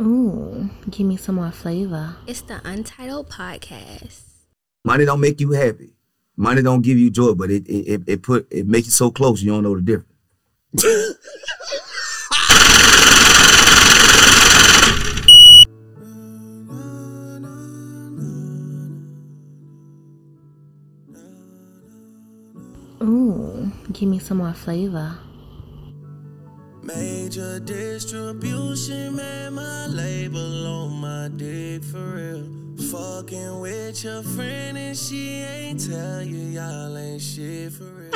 Ooh, give me some more flavor. It's the Untitled Podcast. Money don't make you happy. Money don't give you joy, but it it, it, it put it makes you so close you don't know the difference. Ooh, give me some more flavor. Major distribution, man, my label on my dick for real. Fucking with your friend and she ain't tell you y'all ain't shit for real.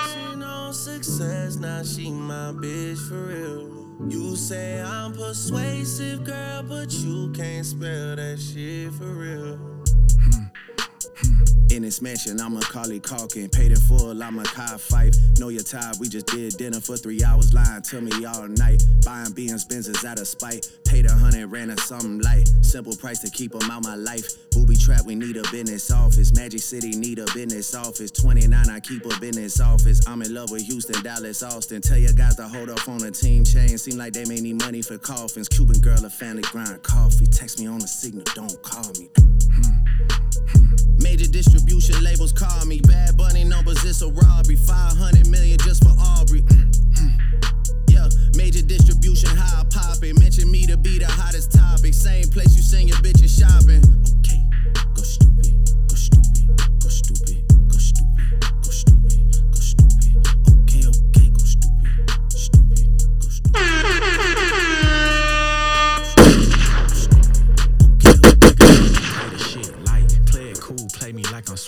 Crushing on success, now she my bitch for real. You say I'm persuasive, girl, but you can't spell that shit for real. In this mansion, I'm a Carly Calkin. Paid in full, I'm a Kai Fife. Know your type, we just did dinner for three hours, lying to me all night. Buying BM's Benzes out of spite. Paid a hundred, ran a something light. Simple price to keep 'em out my life. Booby trap, we need a business office. Magic City need a business office. 29, I keep a business office. I'm in love with Houston, Dallas, Austin. Tell your guys to hold up on the team chain. Seem like they may need money for coffins. Cuban girl, a family grind coffee. Text me on the signal, don't call me. Hmm. Major distribution labels call me. Bad Bunny numbers, it's a robbery. 500 million just for Aubrey. Mm, mm. yeah, major distribution, how I pop it. Mention me to be the hottest topic. Same place you send your bitches shopping. Okay, go stupid, go stupid, go stupid, go stupid, go stupid, go stupid. Okay, okay, go stupid, stupid, go stupid.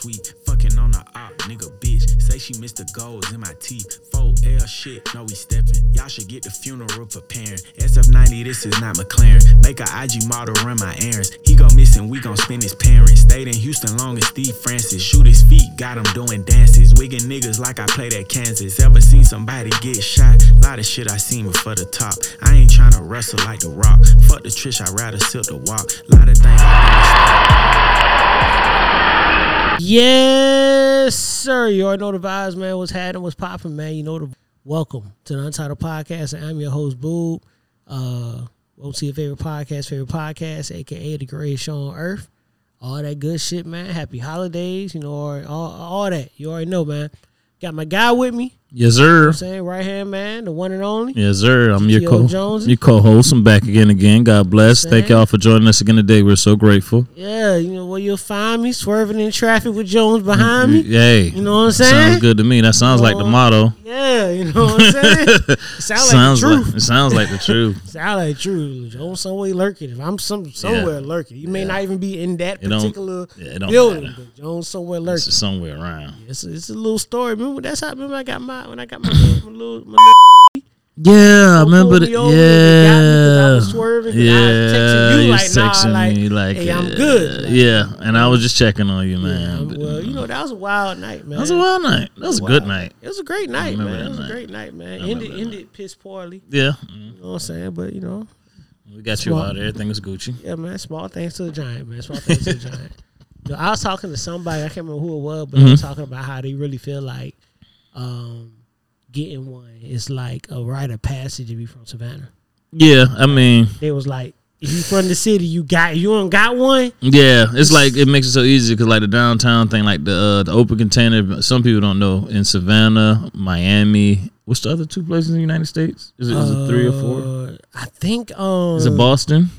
Sweet. Fucking on the op, nigga, bitch. Say she missed the goals in my teeth. 4L shit, no, we steppin'. Y'all should get the funeral preparing. SF90, this is not McLaren. Make a IG model run my errands. He go missing, we gon' spend his parents. Stayed in Houston long as Steve Francis. Shoot his feet, got him doing dances. Wigging niggas like I played at Kansas. Ever seen somebody get shot? Lot of shit I seen before the top. I ain't tryna wrestle like the rock. Fuck the trish, I'd rather silk the walk. Lot of things I Yes, sir. You already know the vibes, man. What's happening? What's popping, man? You know the welcome to the Untitled Podcast. And I'm your host, Boob. Uh, welcome to your favorite podcast, favorite podcast, aka the greatest show on earth. All that good shit, man. Happy holidays, you know, all, all, all that. You already know, man. Got my guy with me. Yes, sir. I'm saying right hand man, the one and only. Yes, sir. I'm your co Jonesy. your co-host. I'm back again again. God bless. Thank y'all for joining us again today. We're so grateful. Yeah, you know where you'll find me swerving in traffic with Jones behind me. Hey, You know what I'm saying? sounds good to me. That sounds like the Oh, motto. Yeah, you know what I'm saying? It sounds like the truth. it sounds like the truth. Sound like true. Jones somewhere lurking. If I'm some somewhere lurking, you may Yeah. not even be in that It particular yeah, building, matter. but Jones somewhere lurking. just somewhere around. It's, it's a little story. Remember that's how. Remember I got my when I got my little, my little, my little Yeah, I remember me the over and they got me 'cause I yeah. was swerving 'cause I was Yeah, texting you you like, nah, texting like, me like, hey, I'm uh, good. Like, yeah, and I was just checking on you, yeah, man. But, well, you know that was a wild night, man. that was a wild night. That was a good night. It was a great night, man. It was a great night, man. Ended ended piss poorly. Yeah, You know what I'm saying? But you know, we got you out. Everything was Gucci. Yeah, man. Small things to the giant, man. Small things to the giant. You know, I was talking to somebody. I can't remember who it was, but they were talking about how they really feel like um, getting one is like a rite of passage to be from Savannah. Yeah, I mean, They was like, if you from the city, you got you don't got one. Yeah, it's like it makes it so easy because like the downtown thing, like the uh, the open container. Some people don't know in Savannah, Miami. What's the other two places in the United States? Is it, is it three or four? Uh, I think um, Is it Boston,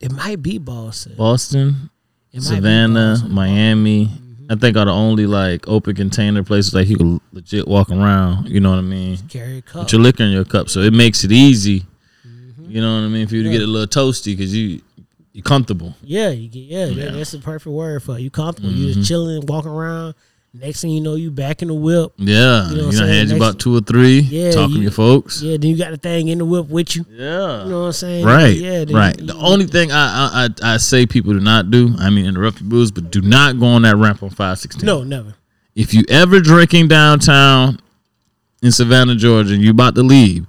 It might be Boston. Boston, It be Savannah, Boston. Miami? I think are the only like open container places like you can legit walk around. You know what I mean? Carry a cup. With your liquor in your cup, so it makes it easy. You know what I mean? For you to get a little toasty because you you comfortable. Yeah, you get yeah, Yeah. that's the perfect word for it. You comfortable. You Mm-hmm. just chilling, walking around. Next thing you know, you back in the whip. Yeah, You you, know what I'm had you about two or three. Yeah, talking you- to your folks. Yeah, then you got the thing in the whip with you. Yeah. You know what I'm saying? Right. Yeah. right. you- The only thing I, I I I say people do not do. I mean, interrupt your booze, but do not go on that ramp on five sixteen. No, never. If you ever drinking downtown in Savannah, Georgia, and you about to leave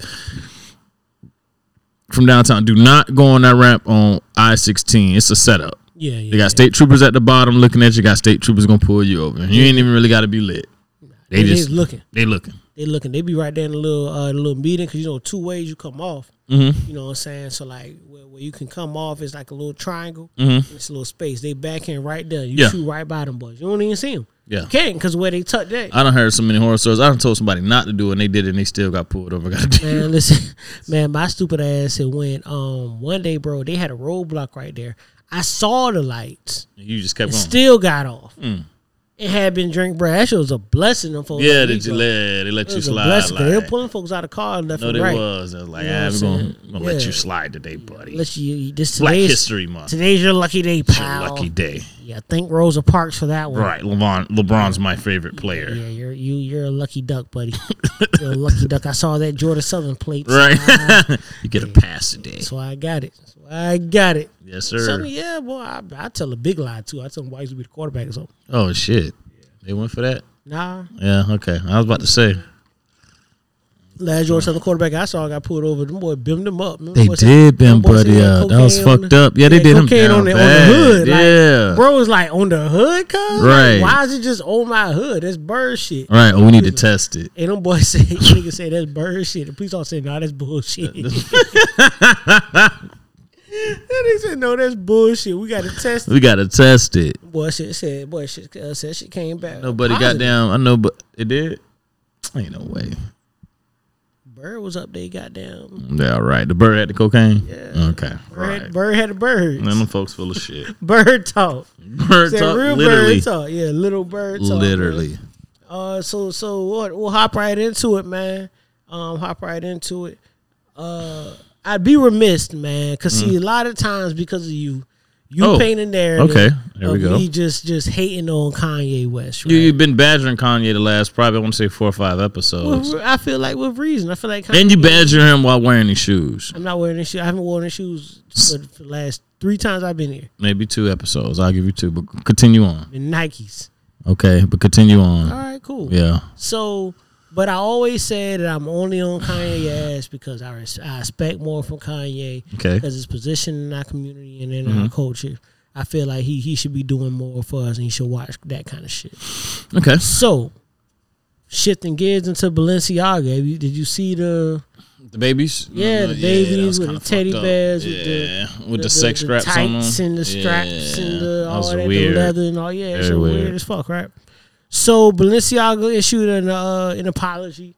from downtown, do not go on that ramp on I sixteen. It's a setup. Yeah, yeah. They got state troopers at the bottom looking at you. Got state troopers gonna pull you over. You ain't even really got to be lit. They They just looking. They looking. they looking. They be right there in the little uh, the little meeting because you know two ways you come off. Mm-hmm. You know what I'm saying? So like where, where you can come off is like a little triangle. Mhm. It's a little space. They back in right there. You Yeah. shoot right by them boys. You don't even see them. Yeah. You can't because where they tuck that. I don't heard so many horror stories. I done told somebody not to do it and they did it and they still got pulled over. Got Man, listen, man, my stupid ass it went um one day, bro. They had a roadblock right there. I saw the lights. You just kept and still got off. Mm. It had been drink, bro. That was a blessing. Them folks yeah, you let they let It you was a slide? blessing, 'cause they were pulling folks out of car left no, and they right. was. They was like, You know yeah, we're I'm gonna, gonna let you slide today, buddy. Let you this Black History Month. Today's your lucky day, It's your pal. lucky day. Yeah, thank Rosa Parks for that one. Right, LeBron. LeBron's my favorite player. Yeah, you're you you're a lucky duck, buddy. you're a lucky duck. I saw that Georgia Southern plate. Right, Ah, you get a pass today. That's why I got it. I got it. Yes, So, sir. yeah, boy, I, I tell a big lie too. I tell him why to be the quarterback or something. Oh shit, they went for that. Nah, Yeah, okay. I was about to say last Georgia Southern quarterback I saw got pulled over. Them boy bimmed him up. Them they did them bim buddy up. Uh, that was fucked the- up. Yeah, they did him down on the, on the hood. Like, yeah, bro was like on the hood, cuz. Right. Like, why is it just on my hood? That's bird shit. right. Oh, we need to test it. And them boys say, nigga say that's bird shit. The police all say, nah, that's bullshit. and they said, no, that's bullshit. We got to test it. We got to test it. Boy, shit said, boy, shit uh, said shit came back. Nobody got down. I know, but it did. Ain't no way. Bird was up there, goddamn. Yeah, right. The bird had the cocaine. Yeah. Okay. Bird, Right. bird had a bird. Man, them folks full of shit. Bird talk. Bird Said talk. real Literally. bird talk. Yeah, little bird talk. man. Literally. Uh, so so we'll, we'll hop right into it, man. Um, hop right into it. Uh, I'd be remiss, man, because see, a lot of times because of you, you Mm. Oh, paint a narrative. okay. There we go. Me just just hating on Kanye West. Right? You, you've been badgering Kanye the last probably I want to say four or five episodes, With- I feel like with reason. I feel like Kanye, and you badger him while wearing these shoes. I'm not wearing these shoes. I haven't worn these shoes for, for the last three times I've been here. Maybe two episodes. I'll give you two, but continue on. In Nikes. Okay, but continue on. All right, cool. Yeah. So, but I always say that I'm only on Kanye ass because I, res- I expect more from Kanye. Okay. Because his position in our community and in Mm-hmm. our culture. I feel like he he should be doing more for us and he should watch that kind of shit. Okay. So, shifting gears into Balenciaga. Have you, did you see the The babies. Yeah, the babies was with the teddy bears, with the- with the, sex the straps on them. and the straps Yeah, and the all that, the weird. leather and all yeah, it's weird. weird. as fuck, right? So Balenciaga issued an uh, an apology,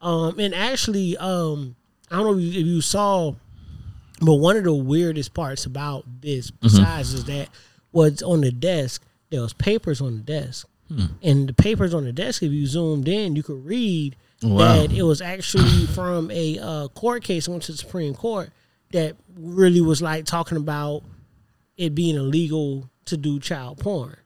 um, and actually, um, I don't know if you, if you saw, but one of the weirdest parts about this, Mm-hmm. besides, is that was on the desk. There was papers on the desk, Hmm. and the papers on the desk. If you zoomed in, you could read Wow. that it was actually from a uh, court case went to the Supreme Court that really was like talking about it being illegal to do child porn.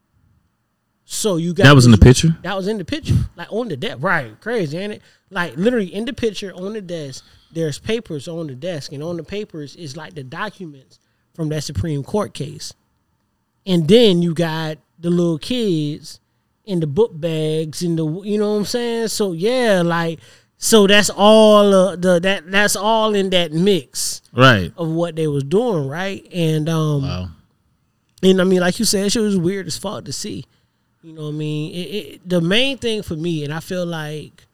So you got That was in the picture? That was in the picture, like on the desk. Right, crazy, ain't it? Like literally in the picture on the desk, there's papers on the desk, and on the papers is like the documents from that Supreme Court case. And then you got the little kids in the book bags and the you know what I'm saying? So yeah, like so that's all uh, the that that's all in that mix Right. of what they was doing, right? And um Wow. and I mean, like you said, it was weird as fuck to see. You know what I mean? It, it, the main thing for me, and I feel like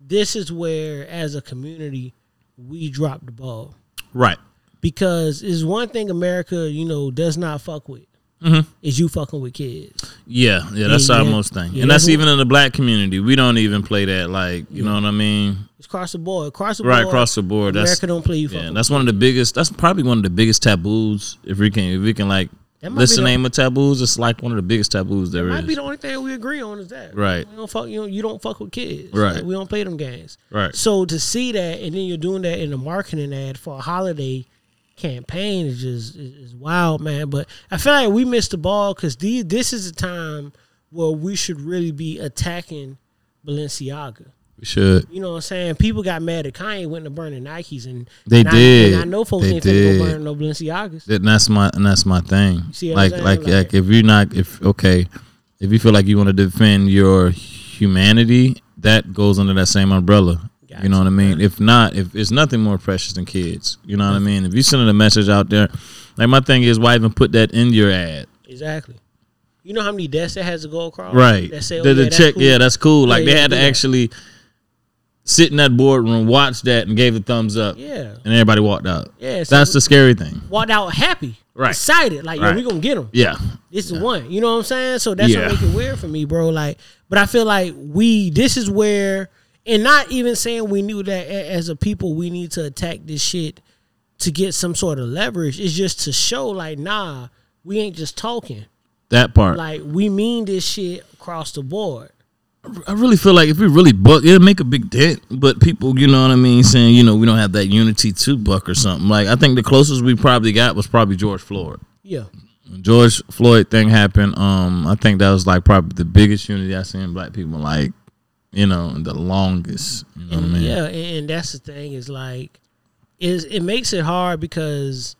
this is where, as a community, we drop the ball Right. because it's one thing America, you know, does not fuck with Mhm. is you fucking with kids. Yeah, yeah, that's Yeah, our yeah. most thing, Yeah, and that's that's even in the black community. We don't even play that. Like, you know what I mean? It's across the board, across the Right board. across the board. That's America don't play you yeah. That's one of the biggest. That's probably one of the biggest taboos. If we can, if we can like list the the- name of taboos, it's like one of the biggest taboos there might is. be the only thing we agree on is that Right. We don't fuck you. Know, you don't fuck with kids. Right. Like, we don't play them games. Right. So to see that, and then you're doing that in a marketing ad for a holiday campaign is just is, wild, man. But I feel like we missed the ball because this is a time where we should really be attacking Balenciaga. We should. You know what I'm saying? People got mad at Kanye went to burning Nikes and They and I- did. and I know folks They ain't did. go burn no Balenciagas. And that's my and that's my thing. see what I'm like, like, Like- like, if you're not, if okay, if you feel like you want to defend your humanity, that goes under that same umbrella. you know what I mean? If not, if it's nothing more precious than kids, you know what I mean? If you're sending a message out there, like my thing is, why even put that in your ad? Exactly. You know how many desks that has to go across? Right. That say, oh, the, yeah, that's check, cool. yeah, that's cool. Like Yeah, they yeah, had to do actually sit in that boardroom, watch that, and gave the thumbs up, Yeah. and everybody walked out. Yeah, so- that's the scary thing. Walked out happy, Right. excited, like yo, Right. we gonna get them. Yeah, This is one. You know what I'm saying? So that's Yeah. what make it weird for me, bro. Like, but I feel like we this is where and not even saying we knew that as a people we need to attack this shit to get some sort of leverage. It's just to show like, nah, we ain't just talking. that part. Like we mean this shit across the board. I really feel like if we really buck, it'll make a big dent. But people, you know what I mean, saying you know we don't have that unity to buck or something. Like I think the closest we probably got was probably George Floyd. Yeah. When George Floyd thing happened. Um, I think that was like probably the biggest unity I seen black people like, you know, the longest. You know what I mean? Yeah, and, and that's the thing is like, is it makes it hard because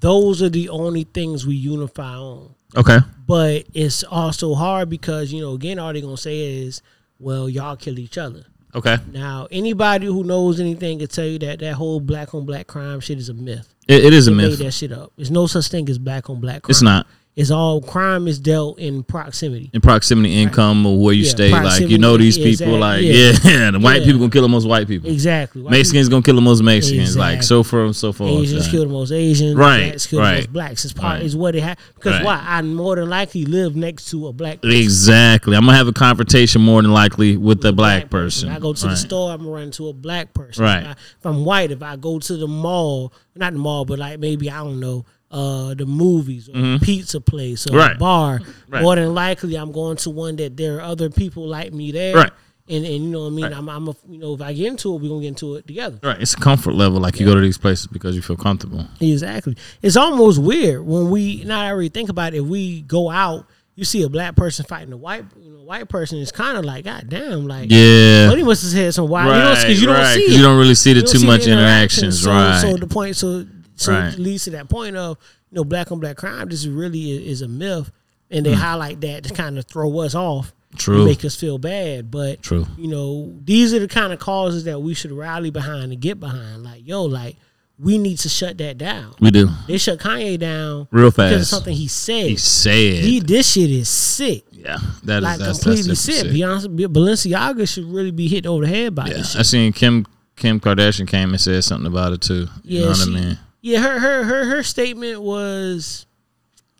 those are the only things we unify on. Okay. But it's also hard because you know again all they're gonna say is, well y'all kill each other. Okay. Now anybody who knows anything can tell you that that whole black on black crime shit is a myth. It, it is a They made myth. that shit up. There's no such thing as black on black crime. It's not. It's all crime is dealt in proximity. in proximity income or where you Yeah, stay. Like you know these people. that- Like yeah. yeah, the white Yeah. people gonna kill the most white people. Exactly. White Mexicans gonna kill the most Mexicans. Like so forth and so forth. Asians right? kill the most Asians. Right, Blacks kill the right, most blacks. It's part right. is what it ha- because Right. why I more than likely live next to a black person. Exactly. I'm gonna have a confrontation more than likely with the black person. If I go to the store, I'm gonna run into a black person. Right. If, I, if I'm white, if I go to the mall, not the mall, but like maybe I don't know, uh, the movies or pizza place or Mm-hmm. Right. bar, Right. more than likely I'm going to one that there are other people like me there. Right. And, and you know what I mean? Right. I'm, I'm a, you know, if I get into it, we're gonna get into it together. Right. It's a comfort level. Like you go to these places because you feel comfortable. Exactly. It's almost weird when we not really think about it. If we go out, you see a black person fighting a white, you know, white person. It's kind of like, god damn, like Yeah. Well, he must have had some wild, Right. you know, because you don't right. see 'Cause it. You don't really see the You too see much the interactions. So, right. So the point, so so Right. it leads to that point of you know, black on black crime. This is really is, is a myth, and they hmm. highlight that to kind of throw us off. True. and make us feel bad. But True. you know, these are the kind of causes that we should rally behind and get behind. Like, yo, like we need to shut that down. we do. They shut Kanye down Real fast because of something he said. He said. He this shit is sick, yeah. That is like that's, completely that's sick. sick. Beyonce, Balenciaga should really be hit over the head by Yeah. this I seen Kim Kim Kardashian came and said something about it too. You Yeah, know what she, I mean? Yeah. Her her her her statement was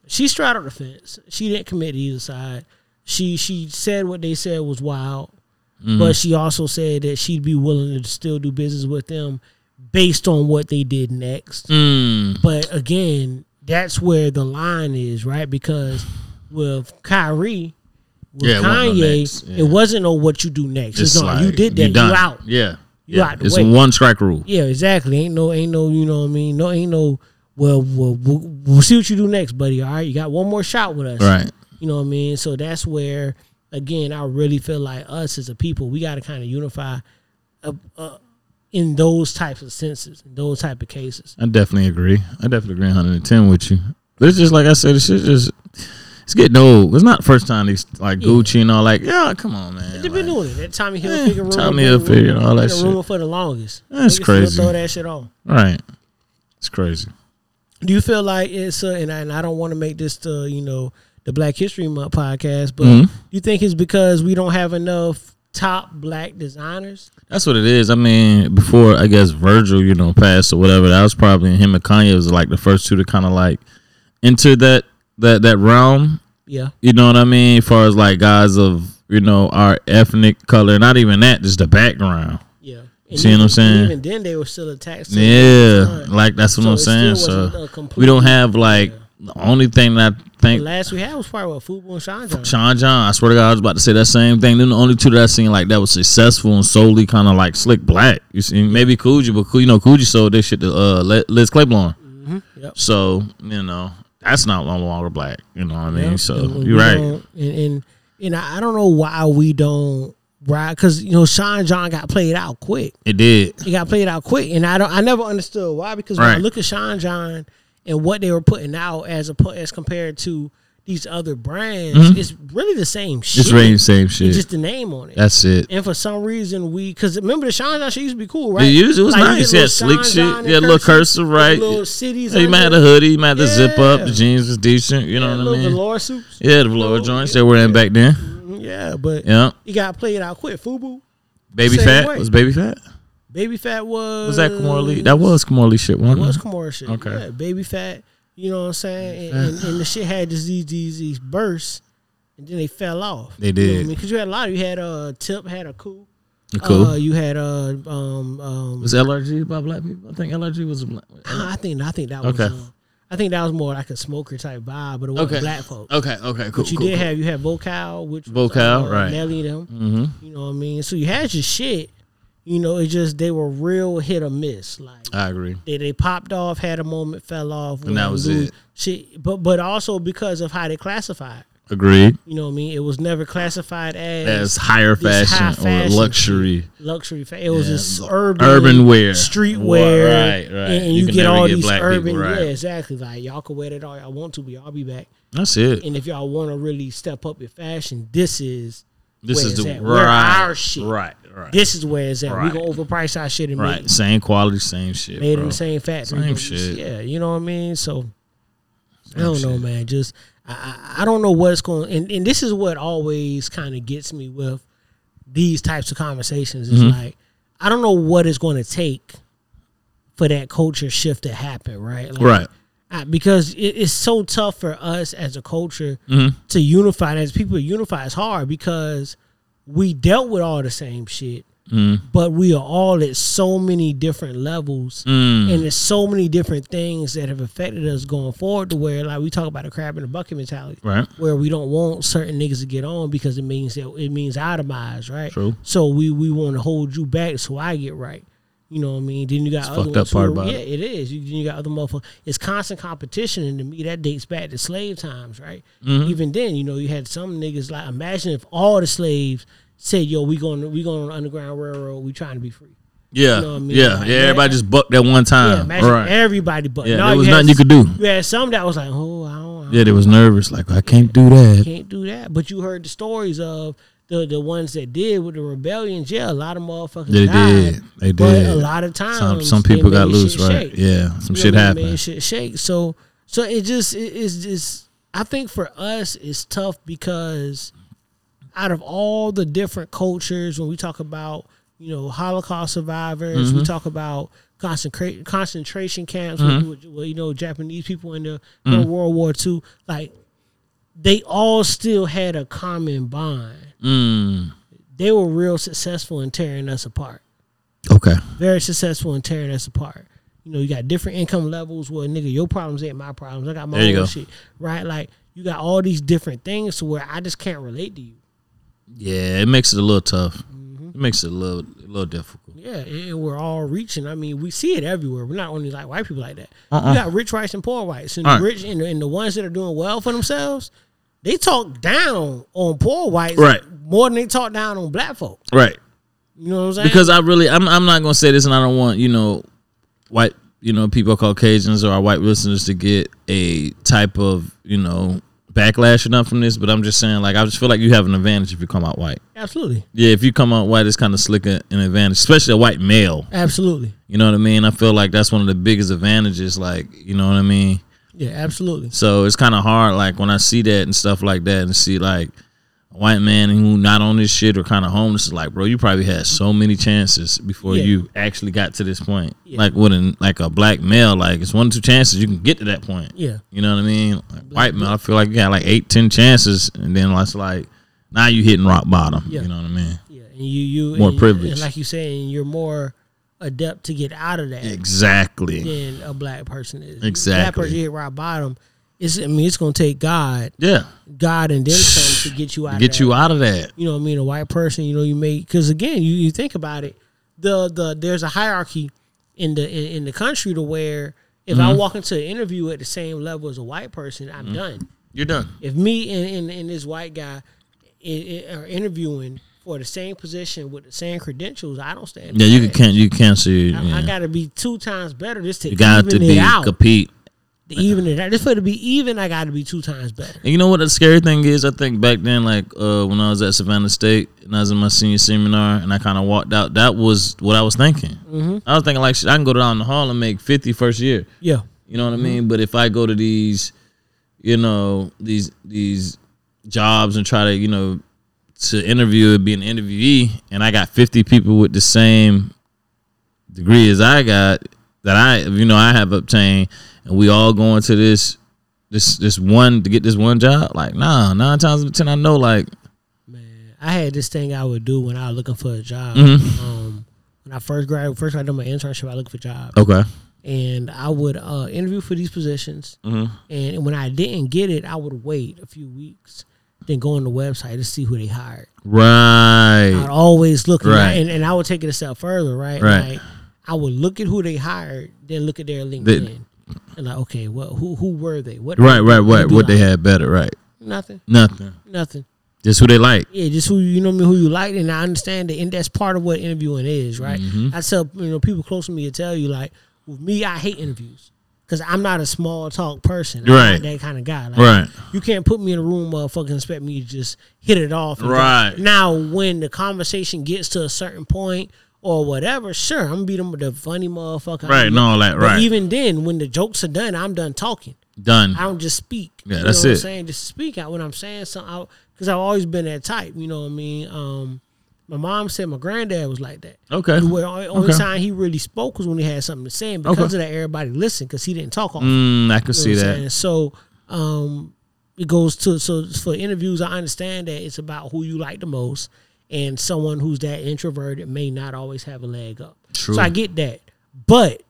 she straddled the fence. She didn't commit to either side. She she said what they said was wild, Mm-hmm. but she also said that she'd be willing to still do business with them based on what they did next. Mm. But again, that's where the line is, right? Because with Kyrie, with Yeah, it wasn't no Kanye, yeah. it wasn't no what you do next. It's, It's like you did that, you, out. Yeah. Yeah. it's a one strike rule. Yeah, exactly. Ain't no, ain't no, you know what I mean? No, ain't no. Well, well, we'll, we'll see what you do next, buddy. All right, you got one more shot with us, Right. You know what I mean? So that's where, again, I really feel like us as a people, we got to kind of unify, uh, uh, in those types of senses, in those type of cases. I definitely agree. I definitely agree 110 with you. But it's just like I said, it's just it's getting old. It's not the first time these like Gucci and all like, yeah, come on, man. They've been Like, doing it. That Tommy Hilfiger rumor. Tommy been- Hilfiger and all that been shit. rumor for the longest. That's Niggas crazy. Throw that shit on. right. It's crazy. Do you feel like it's uh, and I, and I don't want to make this the you know the Black History Month podcast, but Mhm. do you think it's because we don't have enough top black designers? That's what it is. I mean, before I guess Virgil, you know, passed or whatever, that was probably him and Kanye was like the first two to kind of like enter that that that realm. Yeah, You know what I mean? As far as like guys of you know our ethnic color, not even that, just the background. yeah. And See what I'm saying? Even then, they were still attacked. Yeah, the like that's what So I'm saying. So we don't have like the only thing that I The think last we had was probably what Fubu and Sean John. Sean John. I swear to God, I was about to say that same thing. Then the only two that I seen like that was successful and solely kind of like slick black. You see, maybe Coogi, but you know Coogi sold this shit to uh, Liz Claiborne. Yep. So you know that's not no longer black. You know what I mean? Yeah. So And you're right. And, and and I I don't know why we don't right because you know Sean John got played out quick. It did. He got played out quick, and I don't. I never understood why because when I look at Sean John and what they were putting out as a as compared to these other brands, mm-hmm. it's really the same shit. It's really the same It's shit. just the name on it. That's it. and for some reason, we because remember the John shit used to be cool, right? It used- it was Like, nice. Yeah, Sean shit. Yeah, little cursive, right. Little cities. Yeah, you might have the hoodie, you might have the zip up, the jeans was decent. You know Yeah, what I mean? velour suits. Yeah, the velour joints they were in back then. Mm-hmm, yeah, but Yeah, he got played out quick. Fubu, Baby Phat way. was Baby Phat. Baby Phat was Was that Kimora Lee? That was Kimora Lee shit. It Wasn't was? Kimora shit. Okay. Baby Phat. You know what I'm saying? And, and, and the shit had these these these bursts, and then they fell off. They You know I did. mean, because you had a lot. Of, You had uh Tip had Akoo. Cool. Uh, you had uh um um. was LRG about black people? I think LRG was a black. I think I think that was. Okay. Uh, I think that was more like a smoker type vibe, but it wasn't Okay. black folks. Okay. Okay. Cool. But you cool, did cool. have you had Vokal, which was, Vokal, uh, right. Nelly them. Mm-hmm. You know what I mean? So you had your shit. You know, it just they were real hit or miss. Like I agree. they they popped off, had a moment, fell off, And that was it. Shit, but but also because of how they classified. Agreed. You know what I mean? It was never classified as, As higher fashion, high fashion or luxury. luxury. Fa- it was Yeah, this l- urban, urban wear. streetwear, Right, right. And, and You you, get all get these urban, people, right. yeah, exactly. Like y'all can wear that all y'all want to, but y'all be back. That's it. And if y'all want to really step up your fashion, this is This is the at. Wear right, our shit. Right. Right. This is where it's at. Right. We gonna overprice our shit and right. make Same quality, same shit. made bro. in the same factory. Same shit. Yeah, you know what I mean. So I don't know, man. Just I, I I don't know what's going. And and this is what always kind of gets me with these types of conversations. It's Mm-hmm. like I don't know what it's going to take for that culture shift to happen. Right. Like, Right. I, because it, it's so tough for us as a culture Mm-hmm. to unify. And as people unify, it's hard because we dealt with all the same shit, Mm-hmm. but we are all at so many different levels, Mm. and there's so many different things that have affected us going forward. To where, like we talk about a crab in the bucket mentality, Right. where we don't want certain niggas to get on because it means that it means itemize, right? True. So we we want to hold you back so I get right. You know what I mean? Then you got It's other fucked up part about yeah, it. it is. You, you got other motherfuckers. It's constant competition, and to me, that dates back to slave times, right? Mm-hmm. Even then, you know, you had some niggas like imagine if all the slaves said, "Yo, we going we going on the underground railroad. We trying to be free." Yeah. You know what I mean? Yeah. Like, yeah. yeah. Everybody just bucked at one Yeah, time. imagine right. everybody, bucked. Yeah, no, there was nothing you could do. You had some that was like, "Oh, I don't, I Yeah, they was nervous. Like I can't do that. can't do that." But you heard the stories of. The, the ones that did with the rebellions, yeah, a lot of motherfuckers They died. did. They did. But a lot of times, Some some people got loose, right? shake. Yeah. Some You shit happened. Shit shake. So so it just it is just I think for us it's tough because out of all the different cultures when we talk about you know Holocaust survivors, Mm-hmm. we talk about concentration concentration camps, with- with, with, you know Japanese people in the in Mm. World War II, like they all still had a common bond. Mm. They were real successful in tearing us apart Okay. very successful in tearing us apart. You know, you got different income levels where nigga, your problems ain't my problems. I got my own go. shit. Right? Like you got all these different things to where I just can't relate to you. Yeah, it makes it a little tough. Mm-hmm. It makes it a little a little difficult. Yeah, and we're all reaching. I mean, we see it everywhere. We're not only like white people like that. Uh-uh. You got rich whites and poor whites, and All the rich and the, and the ones that are doing well for themselves, they talk down on poor whites Right. more than they talk down on black folk. Right. You know what I'm saying? Because I really I'm I'm not gonna say this and I don't want, you know, white you know, people Caucasians or our white listeners to get a type of, you know, backlash or nothing from this, but I'm just saying like I just feel like you have an advantage if you come out white. absolutely, Yeah, if you come out white, it's kind of slick an advantage, especially a white male. absolutely, You know what I mean? I feel like that's one of the biggest advantages. Like, you know what I mean? Yeah, absolutely. So it's kind of hard, like when I see that and stuff like that, and see like a white man who not on this shit or kind of homeless is like, bro, you probably had so many chances before Yeah. you actually got to this point. Yeah. Like with an like a black male, like it's one or two chances you can get to that point. Yeah. You know what I mean? Like white male, I feel like you got like eight, ten chances, and then it's like now you hitting rock bottom. Yeah. You know what I mean? Yeah, and you you More and, privilege. like you saying, you're more adept to get out of that Exactly. than a black person is. Exactly. Black person hit rock bottom. It's I mean it's gonna take God, Yeah. God and then some to get you out. Get of you that. out of that. You know what I mean? A white person, you know, you may because again, you, you think about it, the the there's a hierarchy in the in, in the country to where if Mm-hmm. I walk into an interview at the same level as a white person, I'm done. You're done. If me and, and, and this white guy are interviewing for the same position with the same credentials, I don't stand. Yeah, you can can you cancel. I, Yeah. I got to be two times better just to you got to be out. compete. To even it out. Just for it to be even, I got to be two times better. And you know what the scary thing is? I think back then, like uh, when I was at Savannah State and I was in my senior seminar and I kind of walked out, that was what I was thinking. Mm-hmm. I was thinking like, I can go down the hall and make 50 first year. Yeah, You know what I mean? But if I go to these, you know, these these jobs and try to, you know, to interview and be an interviewee, and I got 50 people with the same degree as I got that I, you know, I have obtained, and we all going to this, this, this one to get this one job. Like, nah, nine times out of ten, I know, like, Man, I had this thing I would do when I was looking for a job. Mhm. Um, when I first graduated, first I did my internship, I looked for jobs, okay, and I would uh, interview for these positions. Mhm. And when I didn't get it, I would wait a few weeks, then go on the website to see who they hired. Right. I'd always look, Right. and, and I would take it a step further, right? Right. Like, I would look at who they hired, then look at their LinkedIn, and like, okay, well, who who were they? What right, right, what right. What I- they had better, right? Nothing, Nothing. nothing. Just who they like. Yeah, just who you know me, who you like, and I understand that, and that's part of what interviewing is, right? Mm-hmm. I tell you know people close to me to tell you like, with me, I hate interviews because I'm not a small talk person. I'm Right. not that kind of guy. Like, Right. You can't put me in a room, motherfucker, expect me to just hit it off. go. Right. now, when the conversation gets to a certain point or whatever, sure, I'm gonna be the, the funny motherfucker. Right, and all that, But right. even then, when the jokes are done, I'm done talking. Done. I don't just speak. Yeah, you that's know What it. I'm saying just speak out when I'm saying something because I've always been that type. You know what I mean? Um, my mom said my granddad was like that. Okay. The only only Okay. time he really spoke was when he had something to say, and because Okay. of that, everybody listened because he didn't talk often. Mm, I could You know see that. saying? So, um, it goes to so for interviews. I understand that it's about who you like the most, and someone who's that introverted may not always have a leg up. True. So I get that, but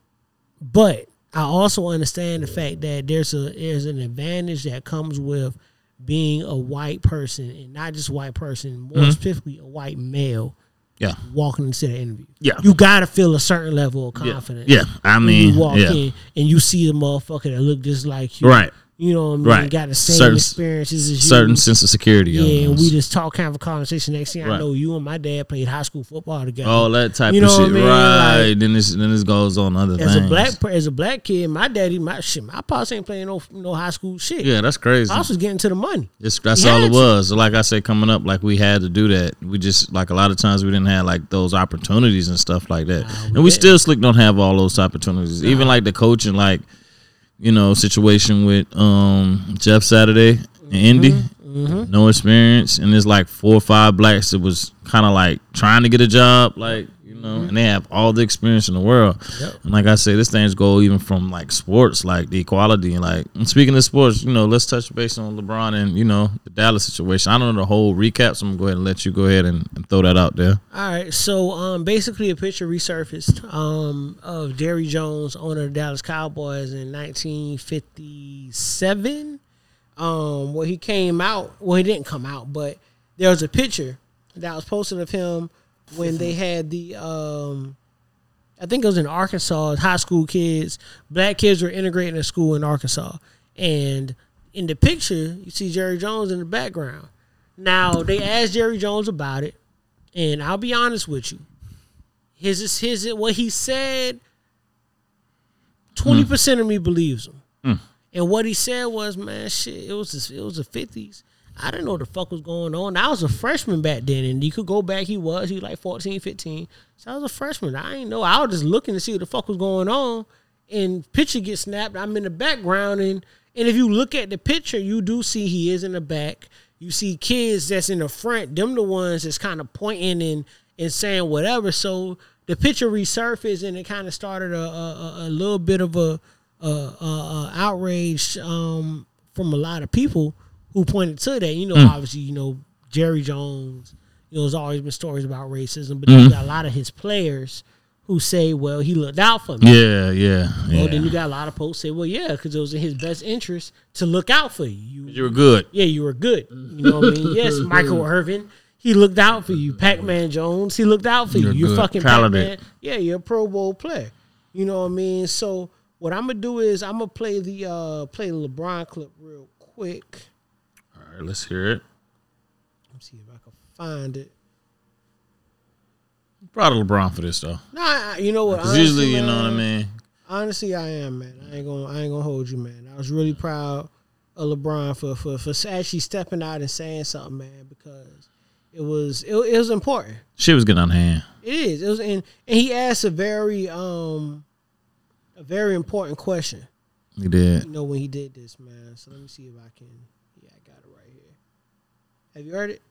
but I also understand the fact that there's a there's an advantage that comes with being a white person and not just white person, more Mm-hmm. specifically a white male Yeah. walking into the interview. Yeah. You gotta feel a certain level of confidence. Yeah. I When mean, you walk yeah. in and you see the motherfucker that look just like you. Right. You know what I mean? Right. Got the same Certain- experiences as you. Certain sense of security. Yeah, and we just talk kind of a conversation. Next thing I know, you and my dad played high school football together. all that type You of know what shit. I mean? Right. Like- then this then this goes on other as things. a black as a black kid, my daddy, my shit, my pops ain't playing no no high school shit. Yeah, that's crazy. I was getting to the money. Just, that's all it was. So like I said, coming up, like we had to do that. We just like a lot of times we didn't have like those opportunities and stuff like that, Nah, we and we didn't. still slick don't have all those opportunities. Even like the coaching, like you know, situation with um Jeff Saturday and Indy, Mm-hmm. no experience, and there's like four or five blacks that was kind of like trying to get a job, like you know, and they have all the experience in the world. Mm-hmm. Yep. And like I say, this things go even from like sports, like the equality, and like and speaking of sports, you know, let's touch base on LeBron and you know the Dallas situation. I don't know the whole recap, so I'm gonna go ahead and let you go ahead and, and throw that out there. All right, so um, basically a picture resurfaced um, of Jerry Jones, owner of the Dallas Cowboys, in 1957. Um, where he came out, well, he didn't come out, but there was a picture that was posted of him when they had the, um, I think it was in Arkansas, high school kids, black kids were integrating a school in Arkansas, and in the picture you see Jerry Jones in the background. Now they asked Jerry Jones about it. And I'll be honest with you. His is his what he said. Twenty percent of me believes him. And what he said was, man, shit, it was the- it was the fifties. I didn't know what the fuck was going on. I was a freshman back then, and you could go back. He was he was like 14, 15. So I was a freshman. I ain't know. I was just looking to see what the fuck was going on. And picture gets snapped. I'm in the background, and and if you look at the picture, you do see he is in the back. You see kids that's in the front. Them the ones that's kind of pointing and and saying whatever. So the picture resurfaced, and it kind of started a, a, a- little bit of a, a, a, a outrage um, from a lot of people who pointed to that. You know, obviously, you know Jerry Jones. You know, there's always been stories about racism, but then you got a lot of his players who say, "Well, he looked out for me." Yeah, yeah, yeah. Well, then you got a lot of posts say, "Well, yeah, because it was in his best interest to look out for you." you were good. yeah, you were good. You know what I mean? Yes, Michael Irvin, he looked out for you. Pac Man Jones, he looked out for you. You're You're good. fucking Pac Man. Yeah, you're a Pro Bowl player. You know what I mean? So what I'm gonna do is I'm gonna play the uh play the LeBron clip real quick. All right, let's hear it. Let me see if I can find it. Proud of LeBron for this though, Nah, you know what? because usually, you know what I mean. Honestly, I am, man. I ain't gonna, I ain't gonna hold you, man. I was really proud of LeBron for for for actually stepping out and saying something, man, because it was it, it was important. She was getting on hand. It is. It was, and and he asked a very um a very important question. He did. You know when he did this, man. So let me see if I can. Yeah, I got it right here. Have you heard it?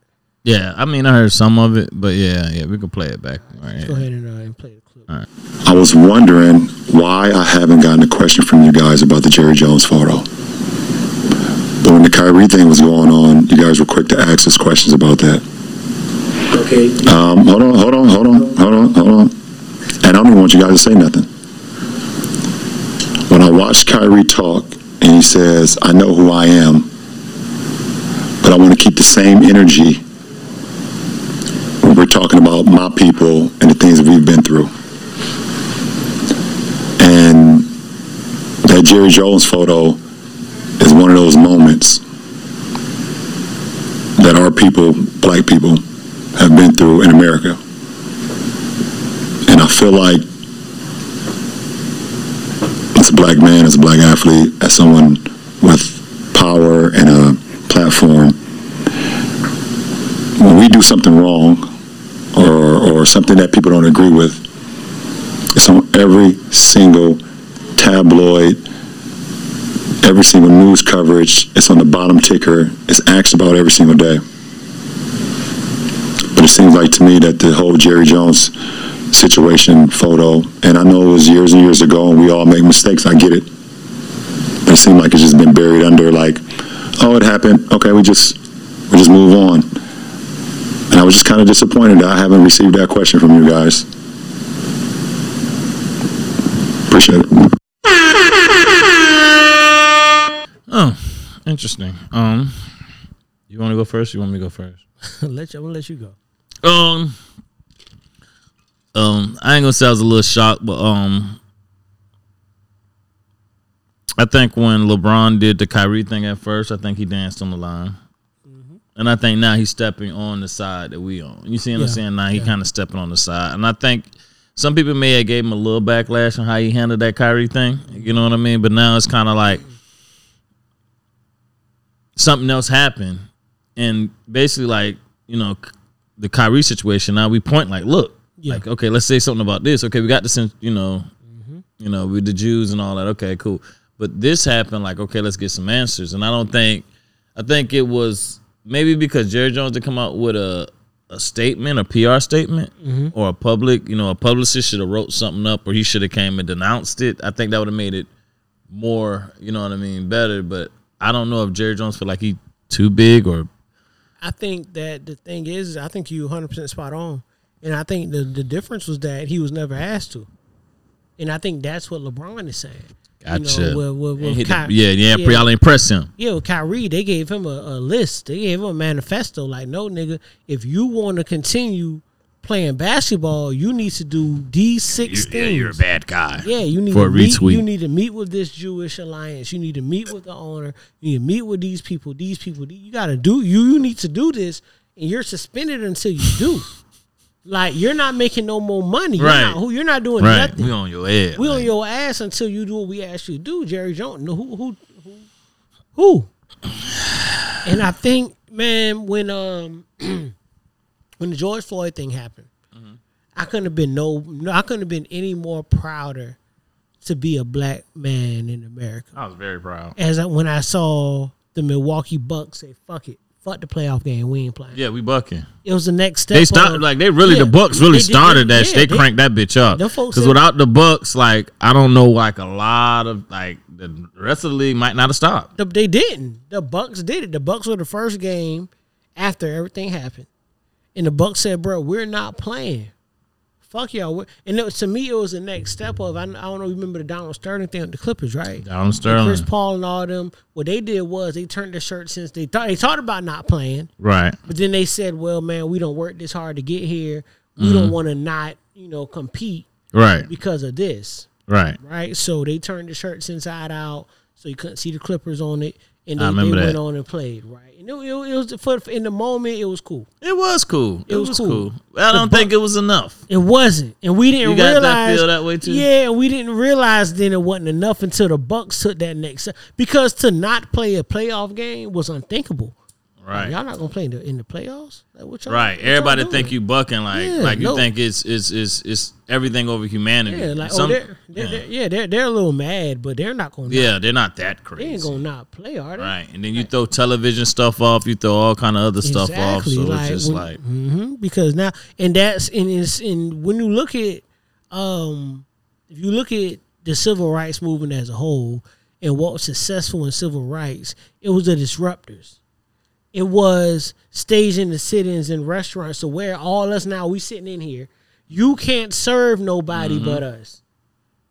Yeah, I mean, I heard some of it, but yeah, yeah, we could play it back. All right. Go ahead and, uh, and play the clip. I was wondering why I haven't gotten a question from you guys about the Jerry Jones photo. But when the Kyrie thing was going on, you guys were quick to ask us questions about that. Okay. Um, hold on, hold on, hold on, hold on, hold on. And I don't even want you guys to say nothing. When I watched Kyrie talk and he says, I know who I am, but I want to keep the same energy when we're talking about my people and the things that we've been through. And that Jerry Jones photo is one of those moments that our people, black people, have been through in America. And I feel like as a black man, as a black athlete, as someone with power and a platform, when we do something wrong or, or something that people don't agree with, it's on every single tabloid, every single news coverage. It's on the bottom ticker. It's asked about every single day. But it seems like to me that the whole Jerry Jones situation photo, and I know it was years and years ago, and we all make mistakes. I get it. But it seemed like it's just been buried under like, oh, it happened. Okay, we just we just move on. And I was just kind of disappointed that I haven't received that question from you guys. Appreciate it. Oh, interesting. Um, you want to go first? You want me to go first? let you, I'm gonna let you go. Um, um, I ain't gonna say I was a little shocked, but um, I think when LeBron did the Kyrie thing at first, I think he danced on the line, and I think now he's stepping on the side that we on. You see what Yeah, I'm saying? Now he kind of stepping on the side, and I think some people may have gave him a little backlash on how he handled that Kyrie thing. You know what I mean? But now it's kind of like something else happened, and basically like you know the Kyrie situation. Now we point like, look, Yeah. like okay, let's say something about this. Okay, we got this, you know, Mm-hmm. you know, with the Jews and all that. Okay, cool. But this happened. Like, okay, let's get some answers. And I don't think, I think it was maybe because Jerry Jones did come out with a a statement, a PR statement, Mm-hmm. or a public, you know, a publicist should have wrote something up, or he should have came and denounced it. I think that would have made it more, you know what I mean, better. But I don't know if Jerry Jones feel like he too big or I think that the thing is, I think you 100 percent spot on, and I think the the difference was that he was never asked to, and I think that's what LeBron is saying. Gotcha. You know, with, with, with hit the- yeah, yeah, yeah. y'all impress him. Yeah, with Kyrie, they gave him a, a list. They gave him a manifesto. Like, no, nigga, if you want to continue playing basketball, you need to do these six things. Yeah, you're a bad guy. Yeah, you need For to meet, retweet. You need to meet with this Jewish alliance. You need to meet with the owner. You need to meet with these people. These people. You got to do. You you need to do this, and you're suspended until you do. Like you're not making no more money. You're Right. Not, who you're not doing Right. nothing. We on your head. We on your ass until you do what we ask you to do, Jerry Jones. No, who, who, who, who? And I think, man, when um, when the George Floyd thing happened, I couldn't have been no, no, I couldn't have been any more prouder to be a black man in America. I was very proud. As I, when I saw the Milwaukee Bucks say, "Fuck it, fuck the playoff game, we ain't playing." Yeah, we bucking. It was the next step. They started like they really Yeah. the Bucks really They started that. yeah, shit. they, they- cranked that bitch up. Because without the Bucks, like I don't know, like a lot of like the rest of the league might not have stopped. The- they didn't. The Bucks did it. The Bucks were the first game after everything happened, and the Bucks said, "Bro, we're not playing. Fuck y'all." And it was, to me, it was the next step of I, I don't know. Remember the Donald Sterling thing with the Clippers, right? Donald And Sterling, Chris Paul and all them. What they did was they turned their shirt since they thought they thought about not playing, right? but then they said, "Well, man, we don't work this hard to get here. We Mm-hmm. don't want to not, you know, compete Right, because of this." right. right? So they turned the shirts inside out, so you couldn't see the Clippers on it, and I they, they went that. on and played, right? And it, it, it was for in the moment, it was cool. It was cool. It, It was, was cool. cool. I don't think it was enough. It wasn't, and we didn't You got that realize feel that way too? Yeah, and we didn't realize then it wasn't enough until the Bucks took that next step. because to not play a playoff game was unthinkable. Right. Y'all not gonna play in the in the playoffs. Like, what y'all, Right. what y'all Everybody think you bucking like Yeah, like you no. think it's it's it's it's everything over humanity. Yeah, like Some- oh, they're, they're, yeah. they're, yeah, they're they're a little mad, but they're not gonna. Yeah, not, they're not that crazy. they ain't gonna not play, are they? Right. And then you throw television stuff off, you throw all kind of other stuff off. So it's just when- like mhm, because now and that's and it's and when you look at um if you look at the civil rights movement as a whole and what was successful in civil rights, it was the disruptors. It was staging the sit-ins in restaurants So where all us now we sitting in here. You can't serve nobody Mm-hmm. but us,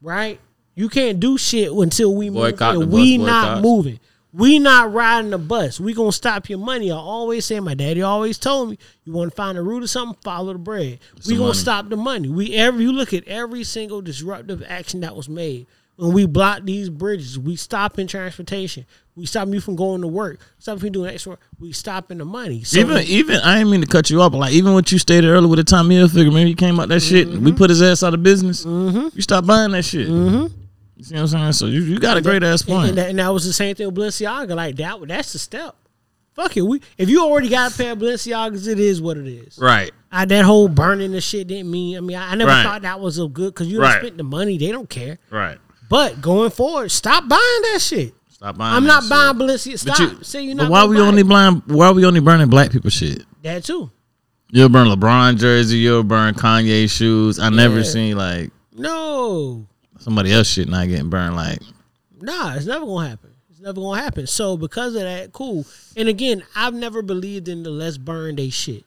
right? You can't do shit until we Boycott move. We bus not moving. We not riding the bus. We gonna stop your money. I always say, my daddy always told me, you want to find a root of something, follow the bread. we the gonna money. stop the money. We every you look at every single disruptive action that was made. When we block these bridges, we stop in transportation. We stop you from going to work. Stop you doing extra. work. We stopping the money. So even even I didn't mean to cut you off, but like even what you stated earlier with the Tommy Hilfiger, remember he came out that shit. We Mm-hmm. put his ass out of business. Mm-hmm. You stop buying that shit. Mm-hmm. You see what I'm saying? So you, you got a great ass point. and that, and that was the same thing with Balenciaga. Like that, that's the step. Fuck it. We if you already got a pair of Balenciagas, it is what it is. right. I, that whole burning the shit didn't mean. I mean, I, I never Right. thought that was a good because you Right. spent the money. They don't care. Right. But going forward, stop buying that shit. Stop buying. I'm that not shit. buying Balenciaga. But Stop. you- Say you're But not. why gonna we only it. blind? Why we only burning black people shit? that too? You'll burn LeBron jersey. You'll burn Kanye shoes. I never seen like No, somebody else shit not getting burned. Like nah, it's never gonna happen. It's never gonna happen. So because of that, cool. And again, I've never believed in the let's burn they shit.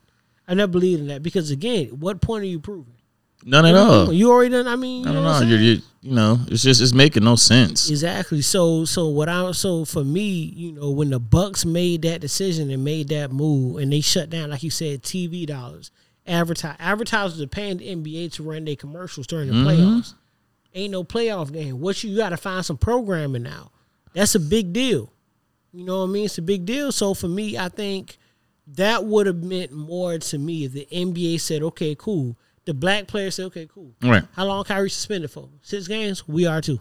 I never believed in that because again, what point are you proving? None at all. You already done. I mean, you I don't what know. I'm You're, you you know, it's just it's making no sense. Exactly. So so what I so for me, you know, when the Bucks made that decision and made that move and they shut down, like you said, TV dollars, advertise advertisers are paying the NBA to run their commercials during the Mm-hmm. playoffs. Ain't no playoff game. What you got to find some programming now. That's a big deal. You know what I mean? It's a big deal. So for me, I think that would have meant more to me if the NBA said, "Okay, cool." The black players said, "Okay, cool." Right. How long Kyrie suspended for? Six games. We are too.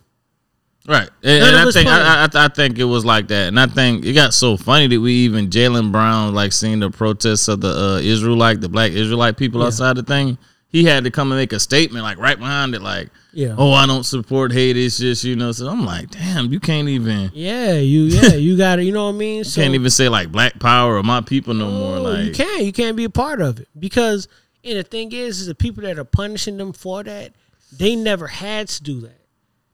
Right, and, and I think. I, I, I think it was like that, and I think it got so funny that we even Jaylen Brown like seeing the protests of the uh, Israelite, the Black Israelite people outside the thing. He had to come and make a statement like right behind it, like, Yeah. "Oh, I don't support hate. It's just you know." So I'm like, "Damn, you can't even Yeah, you yeah, you got to You know what I mean? So can't even say like Black Power or my people no more." Oh, Like, you can't. You can't be a part of it because and the thing is, is the people that are punishing them for that, they never had to do that.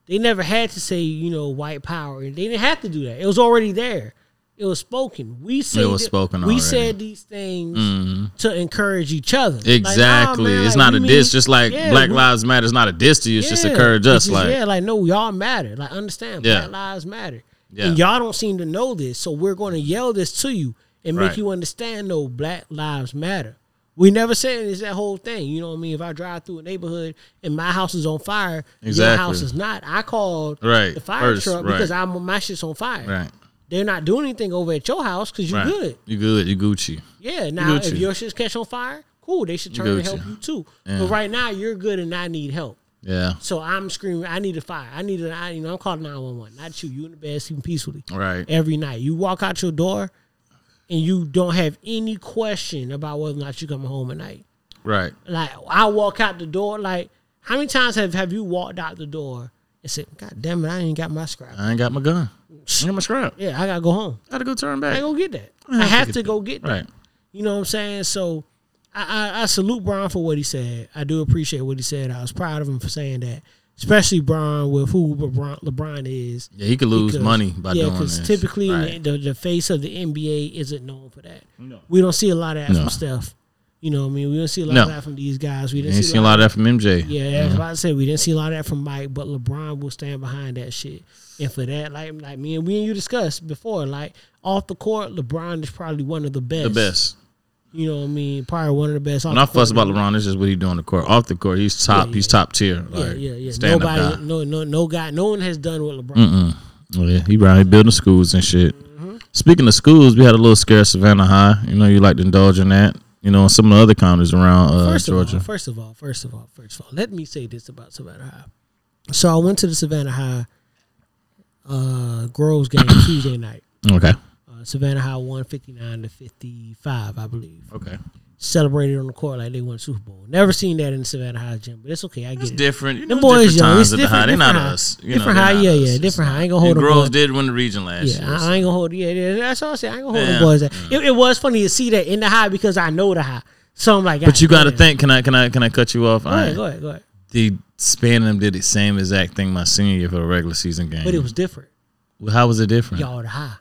They never had to say you know white power. and They didn't have to do that. It was already there. It was spoken. We said it was spoken We already. said these things Mhm. to encourage each other. Like, nah, exactly. man, it's like, not a mean- diss. Just like Yeah, Black we- Lives Matter is not a diss to you. It's just Yeah. encourage us. Just- Like, yeah, like no, y'all matter. Like understand, Yeah. Black Lives Matter. Yeah. And y'all don't seem to know this, so we're going to yell this to you and make Right. you understand. No, Black Lives Matter. We never said it's that whole thing. You know what I mean? If I drive through a neighborhood and my house is on fire, your house is not. I called Right. the fire First, truck right. because I'm my shit's on fire. right, They're not doing anything over at your house because you're right. good. You good. You Gucci. Yeah. Now, if your shit's catch on fire, cool. They should turn and help you too. Yeah. But right now, you're good and I need help. Yeah. So I'm screaming, I need a fire. I need a, I, you know, I'm calling 911. Not you. You in the bed sleeping peacefully. Right. Every night. You walk out your door and you don't have any question about whether or not you coming home at night. Right. Like, I walk out the door, like, how many times have, have you walked out the door and said, God damn it, I ain't got my scrap. I ain't got my gun. I got my scrap. Yeah, I got to go home. I Gotta go turn back. I go get that. I I have to have get to go get that. Right. You know what I'm saying? So I, I, I salute Bron for what he said. I do appreciate what he said. I was proud of him for saying that, especially Bron with who LeBron, LeBron is. Yeah, he could lose Because- money by yeah, doing this. Yeah, because typically Right. the, the face of the NBA isn't known for that. We don't see a lot of that No. from Steph. You know what I mean? We don't see a lot No. of that from these guys. We You didn't see seen a lot of that from MJ. yeah, mm-hmm. I was about to say we didn't see a lot of that from Mike, but LeBron will stand behind that shit. And for that, like like me and we and you discussed before, like off the court, LeBron is probably one of the best. The best. You know what I mean? Probably one of the best. When I fuss about LeBron, it's just what he do on the court. Off the court, he's top. Yeah, He's top tier. Yeah, Like, yeah, yeah. Nobody, no, no, no guy, no one has done what LeBron. Mm-mm. Oh, yeah, he around here building schools and shit. Mm-hmm. Speaking of schools, we had a little scare of Savannah High. You know, you like to indulge in that. You know, some of the other counties around uh, First Georgia. of all, first of all, first of all, first of all, let me say this about Savannah High. So I went to the Savannah High uh, Groves game Tuesday night. okay. Uh, Savannah High won fifty nine to fifty five, I believe. Okay. Celebrated on the court like they won the Super Bowl. Never seen that in Savannah High gym, but it's okay. I get It's it. different. You Them boys different young. It's at the different- They're not high. us. You know, Different high, yeah, yeah, different high. I ain't gonna hold them Groves boys. did win the region last Yeah, year. I, I ain't gonna hold. Yeah, yeah, that's all I say. I ain't gonna hold Yeah. the boys. That. It, it was funny to see that in the high because I know the high. So I'm like, But you got to think. Can I? Can I? Can I cut you off? Go I- ahead, go ahead, go ahead. The span them did the same exact thing my senior year for the regular season game. But it was different. Well, how was it different? Y'all the high,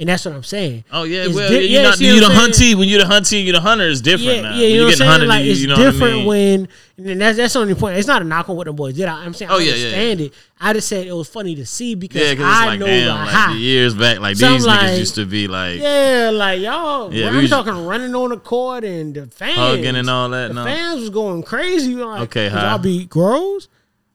and that's what I'm saying. Oh yeah, It's well di- you're not you what the I'm huntee. When you're the huntee, you're the hunter. It's different Yeah, now. yeah, you know what I'm getting saying. hunted, Like it's you know what I different mean? when, and that's that's the only point. It's not a knock on what the boys did. I, I'm saying, Oh, I yeah, yeah, understand it. I just said it was funny to see because Yeah, I it's like know damn, like high. years back, like So these like, niggas used to be like Yeah, like y'all. Yeah, Yeah, we I'm talking running on the court and the fans hugging and all that. The No, fans was going crazy. Like, Okay, y'all beat Groves.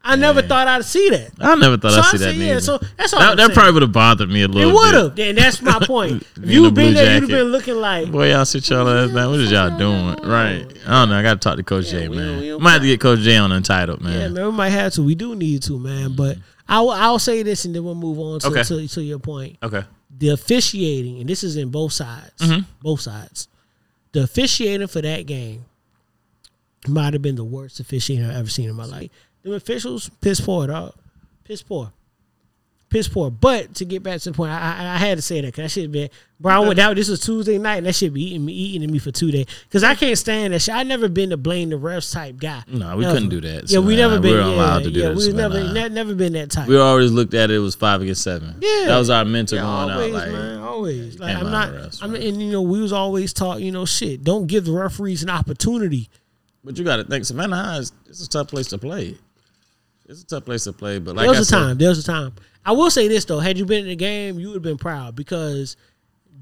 I never thought I'd see that. I never thought So I'd see that. yeah, so that's all that, that probably would have bothered me a little. Bit. It would have, and that's my point. if you a been there, you'd have been looking like, Boy, y'all sit y'all ass down. What is y'all doing? Right. I don't know. I got to talk to Coach J, we man. don't- we Might have to get Coach J on Untitled, man. yeah, man, we might have to. We do need to, man. But I'll I'll say this, and then we'll move on to Okay. to, to your point. Okay. the officiating, and this is in both sides, Mm-hmm. both sides. The officiating for that game might have been the worst officiating I've ever seen in my life. The officials piss poor, dog, piss poor, piss poor. But to get back to the point, I, I, I had to say that because that shit been, bro. I went out. This was Tuesday night, and that shit be eating me, eating me for two days. Because I can't stand that shit. I never been to blame the refs type guy. No, we Never. couldn't do that. Yeah, we never nah, been. we're yeah, allowed to do yeah, that, we so, never, nah. ne- never been that type. We always looked at it. It was five against seven. Yeah. That was our mentor Yeah, going always, out. Like, man, always. Like I'm not. refs, I'm, and you know, we was always taught, you know, shit. Don't give the referees an opportunity. but you got to think Savannah High is it's a tough place to play. It's a tough place to play. But like there was a said, time. There was a time. I will say this though: had you been in the game, you would have been proud because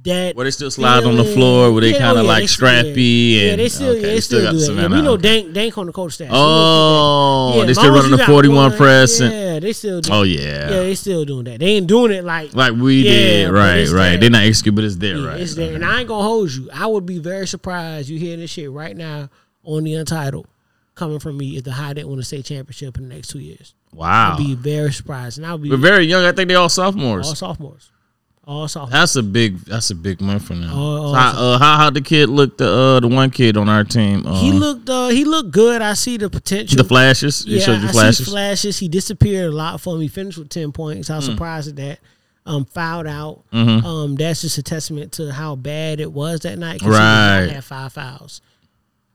that. Where they still slide on the floor, where they Yeah, oh kinda oh, yeah, like scrappy Yeah, and- they still, okay, yeah, they still, still got do that. Yeah, we know. Dank, Dank on the coach staff. Oh, Yeah, they still running the 41 one, press. and- Yeah, they still. Do oh, yeah, yeah. they still doing that. They ain't doing it like Like we Yeah, did. Right, right. They're not execute, but it's there, Yeah, right. it's there. And I ain't gonna hold you. I would be very surprised you hear this shit right now on the Untitled coming from me if the High didn't win a state championship in the next two years. Wow. I'd be very surprised, and I'll be We're very young. I think they're all sophomores. all sophomores, all sophomores. That's a big. That's a big month for them. Oh, So how, uh, how how the kid looked? The uh, the one kid on our team. Uh, he looked, uh, he looked good. I see the potential. the flashes. He yeah, showed you I flashes. see flashes. He disappeared a lot for me. Finished with ten points. I was Hmm. surprised at that. Um, fouled out. Mm-hmm. Um, that's just a testament to how bad it was that night. Right. He have five fouls.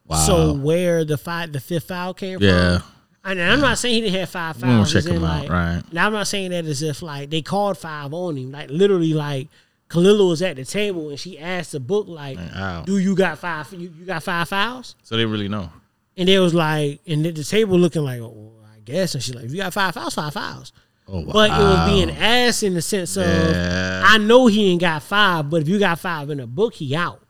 Wow. So where the five, the fifth foul came from? Yeah. from? And I'm not saying he didn't have five fouls. check him out, right. Now I'm not saying that as if like they called five on him. Like literally, like Kalila was at the table and she asked the book like, Wow. "Do you got five? You, you got five fouls?" So they really know. And they was like, and the, the table looking like, oh, I guess. And she's like, if you got five fouls, five fouls. Oh wow. But it was being asked in the sense of, Yeah. I know he ain't got five, but if you got five in a book, he out.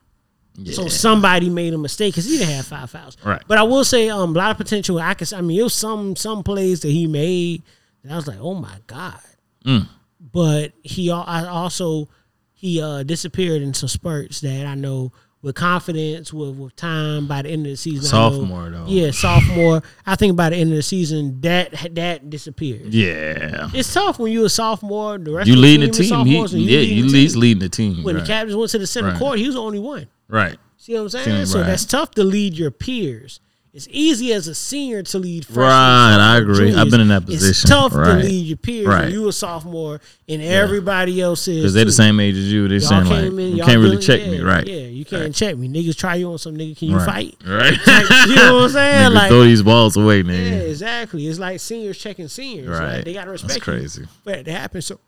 So somebody made a mistake because he didn't have five fouls. Right. But I will say, um, a lot of potential. I can. I mean, it was some some plays that he made. And I was like, oh my god. Mm. But he, I also, he uh disappeared in some spurts that I know with confidence, with with time. By the end of the season, I know- Sophomore, though. Yeah, sophomore. I think by the end of the season, that that disappeared. Yeah. It's tough when you're a sophomore. The rest You of leading the team. He, yeah, you the least leading the team. When right. the captains went to the center Right. court, he was the only one. Right. See what I'm saying? So right. that's tough to lead your peers. It's easy as a senior to lead freshmen. Right, I agree. I've been in that position. It's tough to lead your peers Right. you a sophomore and everybody else is. Because they're the same age as you. They're Y'all saying like, in, you can't really check yeah, me, right? Yeah, you can't check me. Niggas try you on some nigga. Can you right. fight? Right. you know what I'm saying? Niggas Like, throw these balls away, man. yeah, exactly. It's like seniors checking seniors. Like, Right. they gotta respect. That's you. crazy. But it happens. So,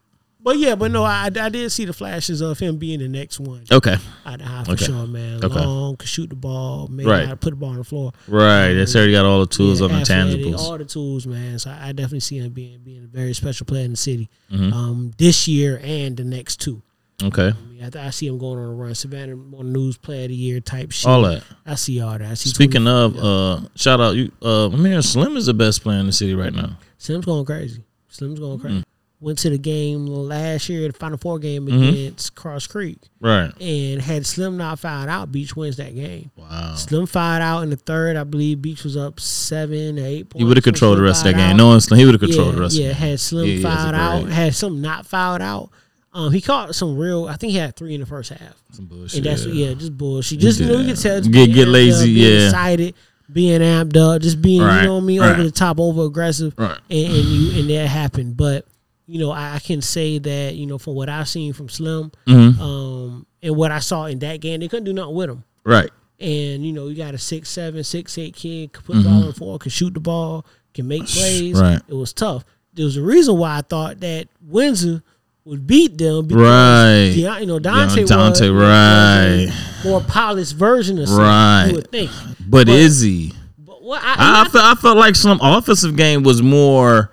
but yeah, but no, I, I did see the flashes of him being the next one. Okay. Of high for Okay. sure, man. Okay. Long, could shoot the ball, maybe Right. how to put the ball on the floor. Right. That's already got all the tools Yeah, on the tangibles. all the tools, man. So I, I definitely see him being being a very special player in the city Mm-hmm. um, this year and the next two. Okay. I, mean, I, I see him going on a run. Savannah on news player of the year type shit. All that. I see all that. I see Speaking 20 of, uh, shout out you. Uh, I'm hearing Slim is the best player in the city right now. Slim's going crazy. Slim's going Mm. Went to the game last year, the Final Four game Mm-hmm. against Cross Creek, Right. and had Slim not fouled out, Beach wins that game. Wow. Slim fouled out in the third. I believe Beach was up seven eight points. He would have controlled the rest of that game. out. No one, he would have controlled yeah, the rest. Yeah, had Slim Yeah, he has a fouled out, had some not fouled out. Um, he caught some real. I think he had three in the first half. Some bullshit. And that's yeah, just bullshit. Just you know, you can tell Get- get lazy, up, being yeah. excited, being amped up, just being Right, you know what I mean, right. over the top, over aggressive, Right. and, and you and that happened. But you know, I, I can say that you know from what I've seen from Slim, Mhm. um, and what I saw in that game, they couldn't do nothing with him. Right. And you know, you got a six seven, six eight kid, could put the ball on the floor, can shoot the ball, can make plays. Mm-hmm. Right. It was tough. There was a reason why I thought that Windsor would beat them because Right. Deion- you know Dante, Dante, was, right. more polished version of Slim, Right. You would think. But, is he? But what I, I, I felt I felt like some offensive game was more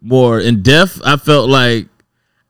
more in depth. I felt like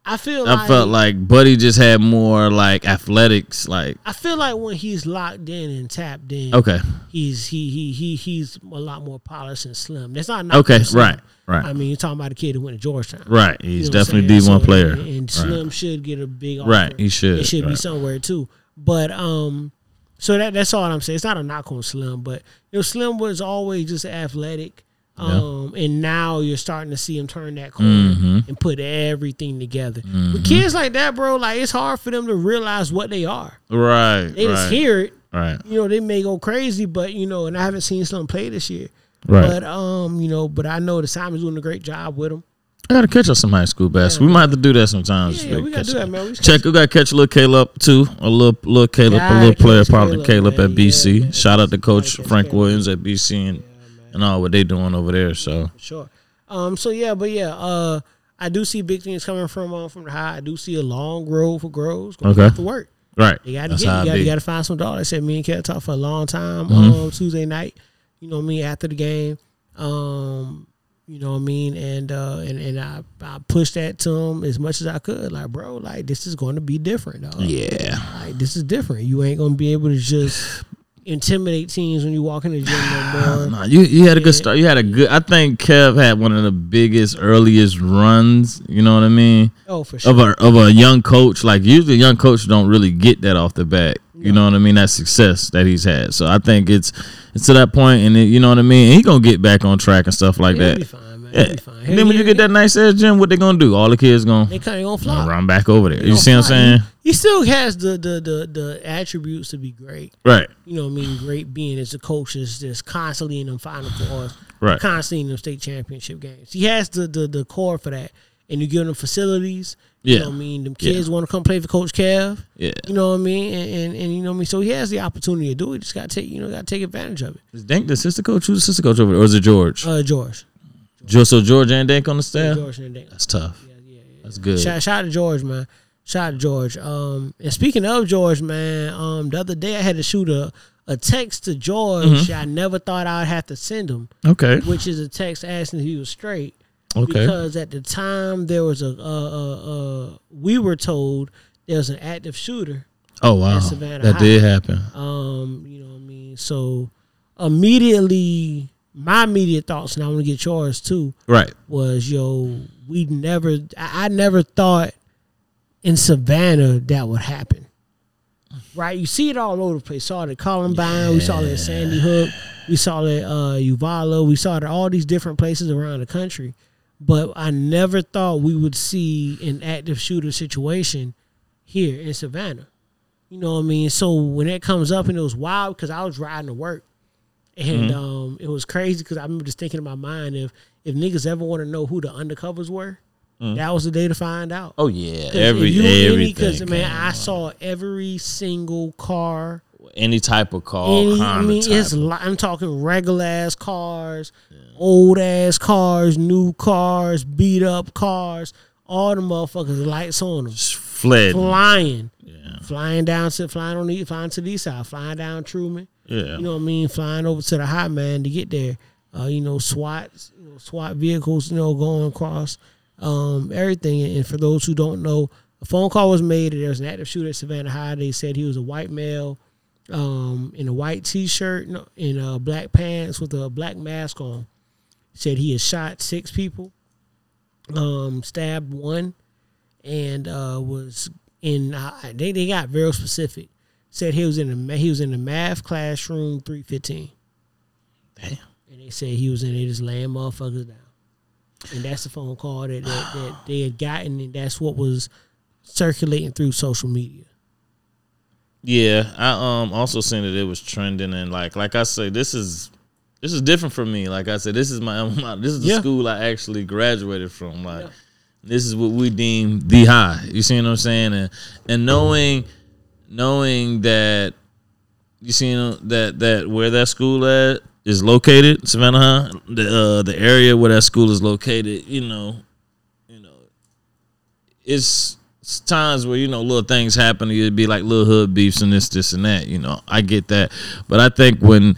I feel I like felt like Buddy just had more like athletics. Like I feel like when he's locked in and tapped in, okay, he's he he he he's a lot more polished and slim. That's not Okay, Slim. right, right. I mean, you're talking about a kid who went to Georgetown, Right, You he's know definitely? D one So, player. and, and Right. Slim should get a big offer. Right, he should, It should be somewhere too. But um, so that that's all I'm saying. It's not a knock on Slim, but you know, Slim was always just athletic. Um, and now you're starting to see him turn that corner Mhm. and put everything together. With Mhm. kids like that, bro, like it's hard for them to realize what they are. Right, They just right. hear it. Right. You know, they may go crazy, but you know, and I haven't seen Slim play this year. Right. But um, you know, but I know the Simon's doing a great job with him. I gotta catch up some high school basketball. we might have to do that sometimes. Yeah, we gotta do that, man. We Check. We gotta catch a little Caleb too. A little, little Caleb, a little player, probably Caleb, Caleb at man. BC. Shout out to Coach Frank Williams at BC and and all what they doing over there. So Sure. Um. So yeah, but yeah. Uh, I do see big things coming from uh, from the high. I do see a long road for Groves. Okay. have to work. Right. You got to get. You got, be. you got to find some dollars. I said me and Kat talked for a long time. Mhm. Um, Tuesday night. You know what I mean after the game. Um. You know what I mean, and uh, and and I I pushed that to him as much as I could. Like, bro, like this is going to be different, dog. Yeah. Like this is different. You ain't gonna be able to just intimidate teams when you walk in the gym no more. Nah, you you had a good start. You had a good. I think Kev had one of the biggest earliest runs. You know what I mean? Oh, for sure. Of a of a young coach. Like usually, young coaches don't really get that off the bat. You know what I mean? That success that he's had. So I think it's it's to that point, and it, you know what I mean. And he gonna get back on track and stuff like He'll that. Man. Yeah. He'll be fine. And then when you get that nice ass gym, what they gonna do? All the kids gonna They kinda gonna flop. run back over there. They You gonna see what I'm saying? He still has the the the the attributes to be great. Right. You know what I mean? Great being as a coach is just constantly in them final fours. Right. Constantly in them state championship games. He has the the, the core for that. And you give them facilities. Yeah. You know what I mean? Them Yeah. kids want to come play for Coach Kev. Yeah. You know what I mean? And, and and you know what I mean? So he has the opportunity to do it. Just gotta take you know, gotta take advantage of it. Is Dank the sister coach? Who's the sister coach over there? Or is it George? Uh George. Jo- so George and Dank on the staff? George and Dank. That's tough. That's good. Shout, shout out to George, man. Shout out to George. Um, and speaking of George, man, um, the other day I had to shoot a, a text to George. Mhm. I never thought I'd have to send him. Okay. Which is a text asking if he was straight. Okay. Because at the time there was a, uh, uh, uh, we were told there was an active shooter. Oh wow, that High. did happen. Um, you know what I mean? So immediately, my immediate thoughts, and I want to get yours too. Right. Was yo, we never, I, I never thought in Savannah that would happen. Right, you see it all over the place. Saw it at Columbine, we saw it at Sandy Hook, we saw it at uh, Uvalde, we saw it at all these different places around the country. But I never thought we would see an active shooter situation here in Savannah. You know what I mean? So when that comes up and it was wild because I was riding to work. And Mhm. um, it was crazy because I remember just thinking in my mind if if niggas ever want to know who the undercovers were, Mhm. that was the day to find out. Oh, yeah. Every- if you man, I saw every single car. Any type of car. Any, I mean, it's li- I'm talking regular ass cars, old ass cars, new cars, beat up cars. All the motherfuckers lights on them, fled. flying, flying down to flying on the flying to the east side, flying down Truman. Yeah. you know what I mean, flying over to the high man to get there. Uh, you know, SWAT, you know, SWAT vehicles, you know, going across um, everything. And for those who don't know, a phone call was made. There was an active shooter at Savannah High. They said he was a white male um, in a white T-shirt, in uh, black pants with a black mask on. Said he had shot six people, um, stabbed one, and uh, was in. Uh, they they got very specific. Said he was in the he was in the math classroom three fifteen. Damn. And they said he was in there just laying motherfuckers down. And that's the phone call that, that, that they had gotten, and that's what was circulating through social media. Yeah, I um also seen that it was trending and like like I say, this is this is different for me. Like I said, this is my, my this is the Yeah. school I actually graduated from. Like this is what we deem the high. You see what I'm saying? And and knowing knowing that you see that that where that school at is located, Savannah the uh, the area where that school is located, you know, you know, it's, it's times where you know little things happen. It'd be like little hood beefs and this, this, and that. You know, I get that, but I think when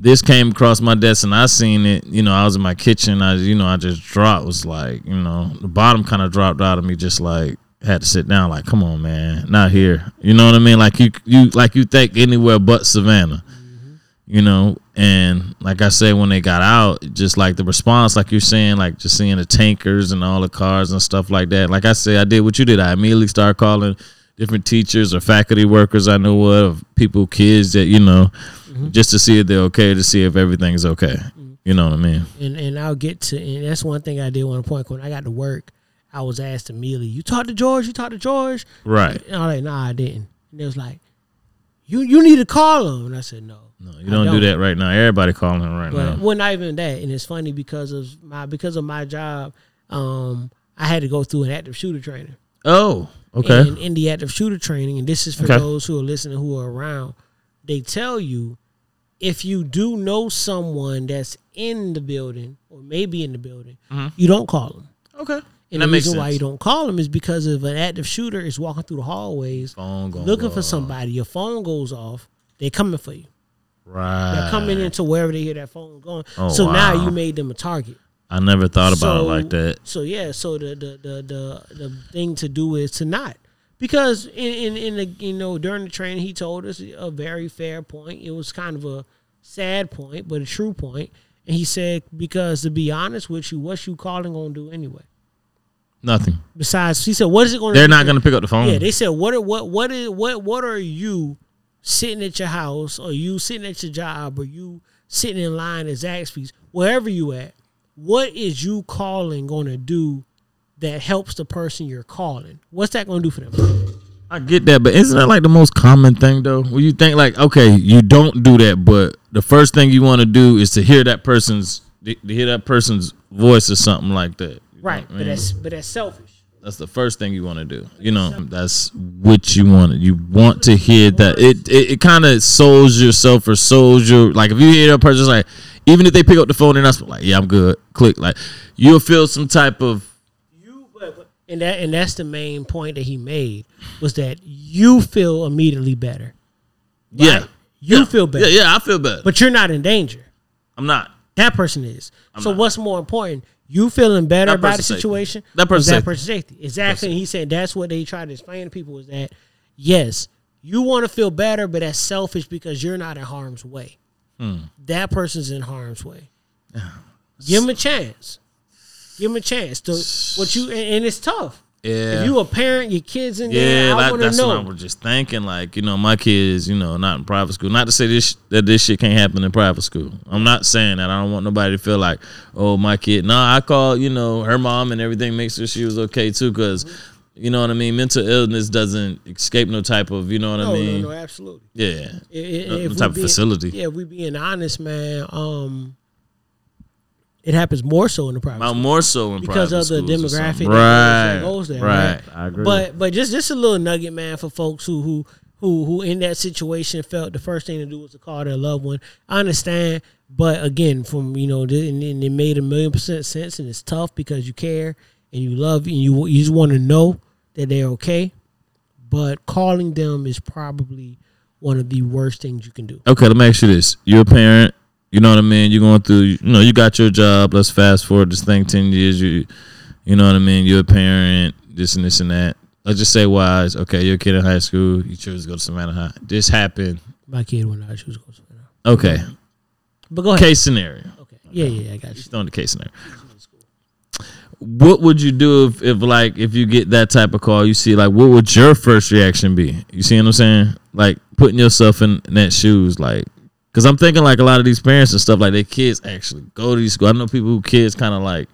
this came across my desk and I seen it, you know, I was in my kitchen. I, you know, I just dropped. Was like, you know, the bottom kind of dropped out of me. Just like had to sit down. Like, come on, man, not here. You know what I mean? Like you, you, like you think anywhere but Savannah mm-hmm. you know? And like i said when they got out just like the response like you're saying like just seeing the tankers and all the cars and stuff like that. Like i said i did what you did. I immediately started calling different teachers or faculty workers i know of people kids that you know mm-hmm. just to see if they're okay to see if everything's okay. Mm-hmm. You know what i mean? And and I'll get to and that's one thing I did want to point when I got to work, I was asked immediately, You talked to George, you talked to George? right And I was like, nah, I didn't. And it was like, You you need to call him. And I said, No. no you don't, do that right now everybody calling him right But now well, not even that. And it's funny because of my because of my job, um, I had to go through an active shooter training. oh okay And in the active shooter training, and this is for Okay. those who are listening who are around, they tell you if you do know someone that's in the building or maybe in the building, you don't call them. okay And that the reason why you don't call them is because if an active shooter is walking through the hallways looking for somebody, your phone goes off, they're coming for you. right They're coming into wherever they hear that phone going. Oh, so now you made them a target. i never thought about it like that So yeah, so the the the the, the thing to do is to not because in, in in the you know during the training he told us a very fair point. It was kind of a sad point, but a true point. And he said because to be honest with you, what you calling gonna do anyway? Nothing Besides, he said, what is it going? to they're not gonna pick up the phone Yeah, they said what are what what is what what are you sitting at your house or you sitting at your job or you sitting in line at Zaxby's wherever you at? What is you calling going to do that helps the person you're calling? What's that going to do for them? I get that, but isn't that like the most common thing though? When you think like, okay, you don't do that, but the first thing you want to do is to hear that person's to hear that person's voice or something like that. You know Right, but mean? that's but that's selfish. that's the first thing you want to do. You know, that's what you want. You want to hear that. It it, it kind of souls yourself or souls your like if you hear that person like even if they pick up the phone and not like yeah I'm good click like you'll feel some type of you And that and that's the main point that he made was that you feel immediately better. yeah You Yeah. feel better. yeah yeah I feel better But you're not in danger. I'm not That person is. so not. what's more important? You feeling better That about the person's safety. situation? That person, that safety. safety. Exactly. And he said that's what they try to explain to people is that yes, you want to feel better, but that's selfish because you're not in harm's way. Hmm. That person's in harm's way. Give him a chance. Give him a chance. To, what you and, and it's tough. Yeah If you a parent, your kids in there, Yeah, I that, want to that's what I know. was just thinking. Like, you know, my kids, you know, not in private school. Not to say this that this shit can't happen in private school. I'm not saying that. I don't want nobody to feel like, oh, my kid. No, I called, you know, her mom and everything makes sure she was okay too, because. You know what I mean? Mental illness doesn't escape no type of, you know what No, I mean? no, no, absolutely. Yeah. I- I- No- no type of facility. Yeah, we being honest, man. Um, it happens more so in the private Now, school more so in because private of the schools or demographic something. that goes there. right. Right. I agree. But but just just a little nugget, man, for folks who who who who in that situation felt the first thing to do was to call their loved one. I understand, but again, from you know, the- and, and it made a million percent sense, and it's tough because you care and you love and you you just want to know that they're okay. But calling them is probably one of the worst things you can do. Okay, let me ask you this: You're a parent. You know what I mean. You're going through. You know, you got your job. Let's fast forward this thing ten years. You, you know what I mean. You're a parent. This and this and that. Let's just say, wise. Okay, you're a kid in high school. You choose to go to Savannah High. This happened. My kid when I choose to go somewhere. Okay. But go ahead. Case scenario. Okay. Yeah, yeah, I got you. Just throwing the case scenario. What would you do if, if like if you get that type of call? You see, like, what would your first reaction be? You see what I'm saying? Like putting yourself in, in that shoes, like, because I'm thinking like a lot of these parents and stuff, like their kids actually go to these schools. I know people who kids kind of like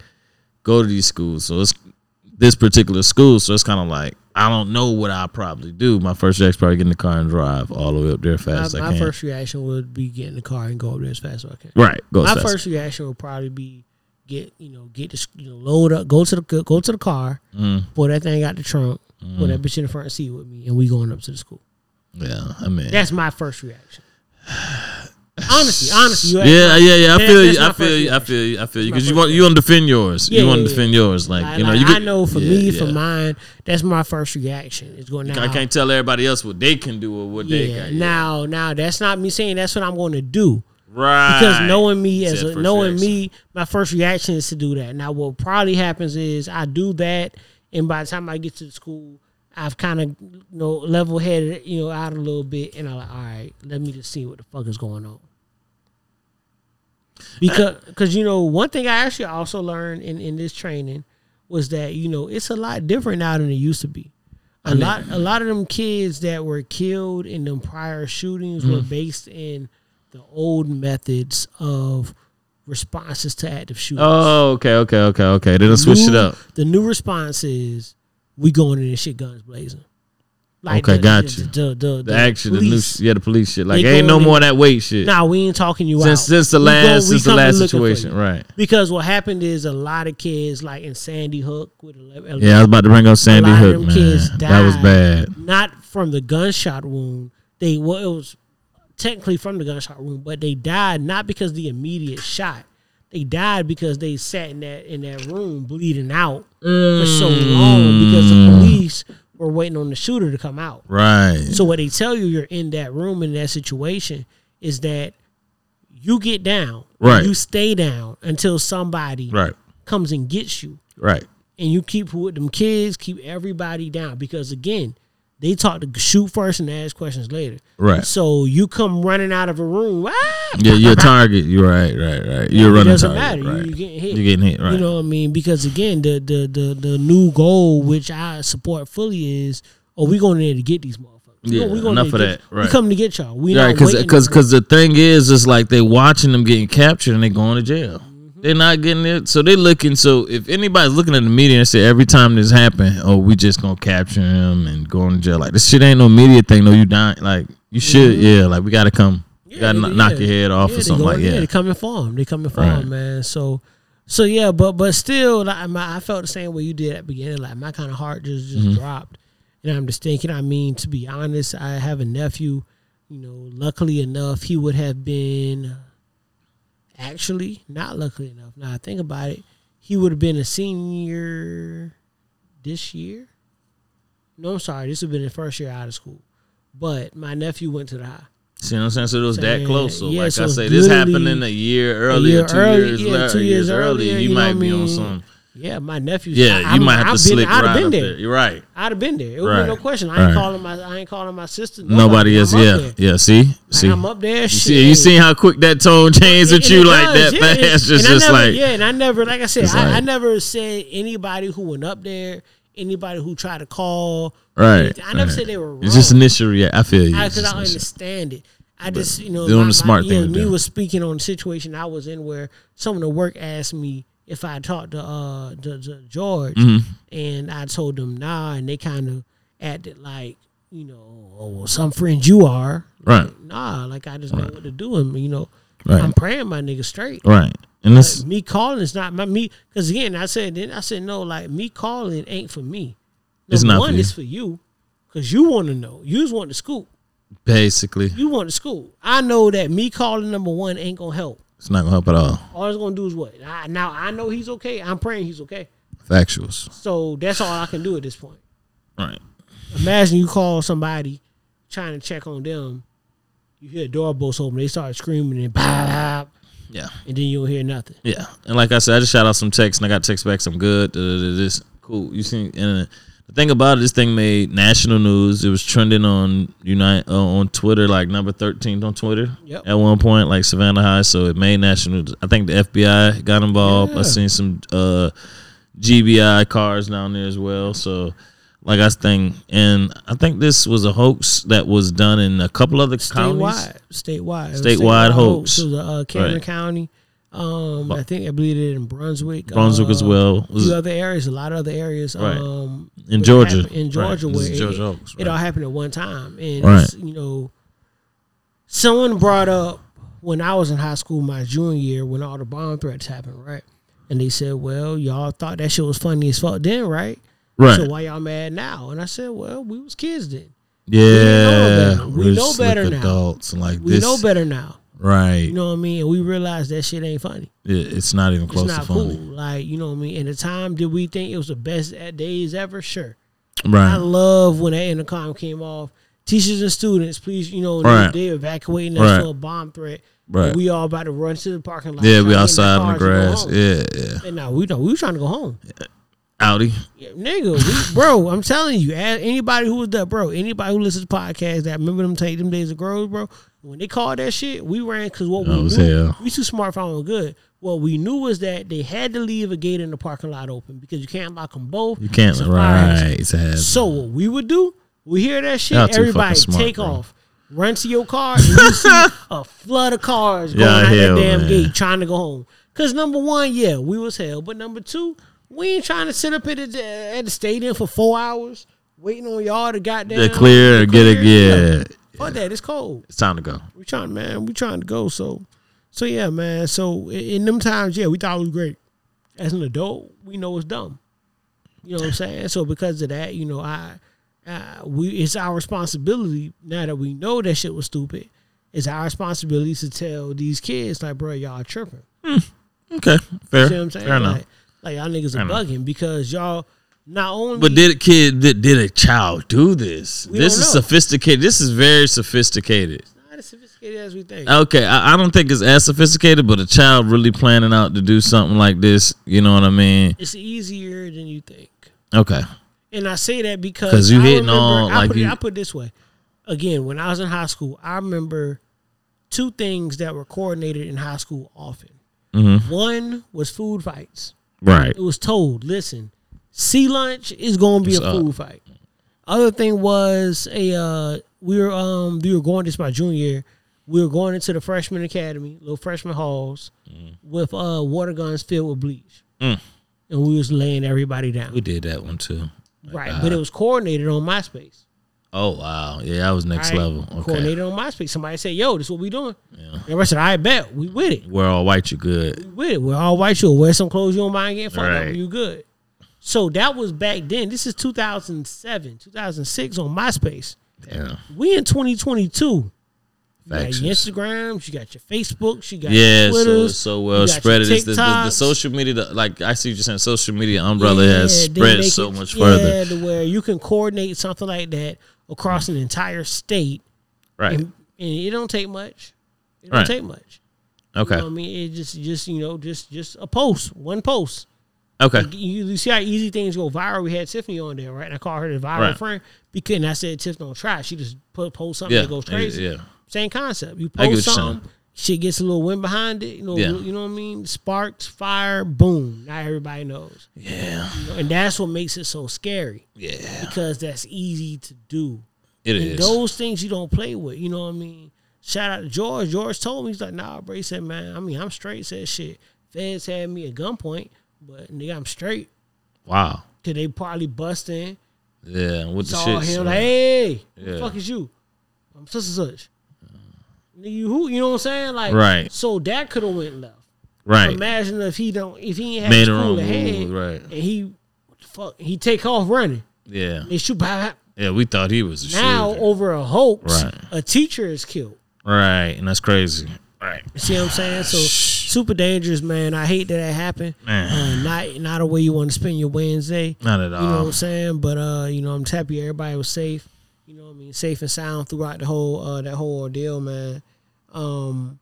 go to these schools, so it's this particular school, so it's kind of like I don't know what I'll probably do. My first reaction probably get in the car and drive all the way up there My, fast as I my can. first reaction would be get in the car and go up there as fast as I can. right, go my fast. first reaction would probably be get you know get this you know load up go to the go to the car Mm, pull that thing out the trunk put mm. that bitch in the front seat with me and we going up to the school yeah, I mean, that's my first reaction honestly honestly asked yeah, yeah, yeah. I feel you. I feel you. I feel you. I feel you. Because you want you want to defend yours. Yeah, you want to defend yours. Like Like, you know, like, you I know for yeah, me, for yeah. mine, that's my first reaction. Is going now. I can't tell everybody else what they can do or what they yeah. got. Now, now that's not me saying that's what I'm going to do. right. Because knowing me as a, knowing reaction. me, my first reaction is to do that. Now, what probably happens is I do that, and by the time I get to the school, I've kind of you know level headed you know out a little bit, and I'm like, all right, let me just see what the fuck is going on. Because, because you know, one thing I actually also learned in in this training was that you know it's a lot different now than it used to be. A lot, a lot of them kids that were killed in them prior shootings were Mm. based in the old methods of responses to active shootings. Oh, okay, okay, okay, okay. They done switch it up. The new response is we going in this shit guns blazing. Like Okay, the, got the, you. The, the, The action, the new, police. sh- yeah, the police shit. Like ain't no going more of that weight shit. Nah, we ain't talking you since out. since the last go- since the last situation, right? Because what happened is a lot of kids, like in Sandy Hook, with Yeah, I was about to bring up Sandy a lot Hook, of them man. kids That was bad. Not from the gunshot wound. They well, it was technically from the gunshot wound, but they died not because the immediate shot. They died because they sat in that in that room bleeding out for so long because the Mm. police were waiting on the shooter to come out. Right. So what they tell you you're in that room in that situation is that you get down, Right. You stay down until somebody Right. comes and gets you, Right. and you keep with them kids, keep everybody down because again, they talk to shoot first and ask questions later. Right. So you come running out of a room, ah, Yeah, you're a target. You're right, right, right. You're a it running doesn't target. matter. Right. You're getting hit. You're getting hit, right. You know what I mean? Because again, the the the the new goal, which I support fully, is oh, we going in there to get these motherfuckers. Yeah, we going enough of that, right. We coming to get y'all. We right, because because because the thing is, is like they watching them getting captured and they going to jail. Mm-hmm. They're not getting it, so they're looking. So if anybody's looking at the media and say every time this happen, oh, we just gonna capture him and go in jail. Like this shit ain't no media thing. No, you dying. Like you should, yeah. Like we gotta come, you gotta Mm-hmm. Yeah, knock yeah. your head off Yeah, or something go- like Yeah, they coming for him. They coming for Right. him, man. So, so yeah, but but still, like, my, I felt the same way you did at the beginning. Like my kind of heart just just Mhm. dropped, and I'm just thinking. I mean, to be honest, I have a nephew. You know, luckily enough, he would have been. Actually, not luckily enough. Now I think about it, he would have been a senior this year. No, I'm sorry. This would have been his first year out of school. But my nephew went to the high. See what I'm saying? So it was that close. So yeah, like so I say, this happened in a year a earlier, year two early- years, yeah, later, two years earlier. earlier, You, you know might be I on mean? some. Yeah, my nephew. Yeah, I, you might have I've to been, slick I'd have right been up there. there. You're right. I'd have been there. It would Right. be no question. I ain't Right. calling my. I ain't calling my sister. Nobody else. I'm Yeah, there. yeah. See, see, I'm up there. You see, you seen how quick that tone changed with you like does, that yeah, fast. Just, just never- like yeah, and I never, like I said, I, I never said anybody who went up there, anybody who tried to call. right. I never said they were wrong. It's just initial. Yeah, I feel you. Because I understand it. I just you know doing my- the smart my, thing to me was speaking on the situation I was in where someone at work asked me if I talked to uh to, to George, Mhm. and I told them nah, and they kind of acted like you know oh some friends you are Right. Like, nah like I just know what to do and you know Right. I'm praying my nigga straight Right. And this, Like, me calling is not my me because again I said then I said no like me calling ain't for me. It's not for one, you. it's for you because you want to know. You just want the scoop. basically, You want the school. I know that me calling number one ain't gonna help. It's not gonna help at all. All it's gonna do is what? I, now I know he's okay. I'm praying he's okay. Factuals. So that's all I can do at this point. Right. Imagine you call somebody trying to check on them. You hear a door bust open, they start screaming and blah, Yeah. and then you don't hear nothing. Yeah, and like I said, I just shot out some texts and I got text back. Some good. This cool. You see, and the thing about it, this thing made national news. It was trending on Unite uh, on Twitter, like number thirteen on Twitter. Yep. At one point, like Savannah High, so it made national. news. I think the FBI got involved. Yeah. I seen some uh, GBI cars down there as well. So. Like I think, and I think this was a hoax that was done in a couple other counties. Statewide, statewide, Statewide hoax. It was a uh, Camden Right. County. Um, I think I believe it in Brunswick. Brunswick as uh, well. A Was other areas, a lot of other areas. Right. Um, In Georgia. happened- in Georgia, This where it, Georgia Oaks, it all happened at one time, and Right. it's, you know, someone brought up when I was in high school, my junior year, when all the bomb threats happened, right? And they said, "Well, y'all thought that shit was funny as fuck then, right? Right. So why y'all mad now?" And I said, "Well, we was kids then. yeah, we know better. We we're know better now. Adults and like We this, know better now. Right? You know what I mean? And we realized that shit ain't funny. It- it's not even It's close not to cool. funny, Like you know what I mean? In the time, did we think it was the best days ever? Sure. Right. I love when that intercom came off. Teachers and students, please, you know, Right. they, they evacuating us Right. for a bomb threat. Right. We all about to run to the parking lot. Yeah, we outside in the cars to go grass. Yeah, yeah. And now we don't. We were trying to go home. Audi. Yeah, nigga, we, bro, I'm telling you, anybody who was there, bro, anybody who listens to podcasts that remember them take them days of Groves, bro. When they called that shit, we ran because what we was knew, hell. we too smart for our own good. What we knew was that they had to leave a gate in the parking lot open because you can't lock them both. You can't It's a fire hazard. right. Hazard. So what we would do, we hear that shit, Y'all everybody smart, take bro. off, run to your car, and you see a flood of cars going Yeah, out hell, that damn man. gate trying to go home. Cause number one, yeah, we was hell, but number two, we ain't trying to sit up at the, at the stadium for four hours waiting on y'all to goddamn They clear or get it. clear. Yeah, Fuck that, it's cold. it's time to go. We trying, man, we trying to go. So, so yeah, man. So in, them times, yeah, we thought it was great. As an adult, we know it's dumb. You know what I'm saying? So because of that, you know, I, uh, we it's our responsibility now that we know that shit was stupid. It's our responsibility to tell these kids like, bro, y'all tripping. Okay, fair. You see what I'm saying? Fair enough. Like, like y'all niggas Fair are enough. bugging because y'all not only But did a kid did, did a child do this? This is know. sophisticated. This is very sophisticated. not as sophisticated as we think. Okay, I, I don't think it's as sophisticated, but a child really planning out to do something like this, you know what I mean? It's easier than you think. Okay. And I say that because you I hitting remember- on, I like put, it, you- I put this way. Again, when I was in high school, I remember two things that were coordinated in high school often. Mhm. One was food fights. Right. It was told, listen, sea lunch is going to be What's a up? fight. Other thing was a uh, we were um we were going this my junior year. We were going into the freshman academy, little freshman halls, with uh water guns filled with bleach, Mm. and we was laying everybody down. We did that one too. Right, God. but it was coordinated on MySpace. Oh wow, yeah, that was next right? level. Okay, Coordinated on MySpace. Somebody said, "Yo, this is what we doing." Yeah. Everybody said, "I bet we with it. we're all white. You good? We with it. We're all white. You'll wear some clothes you don't mind getting fucked up. Right. and You good." So that was back then. This is 2007, 2006 on MySpace. Yeah. We in 2022. You got your Instagrams, you got your Facebooks, you got Yeah, your so so well spread. It's the, the, the social media, the, like I see you just saying, social media umbrella Yeah, has spread so it- much yeah, further. to where you can coordinate something like that across an entire state. Right. And, and it don't take much. It don't Right. take much. Okay. You know I mean, it just, just you know, just, just a post, one post. Okay. Like, you, you see how easy things go viral. We had Tiffany on there, right? And I called her the viral Right. friend because and I said Tiffany don't try. She just put post something Yeah, that goes crazy. yeah. Same concept. You post something, shit gets a little wind behind it. You know, Yeah. you know what I mean? Sparks, fire, boom. Now everybody knows. Yeah. You know, and that's what makes it so scary. Yeah. Because that's easy to do. It and is. Those things you don't play with. You know what I mean? Shout out to George. George told me he's like, nah, bro. He said, man, I mean, I'm straight. Said shit. Feds had me at gunpoint, but nigga, I'm straight. Wow. Cause they probably bust in. Yeah. With the shit. him so- like, hey, Yeah. fuck is you? I'm such and such. Nigga, you who? You know what I'm saying? Like, Right. So that could have went left. Right. Imagine if he don't, if he ain't had Made his wrong head, move, right. And he, what the fuck, he take off running. Yeah. They shoot by. Yeah. We thought he was a Now shooter. over a hoax, Right. a teacher is killed. Right. And that's crazy. Right. You see what I'm saying? So super dangerous, man. I hate that it happened. Man. Uh, not not a way you want to spend your Wednesday. Not at all. You know what I'm saying? But uh, you know, I'm just happy everybody was safe. You know what I mean? Safe and sound throughout the whole uh that whole ordeal, man. Um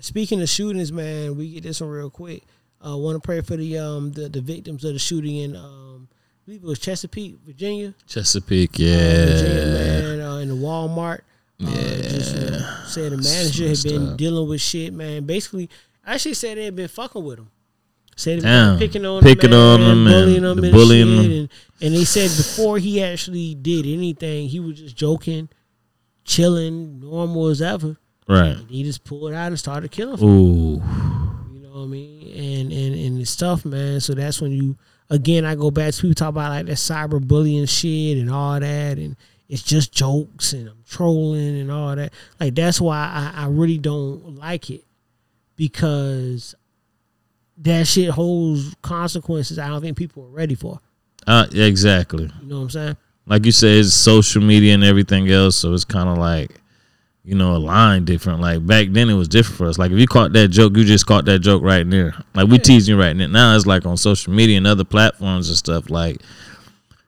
speaking of shootings, man, we get this one real quick. Uh wanna pray for the um the, the victims of the shooting in um I believe it was Chesapeake, Virginia. Chesapeake. Uh, Virginia, Yeah. man, uh, in the Walmart. Uh, just, you know, said the manager had been up. dealing with shit, man. Basically, actually said they had been fucking with him. Said they Damn. been picking on Picking him, on him bullying and him, and bullying shit. him. And, and they said before he actually did anything, he was just joking, chilling, normal as ever. Right. He just pulled out and started killing. folk. Ooh. You know what I mean? And and and it's tough, man. So that's when you again I go back to people talk about like that cyber bullying shit and all that and it's just jokes and I'm trolling and all that. Like that's why I, I really don't like it. Because that shit holds consequences I don't think people are ready for. Uh, exactly. You know what I'm saying? Like you said, it's social media and everything else, so it's kind of like, you know, a line different. Like back then, it was different for us. Like if you caught that joke, you just caught that joke right there. Like we teasing you right now. Now it's like on social media and other platforms and stuff. Like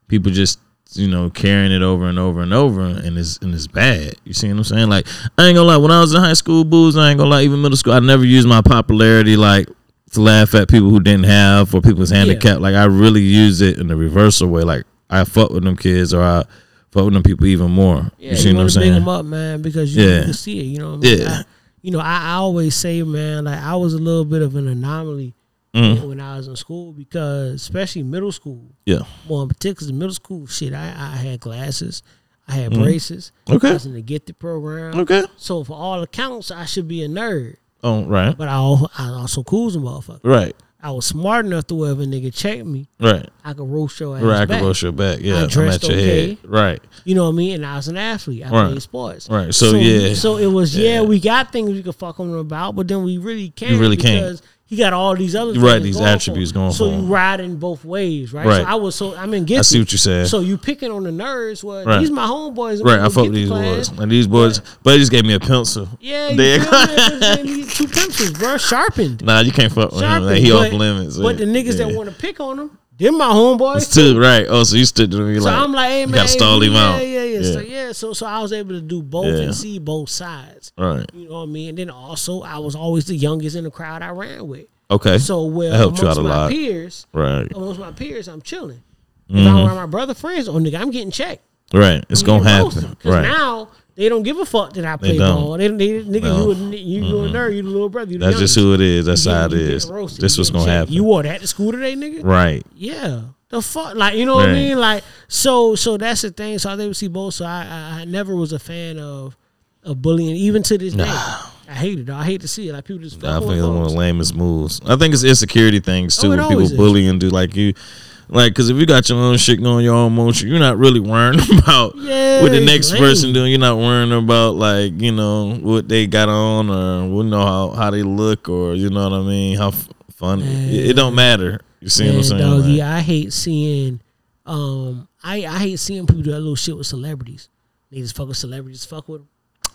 people just you know carrying it over and over and over, and it's and it's bad. You see what I'm saying? Like I ain't gonna lie. When I was in high school, booze, I ain't gonna lie. Even middle school, I never used my popularity like to laugh at people who didn't have or people's handicapped. Like I really used it in the reversal way. Like I fuck with them kids or I fuck with them people even more. Yeah, you see what I'm saying? them up, man, because you, Yeah. you can see it. You know what I mean? Yeah. I, you know, I, I always say, man, like I was a little bit of an anomaly Mhm. when I was in school because, especially middle school, Yeah. more in particular, middle school shit. I, I had glasses, I had Mhm. braces. Okay. I was in the gifted program. Okay. So for all accounts, I should be a nerd. Oh, right. But I I also cool as a motherfucker. Right. I was smart enough to wherever a nigga checked me, Right. I could roast your ass Right, I back. can roast your back. Yeah, I I'm at your okay. head. Right. You know what I mean? And I was an athlete. I Right. played sports. Right. So, yeah. So it was yeah. Yeah. we got things we could fuck him about, but then we really can't. You really can't. He got all these other Right, these going attributes going so you in both ways, right? Right. So I was so I mean, gifted. I see what you're saying. So you picking on the nerds? Well, Right. these my homeboys. Right, I fuck these boys. And these boys, but they just gave me a pencil. Yeah, you They- feel me? They gave me two pencils, bro, sharpened. Nah, you can't fuck with him. Like, he off but, limits. But the niggas Yeah. that want to pick on him, them my homeboys. Two, right? Oh, so you stood to me So like, I'm like, hey you man, gotta stall him yeah, out. Yeah, yeah, So Yeah. yeah, so so I was able to do both Yeah. and see both sides. Right. You know what I mean? And then also I was always the youngest in the crowd I ran with. Okay. So well That helped you out a my lot. peers, Right. amongst my peers, I'm chilling. If Mhm. I'm around my brother friends, oh nigga, I'm getting checked. Right. It's I'm gonna happen. roasted. happen. 'Cause Right. now they don't give a fuck that I They play don't. ball. They, they nigga, No. you a, you, you a nerd, you the little brother. You That's just who it is. That's how it is. roasted, This what's gonna happen. You wore that to school today, nigga? Right. Yeah. The fuck, like you know what I mean? Like so, so that's the thing. So I we see both. So I, I, I never was a fan of of bullying, even to this day. I hate it. Though. I hate to see it. Like people just. I think it's one of the lamest moves. I think it's insecurity things too. Oh, it when people always is. bully and do like you, like because if you got your own shit going, your own motion, you're not really worrying about Yeah, what the next lame. person doing. You're not worrying about like you know what they got on or we know how how they look or you know what I mean. How f- fun it, it don't matter. You see what I'm saying? doggy, Like, I hate seeing. Um, I I hate seeing people do that little shit with celebrities. They just fuck with celebrities, fuck with them.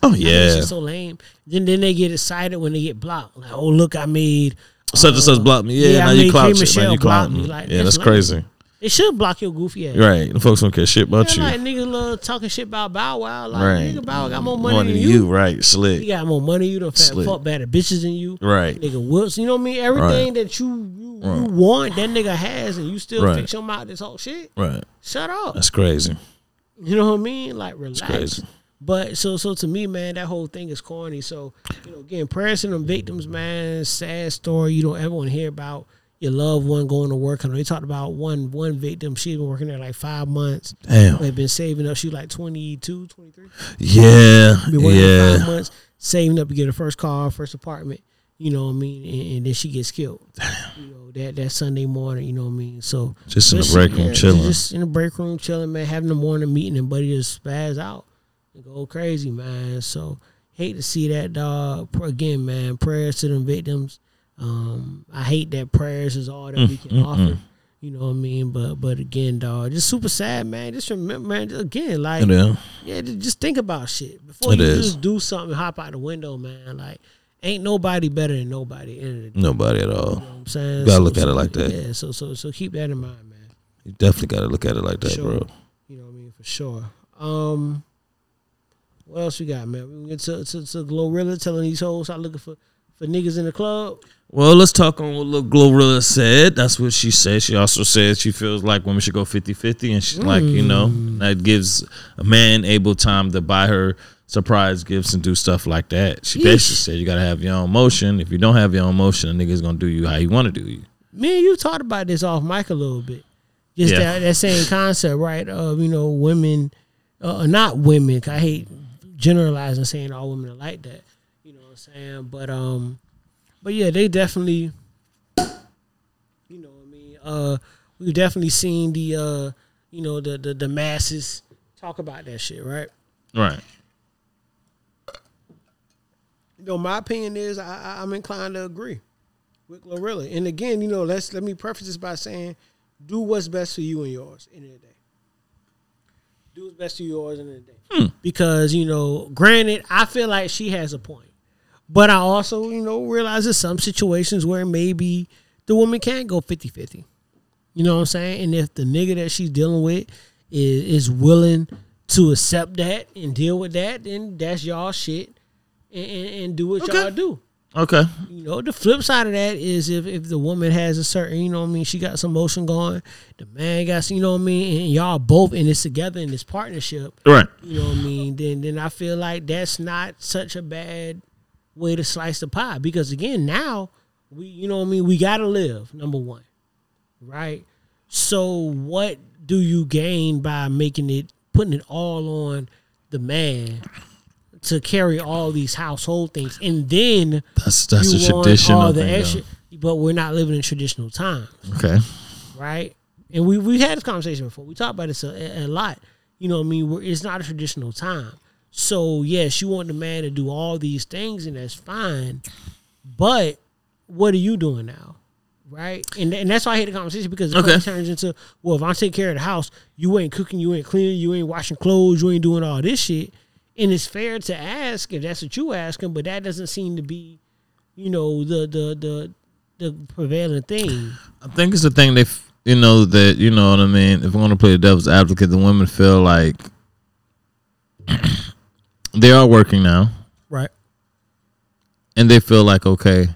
oh yeah, shit's so lame. Then then they get excited when they get blocked. Like, oh look, I made such and such blocked me. Yeah, yeah, now I you clout shit. Now you clout me. Like, yeah, that's that's crazy. They should block your goofy ass. Right, the folks don't care shit about Yeah, you. like niggas love talking shit about Bow Wow. Like Right. nigga, Bow Wow got more money, Money than you. you, right? Slick. He got more money than you. Done fat, fuck better bitches than you. Right. Nigga whoops. You know what I mean? Everything Right. that you you, you want, that nigga has, and you still Right. fix your mouth this whole shit. Right. Shut up. That's crazy. You know what I mean? Like relax. crazy. But so so to me, man, that whole thing is corny. So you know, again, prayers to them victims, man. Sad story. You don't ever want to hear about your loved one going to work. I know they talked about one one victim. She's been working there like five months. Damn. They've been saving up. She was like 22, 23. Yeah, Been working yeah. five months, saving up to get her first car, first apartment. You know what I mean? And, and then she gets killed. You know that that Sunday morning. You know what I mean? So Just in the break room yeah, chilling. Just in the break room chilling, man. Having the morning meeting and buddy just spaz out go crazy, man. So hate to see that dog. Again, man. Prayers to them victims. Um, I hate that prayers is all that we Mm, can mm, offer. mm. You know what I mean? But but again, dog, just super sad, man. Just remember, man. Just again, like yeah, just think about shit before It you is. just do something. Hop out the window, man. Like ain't nobody better than nobody. End of the day, Nobody at all. you know what I'm saying? You gotta So- look at it like that. Yeah. So so so keep that in mind, man. You definitely got to look at it like that, Sure. bro. You know what I mean? For sure. Um, what else we got, man? We can get to, to, to Glorilla telling these hoes start looking for, for niggas in the club. Well, let's talk on what Lil Glorilla said. That's what she said. She also said she feels like women should go 50-50 and she's like, you know, that gives a man able time to buy her surprise gifts and do stuff like that. She basically said you gotta have your own motion. If you don't have your own motion, a nigga's gonna do you how you wanna do you. Me and you talked about this off mic a little bit. Just Yeah. that, that same concept, right? Of, you know, women, uh, not women, 'cause I hate generalizing saying all women are like that. You know what I'm saying? But um, but yeah, they definitely, you know, what I mean, uh, we've definitely seen the uh, you know, the the, the masses talk about that shit, right? Right. You know, my opinion is I, I, I'm inclined to agree with Glorilla. And again, you know, let's let me preface this by saying, do what's best for you and yours in the day. Do what's best for yours in the day. Hmm. Because, you know, granted, I feel like she has a point. But I also, you know, realize there's some situations where maybe the woman can't go 50-50. You know what I'm saying? And if the nigga that she's dealing with is, is willing to accept that and deal with that, then that's y'all shit. And, and, and do what y'all do. Okay. You know, the flip side of that is if, if the woman has a certain, you know what I mean, she got some motion going, the man got some, you know what I mean, and y'all both in this together in this partnership, Right. you know what I mean, then then I feel like that's not such a bad way to slice the pie. Because again, now we you know what I mean, we gotta live, number one. Right? So what do you gain by making it putting it all on the man to carry all these household things and then That's that's you a traditional all the thing. extra, but we're not living in traditional times. Okay. right? And we we had this conversation before. We talked about this a, a lot. You know, what I mean, We're, it's not a traditional time. So yes, you want the man to do all these things, and that's fine. But what are you doing now, right? And and that's why I hate the conversation because it Okay. turns into well, if I'm taking care of the house, you ain't cooking, you ain't cleaning, you ain't washing clothes, you ain't doing all this shit. And it's fair to ask if that's what you asking, but that doesn't seem to be, you know, the the the the prevailing thing. I think it's the thing they, f- you know, that you know what I mean. If we want to play the devil's advocate, the women feel like they are working now, Right. and they feel like okay,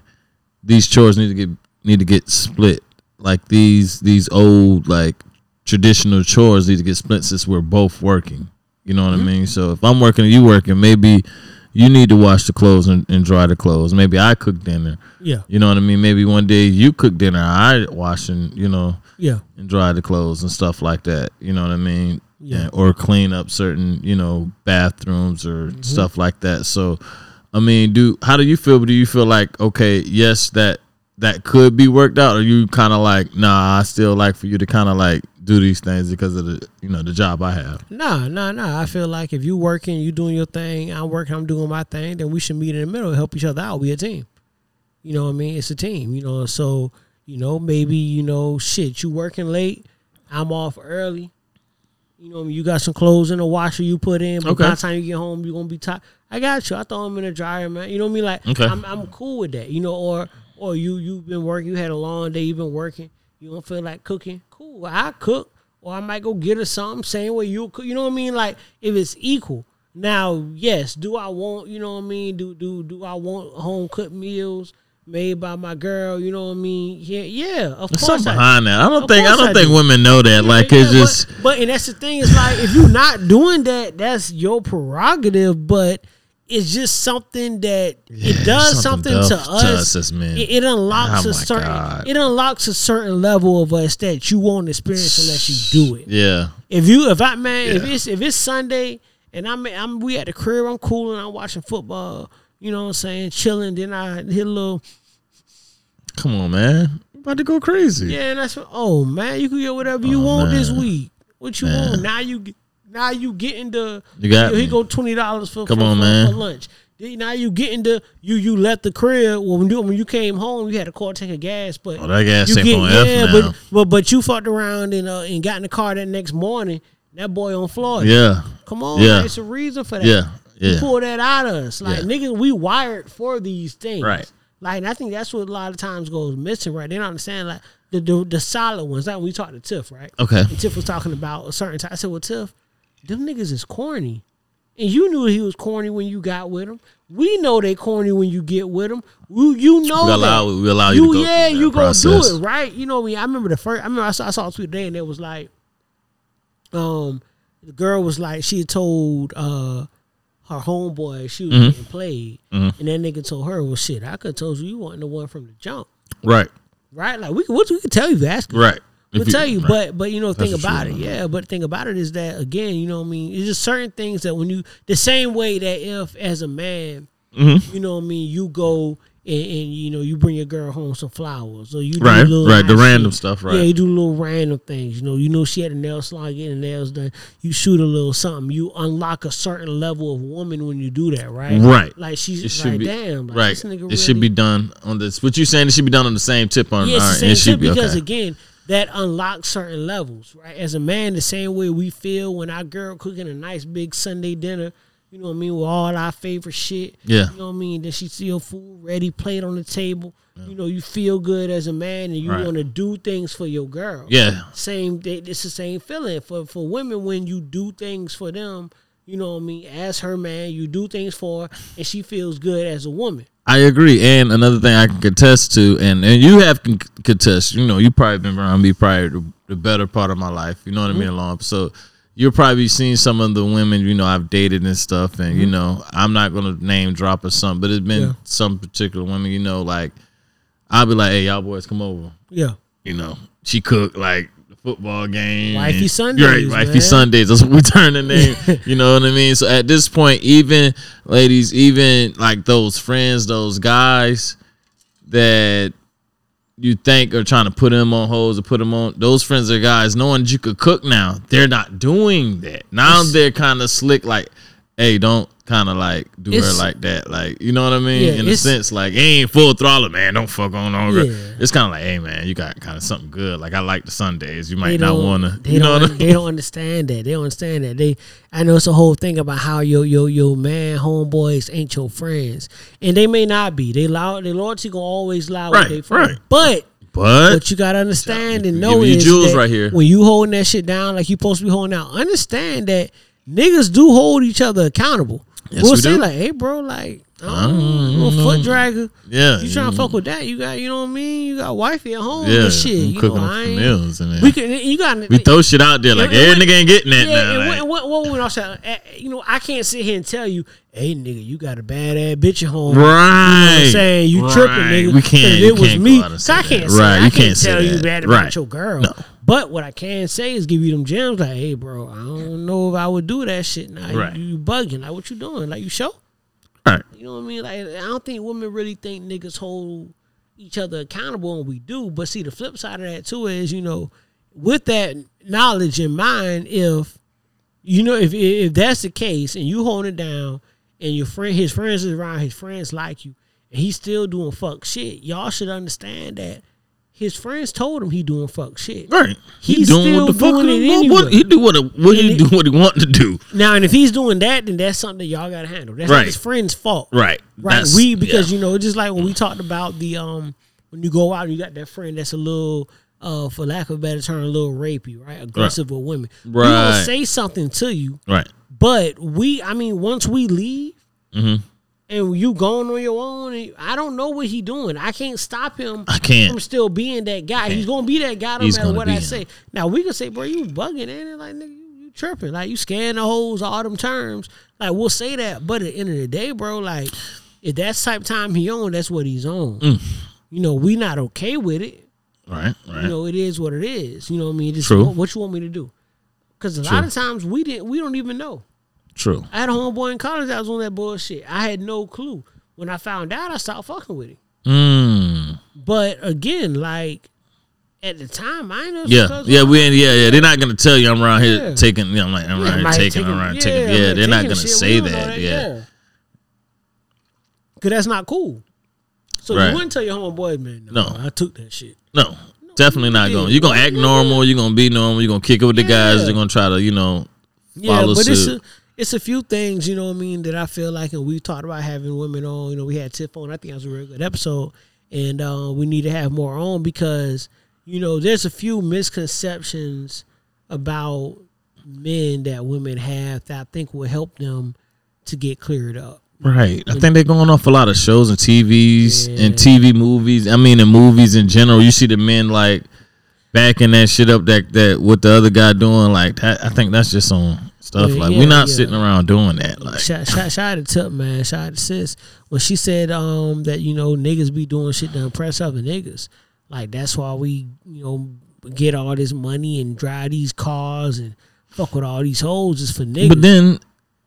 these chores need to get need to get split. Like these these old like traditional chores need to get split since we're both working. You know what I mean? So if I'm working and you working, maybe you need to wash the clothes and, and dry the clothes. Maybe I cook dinner. Yeah. You know what I mean? Maybe one day you cook dinner, I wash and you know Yeah. and dry the clothes and stuff like that. You know what I mean? Yeah. And- or clean up certain, you know, bathrooms or Mm-hmm. stuff like that. So, I mean, do how do you feel? Do you feel like okay, yes, that that could be worked out, or you kind of like, nah, I still like for you to kind of like do these things because of the, you know, the job I have. Nah, nah, nah. I feel like if you working, you doing your thing, I'm working, I'm doing my thing, then we should meet in the middle and help each other out. We a team. You know what I mean? It's a team, you know. So, you know, maybe, you know, shit, you working late, I'm off early. You know, what I mean? you got some clothes in the washer you put in, but Okay. by the time you get home, you're gonna be tired. I got you. I throw them in the dryer, man. You know what I mean? Like Okay. I'm I'm cool with that. You know, or or you you've been working, you had a long day, you've been working, you don't feel like cooking. Cool. I cook. Or I might go get her something, same way you cook. You know what I mean? Like if it's equal. Now, yes, do I want, you know what I mean? Do do do I want home cooked meals made by my girl? You know what I mean? Yeah, yeah, of There's course. something I behind that. I don't Of think I don't I think do. women know that. Like Yeah, it's but- just But, and that's the thing is like if you're not doing that, that's your prerogative. But it's just something that it does something, something to tough to us. us men. It, it unlocks Oh a certain. God. It unlocks a certain level of us that you won't experience unless you do it. yeah. If you, if I man, if it's if it's Sunday and I'm I'm we at the crib, I'm cooling, I'm watching football. You know what I'm saying? Chilling. Then I hit a little. Come on, man. About to go crazy. Yeah, and that's what, oh man, you can get whatever oh, you Oh, want this week. What you Man. want now? You get- now you getting the You got He go twenty dollars for Come for, on, for, man. for lunch. Then Now you getting the you you left the crib well, when you when you came home you had a call to take a gas but Oh, that gas you on F but, but but you fucked around and uh, and got in the car that next morning that boy on Florida Yeah. come on Yeah. it's a reason for that Yeah. you pull that out of us like Yeah. niggas we wired for these things Right. like and I think that's what a lot of times goes missing right they don't understand like the the, the solid ones like when we talked to Tiff right Okay. and Tiff was talking about a certain time I said well Tiff them niggas is corny and you knew he was corny when you got with him. We know they corny when you get with them. You, you know We that. allow- we allow you to go yeah, that you go process. do it right. You know what I mean? I remember the first. I remember I saw, I saw a tweet today and it was like, um, the girl was like she had told uh her homeboy she was Mhm. getting played, Mhm. and that nigga told her, "Well, shit, I could have told you you wasn't the one from the jump." Right. right? Like we could, we could tell you you ask. Right. We'll tell you, right. but but you know, That's thing about it, yeah. But the thing about it is that again, you know, what I mean, it's just certain things that when you the same way that if as a man, mm-hmm. You know what I mean? You go and, and you know you bring your girl home some flowers, or you do Right, little right, the random shit. stuff, right. Yeah, you do little random things. You know, you know she had a nail salon getting the nails done. You shoot a little something. You unlock a certain level of woman when you do that, right? Right. Like she's It should like, be damn, like, right. This nigga It should be done on this. What you saying? It should be done on the same tip on. Yeah, it's all the right, same it should tip be because okay. again, that unlocks certain levels, right? As a man, the same way we feel when our girl cooking a nice big Sunday dinner, you know what I mean, with all our favorite shit. Yeah. You know what I mean? Then she see your food ready, plate on the table. You know, you feel good as a man and you Right. want to do things for your girl. Yeah. Same it's the same feeling. For for women when you do things for them, you know what I mean, as her man, you do things for her and she feels good as a woman. I agree. And another thing I can contest to, and, and you have can contest, you know, you probably been around me probably the, the better part of my life. You know what I mean? Mm-hmm. Along. So you'll probably seen some of the women, you know, I've dated and stuff. And, you mm-hmm. know, I'm not going to name drop or something, but it's been Yeah. some particular women, you know, like I'll be like, hey, y'all boys come over. Yeah. You know, she cooked like football game. Wifey Sundays, Right, wifey man. Sundays. That's what we turn the name. you know what I mean? So at this point, even ladies, even like those friends, those guys that you think are trying to put them on holes or put them on those friends are guys knowing that you could cook now. They're not doing that. Now they're kind of slick like, hey, don't kind of like do her like that. Like, you know what I mean? Yeah, In a sense, like, ain't full throttle, man. Don't fuck on her. Yeah. It's kind of like, hey, man, you got kind of something good. Like, I like the Sundays. You might not want to. You know what I mean? They don't understand that. They don't understand that. They. I know it's a whole thing about how your your your man homeboys ain't your friends, and they may not be. They loud. They loyalty gonna always lie Right, with their friends. right. But But what you gotta understand and know you is jewels that right here. when you holding that shit down like you supposed to be holding out, understand that niggas do hold each other accountable. Yes, we'll we say do. like, hey, bro, like. I don't don't know, know. Mm, mm. foot dragger. Yeah, you trying you- to fuck with that? You got, you know what I mean? You got wifey at home yeah, and shit. I'm You cooking know, I ain't. meals and We can, you got. we throw shit out there like, hey, nigga ain't getting that yeah, now. and like- what, what, what uh, you know, I can't sit here and tell you, hey, nigga, you got a bad ass bitch at home. You know what Right. I'm saying? You tripping, nigga. We can't- you it was me, out and 'cause say I can't Right, I you can't can't tell you that. bad about Right. your girl. No. But what I can say is give you them gems like, hey, bro, I don't know if I would do that shit now. You- Right. You, bugging. Like, what you doing? Like, you show. Right. You know what I mean? Like, I don't think women really think niggas hold each other accountable, and we do. But see, the flip side of that too is, you know, with that knowledge in mind, if you know, if if that's the case, and you hold it down, and your friend, his friends is around, his friends like you, and he's still doing fuck shit, y'all should understand that his friends told him he doing fuck shit. Right. He He's doing still what the fuck doing it he, anyway. what, he do what what he And do what he want to do. Now, and if he's doing that, then that's something that y'all gotta handle. That's Right. his friend's fault. Right. Right. That's- we because yeah. you know, it's just like when we talked about the um when you go out and you got that friend that's a little uh for lack of a better term, a little rapey, right? Aggressive with women. We Right. gonna say something to you, Right. but we I mean, once we leave Mhm. And you going on your own, and I don't know what he doing. I can't stop him I can't. from still being that guy. He's gonna be that guy no He's matter what I him. say. Now we can say, bro, you bugging, ain't it? Like nigga, you, you tripping. Like you scaring the holes, all them terms. Like we'll say that, but at the end of the day, bro, like if that's type time he on, that's what he's on. Mm. You know, we not okay with it. Right. Right. You know, it is what it is. You know what I mean? Just True. What, what you want me to do? Because a lot of times we didn't, we don't even know. True. I had a homeboy in college that was on that bullshit. I had no clue. When I found out, I stopped fucking with him. Mm. But again, like at the time, I know. Yeah. Yeah. We ain't. Yeah. Yeah. They're not gonna tell you I'm around here Yeah. taking. Yeah. I'm like I'm around here taking. I'm around here taking. Yeah. They're not gonna say that. Yeah. Cause that's not cool. So Right. you wouldn't tell your homeboy, man. No, No. I took that shit. No. Definitely not yeah, going. You're gonna act normal. You're gonna be normal. You're gonna kick it with the guys. You're gonna try to, you know, Yeah, follow but it's a, suit. It's a few things, you know what I mean, that I feel like, and we talked about having women on. You know, we had Tiff on. I think that was a really good episode, and uh, we need to have more on because you know there's a few misconceptions about men that women have that I think will help them to get cleared up. Right. I think they're going off a lot of shows and TVs Yeah. and TV movies. I mean, in movies in general, you see the men like backing that shit up that that what the other guy doing. Like that, I think that's just on stuff. Yeah, like yeah, we're not yeah. sitting around doing that. Like Shout, shout, shout out to Tiff, man. Shout out to Sis. When she said um that, you know, niggas be doing shit to impress other niggas. Like, that's why we, you know, get all this money and drive these cars and fuck with all these hoes is for niggas. But then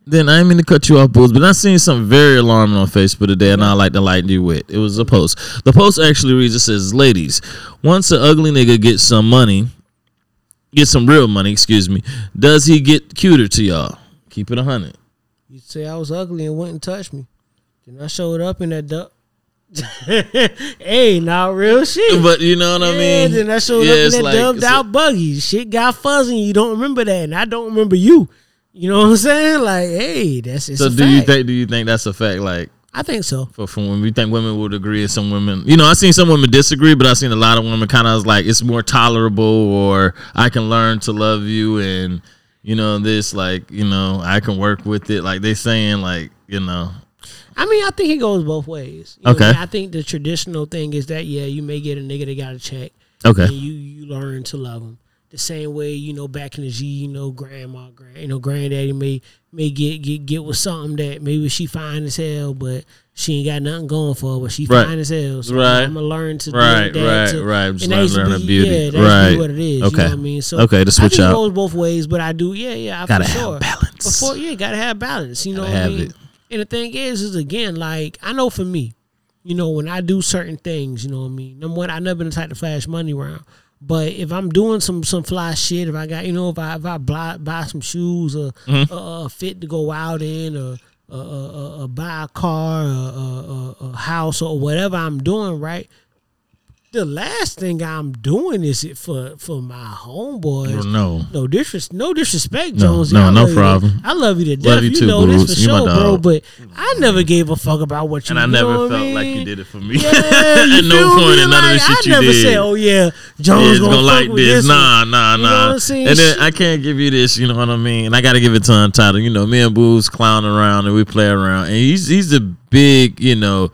then I ain't mean to cut you off, Bulls, but I seen something very alarming on Facebook today, and I like to lighten you with. It was a post. The post actually reads: It says, "Ladies, once an ugly nigga gets some money, get some real money, excuse me, does he get cuter to y'all? Keep it a hundred. You say I was ugly and wouldn't touch me. Then I showed up in that duck. hey, now real shit. But you know what I mean? Then I showed Yeah, up in that like- dubbed it's a- out buggy. Shit got fuzzy. You don't remember that, and I don't remember you. You know what I'm saying? Like, hey, that's it's So do you think? Do you think that's a fact? Like. I think so. for from when we think women would agree and some women you know I've seen some women disagree but I've seen a lot of women kind of like it's more tolerable or i can learn to love you and you know this like you know i can work with it like they saying like you know I mean, I think it goes both ways. You know, Okay. I think the traditional thing is that yeah, you may get a nigga that got a check. Okay. And you you learn to love him the same way you know back in the G, you know, grandma, grand, you know, granddaddy may may get get get with something that maybe she fine as hell, but she ain't got nothing going for her, but she Right. fine as hell. So Right. I'm gonna learn to Right, do that. right, to, right. Just and that learn- learn be- beauty. Yeah, that's Right. what it is. You Okay. know what I mean? So Okay, to I switch think out. It goes both ways, but I do. Yeah, yeah. I Gotta for have sure. balance. Before, yeah, gotta have balance. You know Gotta what I mean? it. And the thing is, is again, like I know for me, you know, when I do certain things, you know what I mean. Number one, I never been the type to flash money around. But if I'm doing some some fly shit, if I got you know, if I if I buy, buy some shoes or Mhm. a, a fit to go out in or uh, uh, uh, buy a car, or, a house, or whatever I'm doing, right? The last thing I'm doing is it for for my homeboys. No. no disres, no disrespect, No, Jones. no, no love you problem. I love you to Love death. you You, too, know this for You my sure, bro. But I never gave a fuck about what you. and i never felt I like you did it for me Yeah, at no point in none of the shit I you never did said, "Oh yeah, Jones Yeah, gonna, gonna like this. one." Nah, nah, You know nah. and then I can't give you this. You know what I mean? And I got to give it to Untitled. You know, me and Boo's clown around and we play around. And he's he's a big, you know,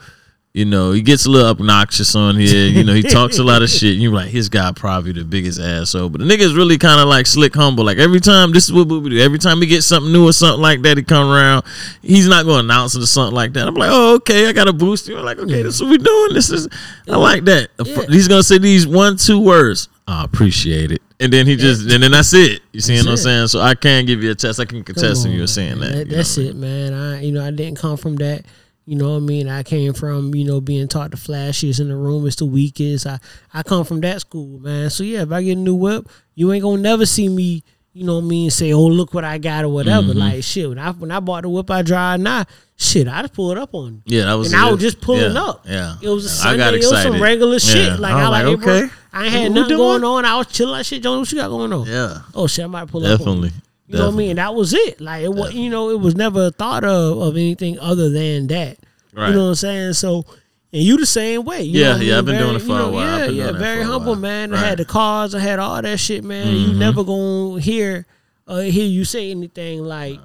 you know, he gets a little obnoxious on here. You know, he talks a lot of shit. You're like, his guy probably the biggest asshole. But the nigga's really kind of like slick humble. Like every time, this is what we do. Every time he gets something new or something like that, he come around. He's not going to announce it or something like that. I'm like, oh, okay, I got to boost you. I'm like, okay, this is what we doing. This is, I like that. He's going to say these one, two words. I appreciate it. And then he just, and then that's it. You see what I'm it. saying? So I can give you a test. I can contest when you are saying that. you that's know? it, man. I you know I didn't come from that. You know what I mean? I came from you know being taught the flashiest in the room is the weakest. I I come from that school, man. So yeah, if I get a new whip, you ain't gonna never see me. You know what I mean? Say, oh look what I got or whatever. Mhm. Like shit. When I when I bought the whip I drive now, shit, I just pull it up on you. Yeah, that was and I was just pulling Yeah, up. yeah. It was a I Sunday. got It was some excited. regular shit. Like I I like, like, hey, bro, okay. I ain't had we nothing doing? going on. I was chilling like shit. Jones, what you got going on? Yeah. Oh shit, I might pull up. Definitely. You. You know what I mean? And that was it. Like it was, you know, it was never thought of of anything other than that. Right. You know what I'm saying? So, and you the same way. You Yeah, know what I yeah, mean? I've been Very- doing it for you a while. Yeah, yeah, very humble, man. I had the cars, I had all that shit, man. You Mhm. never gonna hear uh, hear you say anything like.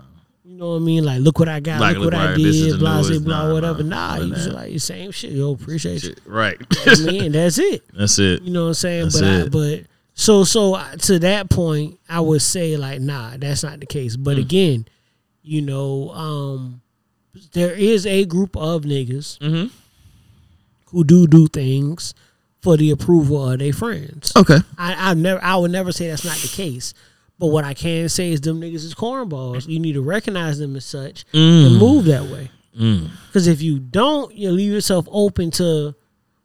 You know what I mean? Like, look what I got, Like, look what look, I right, did, blah, newest. blah, Nah, whatever. nah, Nah, you just like the same shit. Yo, appreciate you. Right. I mean, that's it. That's it. You know what I'm saying? That's but I, but so so to that point, I would say like, nah, that's not the case. But Mm. again, you know, um, there is a group of niggas Mm-hmm. who do do things for the approval of their friends. Okay. I I never I would never say that's not the case. But what I can say is them niggas is cornballs. You need to recognize them as such Mm. and move that way. Mm. Because if you don't, you leave yourself open to.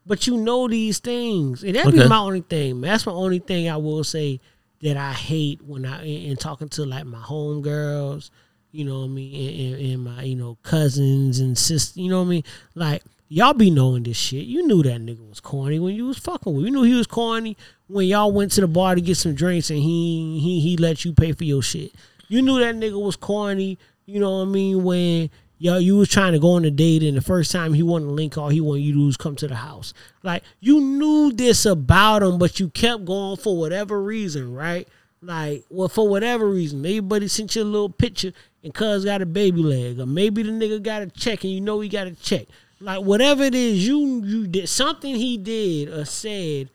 But you know these things, and that be Okay. my only thing. That's my only thing I will say that I hate when I in, in talking to like my homegirls. You know what I mean, and, and, and my you know cousins and sisters. You know what I mean, like. Y'all be knowing this shit. You knew that nigga was corny when you was fucking with. You knew he was corny when y'all went to the bar to get some drinks and he he he let you pay for your shit. You knew that nigga was corny. You know what I mean when yo you was trying to go on a date and the first time he wanted to link all he wanted you to do was come to the house. Like you knew this about him, but you kept going for whatever reason, right? Like well for whatever reason, maybe buddy sent you a little picture and cuz got a baby leg, or maybe the nigga got a check and you know he got a check. Like whatever it is, you you did something he did or said,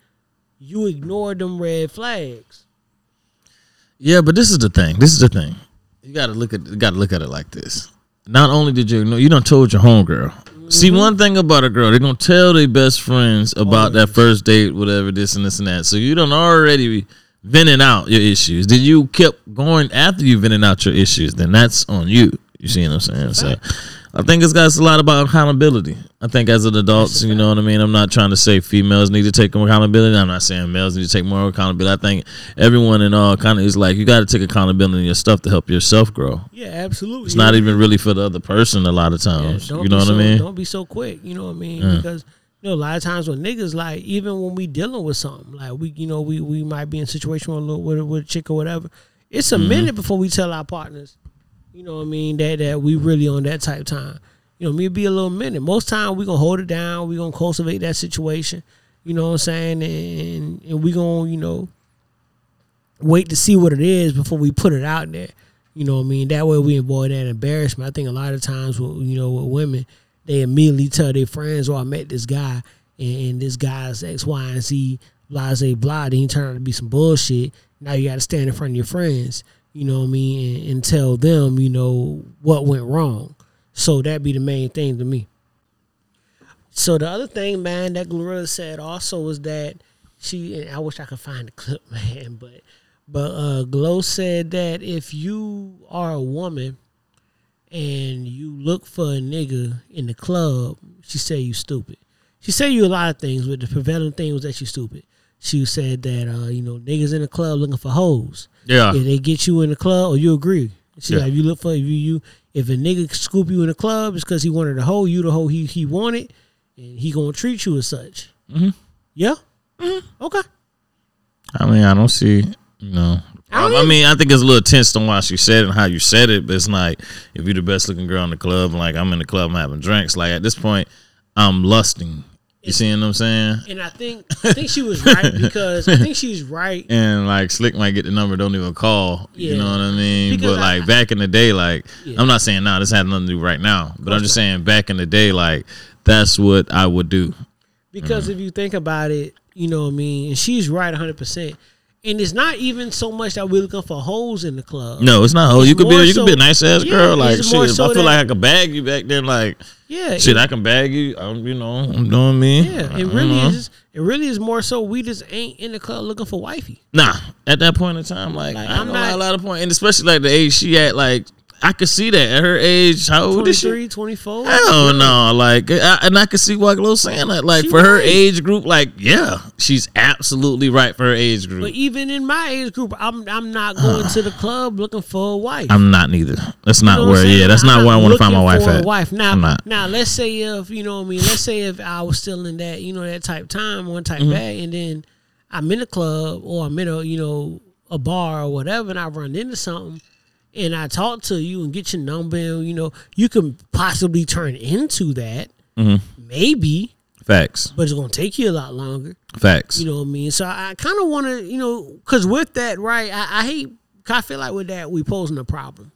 you ignored them red flags. Yeah, but this is the thing. This is the thing. You gotta look at gotta look at it like this. Not only did you know you done told your homegirl. See mm-hmm. one thing about a girl, they're gonna tell their best friends about oh. that first date, whatever, this and this and that. So you done already venting out your issues. Did you kept going after you venting out your issues, then that's on you. You see what I'm saying? So I think it's got a lot about accountability. I think as an adults, you know what I mean. I'm not trying to say females need to take more accountability. I'm not saying males need to take more accountability. I think everyone in all kind of is like you got to take accountability in your stuff to help yourself grow. Yeah, absolutely. It's not even really for the other person a lot of times. don't you know what so, I mean? Don't be so quick. You know what I mean? Yeah. Because you know, a lot of times when niggas like, even when we dealing with something, like we, you know, we we might be in a situation with a little, with, a- with a chick or whatever. It's a Mm-hmm. minute before we tell our partners. You know what I mean? That that we really on that type time. You know, me be a little minute. Most time we gonna hold it down. We gonna cultivate that situation. You know what I'm saying? And and we gonna you know wait to see what it is before we put it out there. You know what I mean? That way we avoid that embarrassment. I think a lot of times with you know with women, they immediately tell their friends, "Oh, I met this guy, and, and this guy's X, Y, and Z, blah, blah." Then he turned out to be some bullshit. Now you got to stand in front of your friends, you know what I mean, and, and tell them, you know, what went wrong. So that be the main thing to me. So the other thing, man, that Glorilla said also was that she and I wish I could find the clip, man, but but uh Glow said that if you are a woman and you look for a nigga in the club, she said you stupid. She said you a lot of things, but the prevailing thing was that you stupid. She said that uh, you know, niggas in the club looking for hoes. Yeah. If they get you in the club, or you agree. She Yeah. like if you look for if you, you if a nigga scoop you in the club, it's because he wanted a hoe, you the hoe he he wanted, and he gonna treat you as such. Mhm. Yeah. Okay. I mean, I don't see, you know. I I, I mean, I think it's a little tense on why she said it and how you said it, but it's like if you're the best looking girl in the club, like I'm in the club, I'm having drinks. Like at this point, I'm lusting. You see what I'm saying? And I think I think she was right because I think she's right. And like Slick might get the number, don't even call. Yeah. You know what I mean? Because but I- like back in the day, like Yeah. I'm not saying nah, this had nothing to do right now, but I'm just saying back in the day, like that's what I would do. Because mm. if you think about it, you know what I mean, and she's right 100%. And it's not even so much that we're looking for holes in the club. No, it's not. Oh, It's you could be you could be a nice ass Yeah, girl. Like shit, so I feel that- like I could bag you back then, like Yeah, shit, it- I can bag you. I'm, you know, I'm doing me. Yeah, it really uh-huh. is. It really is more so we just ain't in the club looking for wifey. Nah, at that point in time, like, Like, I'm not- a lot of point, and especially like the age she at, like I could see that at her age. How old is she? 24. Hell no, like, I, and I can see why Glow saying that. Like She for her age group, like, yeah, she's absolutely right for her age group. But even in my age group, I'm I'm not going to the club looking for a wife. I'm not neither. That's not You know where. Yeah, that's I'm not where I want to find my wife at. Wife. Now, I'm not. now let's say if you know what I mean. Let's say if I was still in that you know that type time, one type Mm-hmm. bag, and then I'm in a club or I'm in a you know a bar or whatever, and I run into something, and I talk to you and get your number, and you know you can possibly turn into that, Mm-hmm. maybe, Facts. but it's gonna take you a lot longer. Facts. You know what I mean? So I kind of want to, you know, because with that, right? I, I hate. I feel like with that, we posing a problem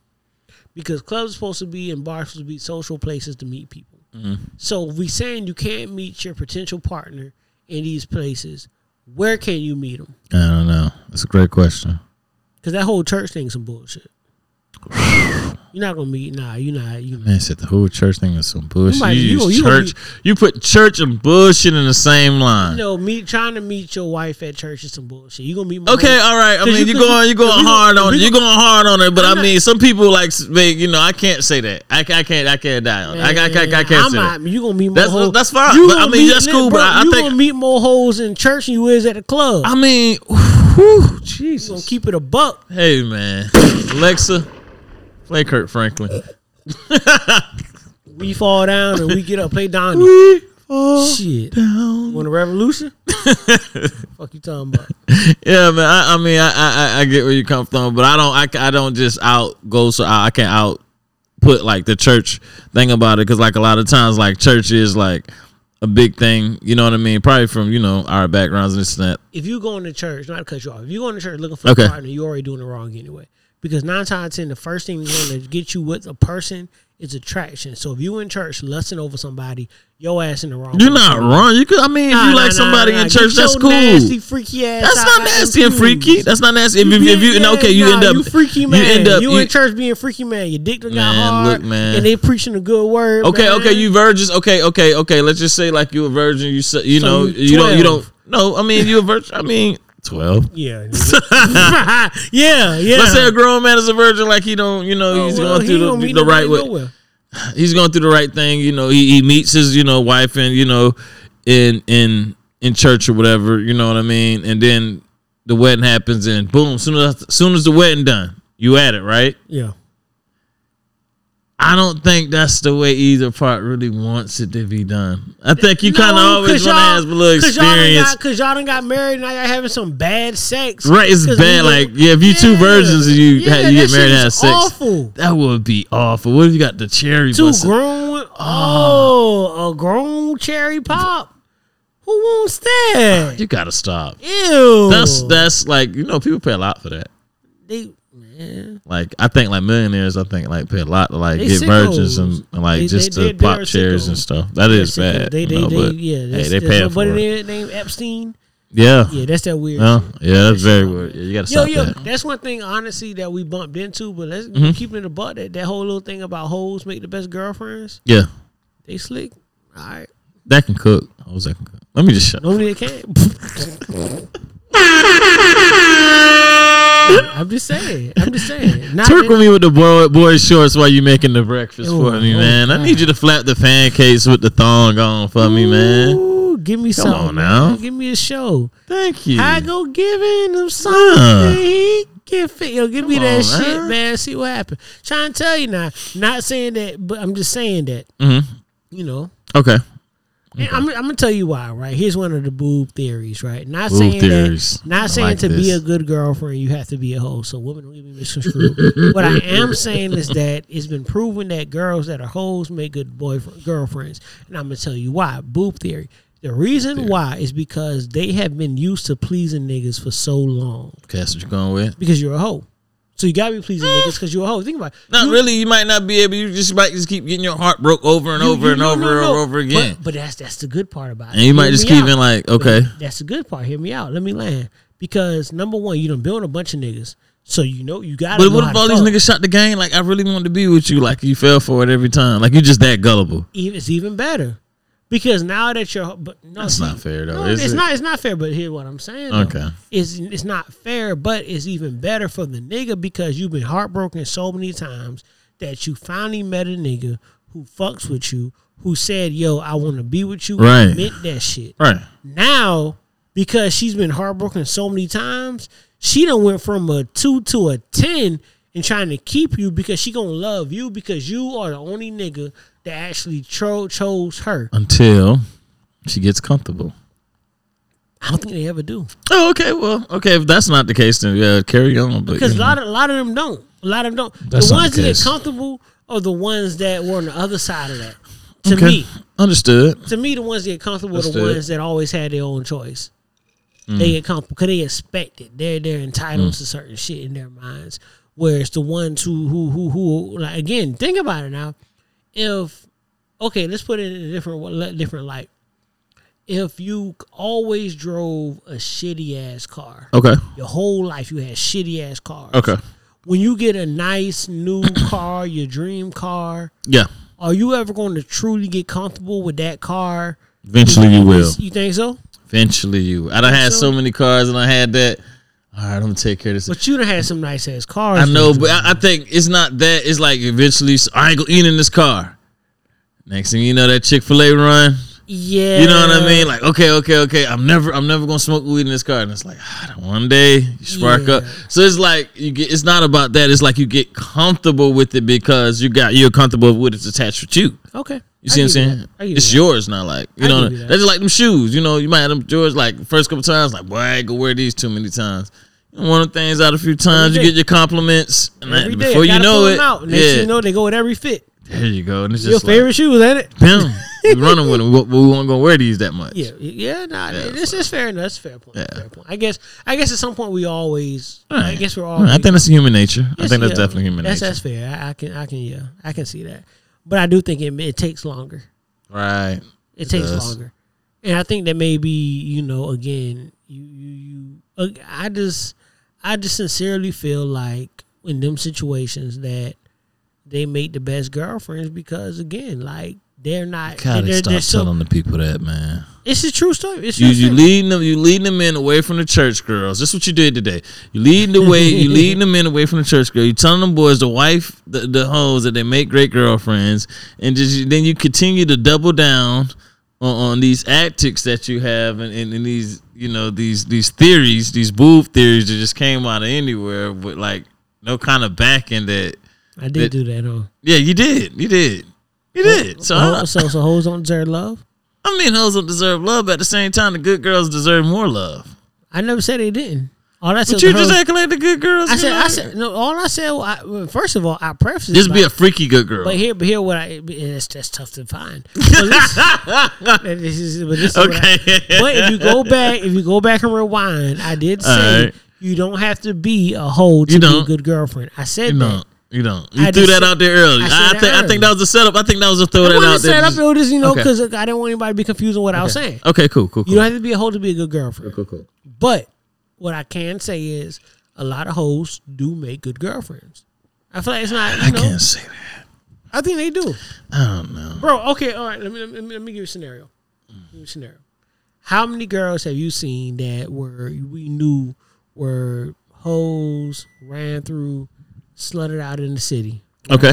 because clubs are supposed to be and bars supposed to be social places to meet people. So if we saying you can't meet your potential partner in these places, where can you meet them? I don't know. That's a great question. Because that whole church thing's some bullshit. You're not gonna meet. Nah, you're not. You Man said the whole church thing is some bullshit. might- You, you you church. you put church and bullshit in the same line. you know, meet trying to meet your wife at church is some bullshit. You gonna meet. my Okay, wife- all right. I mean, you, going, you going hard on it. You going hard on it. But I'm I mean, some people like, you know, I can't say that. I, I can't. I can't die on. it. I, I, I, I can't I'm say not, that. You gonna meet more That's- hoes. that's fine, You but I mean, that's cool, but bro, I- I you think- gonna meet more hoes in church than you is at the club. I mean, whew, you gonna Jesus. keep it a buck. Hey man, Alexa, play Kirk Franklin. We fall down and we get up, play Donnie. We fall Shit, down. want a revolution? Fuck you talking about? Yeah, man. I, I mean, I, I I get where you come from, but I don't. I, I don't just out go so I, I can't out put like the church thing about it because like a lot of times like church is like a big thing. You know what I mean? Probably from you know our backgrounds and this and that. If you going to church, not to cut you off. If you going to church looking for Okay. a partner, you already doing it wrong anyway. Because nine times out of ten, the first thing that's going to get you with a person is attraction. So if you in church lusting over somebody, your ass in the wrong. You're place. not wrong. You could. I mean, if you nah, like nah, somebody nah, in church, that's cool. Nasty, freaky ass. That's not nasty and freaky. That's not nasty. If, You if, you yeah, okay, you nah, end up you freaky man. You end up. You, you- in church being freaky man. Your dick done got Man, hard. look, man. and they preaching a good word. Okay, man. okay, you virgins. Okay, okay, okay. Let's just say like you a virgin. You you So know you you don't you don't. No, I mean you a virgin. I mean Twelve. Yeah, yeah, yeah. Let's say a grown man is a virgin, like he don't, you know, Oh, he's well, going through the, the right way. nowhere. He's going through the right thing. You know, he, he meets his, you know, wife and you know, in in in church or whatever. You know what I mean? And then the wedding happens, and boom, soon as soon as the wedding done, you at it, right? Yeah. I don't think that's the way either part really wants it to be done. I think you kind of always want to have a little 'cause experience. Cause y'all done got married, now y'all having some bad sex. Right, it's bad. Like, yeah, if you two virgins and you Yeah, you get married and have sex, Awful. that would be awful. What if you got the cherry? Two busting? grown. Ah. Oh, a grown cherry pop. Who wants that? You gotta stop. Ew. That's that's like you know people pay a lot for that. they Like I think like millionaires, I think like pay a lot to like They get virgins sickos. and, and, like They- just they- to pop chairs and sickos. stuff. That is That's bad. They, they, know, they, but yeah. hey, they pay for it. named Epstein. Yeah, Yeah, that's that weird. yeah, shit. yeah. That's very weird. Yeah, you gotta Yo, stop yo, that. Mm-hmm. that's one thing honestly that we bumped into, but let's keep it in the butt that that whole little thing about hoes make the best girlfriends. Yeah, They slick. All right. that can cook. Was that can cook. Let me just shut. They can't. I'm just saying. I'm just saying. Not Twerk with me with the boy boy shorts while you making the breakfast Ooh, for me, oh, man. I need you to flap the pancakes with the thong on for me, man. Give me Come something. on now. man. Give me a show. Thank you. I go giving him Uh. something. He get fit. Yo, give me that on, shit, man. man. See what happens. Trying to tell you now. Not saying that, but I'm just saying that. Mhm. You know. Okay. And I'm, I'm gonna tell you why, right? Here's one of the boob theories, right? Not Boob saying theories. that, not I saying like to be a good girlfriend, you have to be a hoe. So women don't get me misconstrued. what I am saying is that it's been proven that girls that are hoes make good boyfriend girlfriends, and I'm gonna tell you why. Boob theory. The reason why is because they have been used to pleasing niggas for so long. Okay, that's what you're going with. Because you're a hoe, so you gotta be pleasing mm. niggas because you're a hoe. Think about it. Not You- really. You might not be able. You just might just keep getting your heart broke over and you- over you- and no, over no, and no. over again. But, but that's that's the good part about it. and you might Hear just keep in like, okay, That's the good part. Hear me out. Let me land. Because number one, you done build a bunch of niggas. So you know you got but what if all these niggas shot the game? Like I really wanted to be with you. Like you fell for it every time. Like you just that gullible. even it's even better. Because now that you're but no, That's see, not fair, though, No, it's it? not it's not fair, but hear what I'm saying. though. Okay. It's it's not fair, but it's even better for the nigga because you've been heartbroken so many times that you finally met a nigga who fucks with you, who said, Yo, I wanna be with you, Right. and meant that shit. Right. Now, because she's been heartbroken so many times, she done went from a two to a ten and trying to keep you because she gonna love you because you are the only nigga that actually tro- chose her. Until she gets comfortable. I don't think they ever do Oh, okay. Well, okay. If that's not the case, then yeah, carry on. But because a know. lot of a lot of them don't. A lot of them don't. That's the ones the that get comfortable are the ones that were on the other side of that. To okay. me, understood. to me, the ones that get comfortable are the ones that always had their own choice. Mm. They get comfortable because they expect it. They're they're entitled to certain shit in their minds. Whereas the ones who who who who like again, think about it now. If okay, let's put it in a different different light. If you always drove a shitty ass car, Okay. your whole life you had shitty ass cars. Okay. When you get a nice new car, your dream car, Yeah. are you ever going to truly get comfortable with that car? Eventually you will. You think so? Eventually you. I done had so? so many cars and I had that. All right, I'm gonna take care of this. But you done had some nice ass cars. I know, but I, I think it's not that. It's like eventually, I ain't gonna eat in this car. Next thing you know, that Chick Fil A run. Yeah, You know what I mean? Like, okay, okay, okay. I'm never, I'm never gonna smoke weed in this car. And it's like, ah, one day you spark Yeah. up. So it's like you get. It's not about that. It's like you get comfortable with it because you got you're comfortable with it's attached with you. okay. You see what I'm saying? that. I give you It's that. yours now. Like you I know, that. that's just like them shoes. You know, you might have them yours like first couple times. Like, boy, I ain't gonna wear these too many times. One of the things out a few times, you day. get your compliments, and Every that, day, before you know it, out. Next yeah, you know, they go with every fit. There you go. And it's Your just favorite like, shoes, ain't it? damn, we running with them. We, we won't gonna wear these that much. Yeah, yeah, nah, Yeah, this is fair enough. That's a fair point. Yeah. Fair point. I guess, I guess at some point we always, I guess we're Right, always. I think that's human nature. I Yes, think that's yeah. definitely human that's, nature. That's fair. I, I can, I can, yeah, I can see that. But I do think it, it takes longer. right. It, takes does. longer, and I think that maybe you know, again, you, you, you. Uh, I just, I just sincerely feel like in them situations that they make the best girlfriends because again, like they're not. Gotta they're, stop they're so- telling the people that, man. It's a true story. It's You you story. leading them you leading in away from the church girls. That's what you did today. You leading the way. you leading them in away from the church girl. You telling them boys the wife the, the hoes that they make great girlfriends, and just then you continue to double down on, on these antics that you have and, and, and these you know these these theories, these boob theories that just came out of anywhere with like no kind of backing that. I did that- do that, huh? Yeah, you did. You did. You did. So Oh, I, so so hoes don't deserve love. I mean, hoes don't deserve love, but at the same time, the good girls deserve more love. I never said they didn't. All I said, But you just acting like the good girls. I said, I said, no. All I said, well, I, well, first of all, I preface it just be a freaky good girl. But here, but here, what I that's, that's tough to find. But this is, but this is what I- Okay. but if you go back, if you go back and rewind, I did say right. you don't have to be a hoe to You be a don't. good girlfriend. I said you that. don't. You don't. You I threw that said- out there early. I I, think. I think that was a setup. I think that was a throw I that out set there. up it was just you know Okay. because I didn't want anybody to be confused on what I was saying. Okay. Cool. Cool. Cool. You don't have to be a hoe to be a good girlfriend. cool. Cool. But what I can say is a lot of hoes do make good girlfriends. I feel like it's not. You I know, can't say that. I think they do. I don't know. Bro, okay, all right. Let me let me, let me give you a scenario. Give you a scenario. How many girls have you seen that were we knew were hoes, ran through, slutted out in the city, Okay.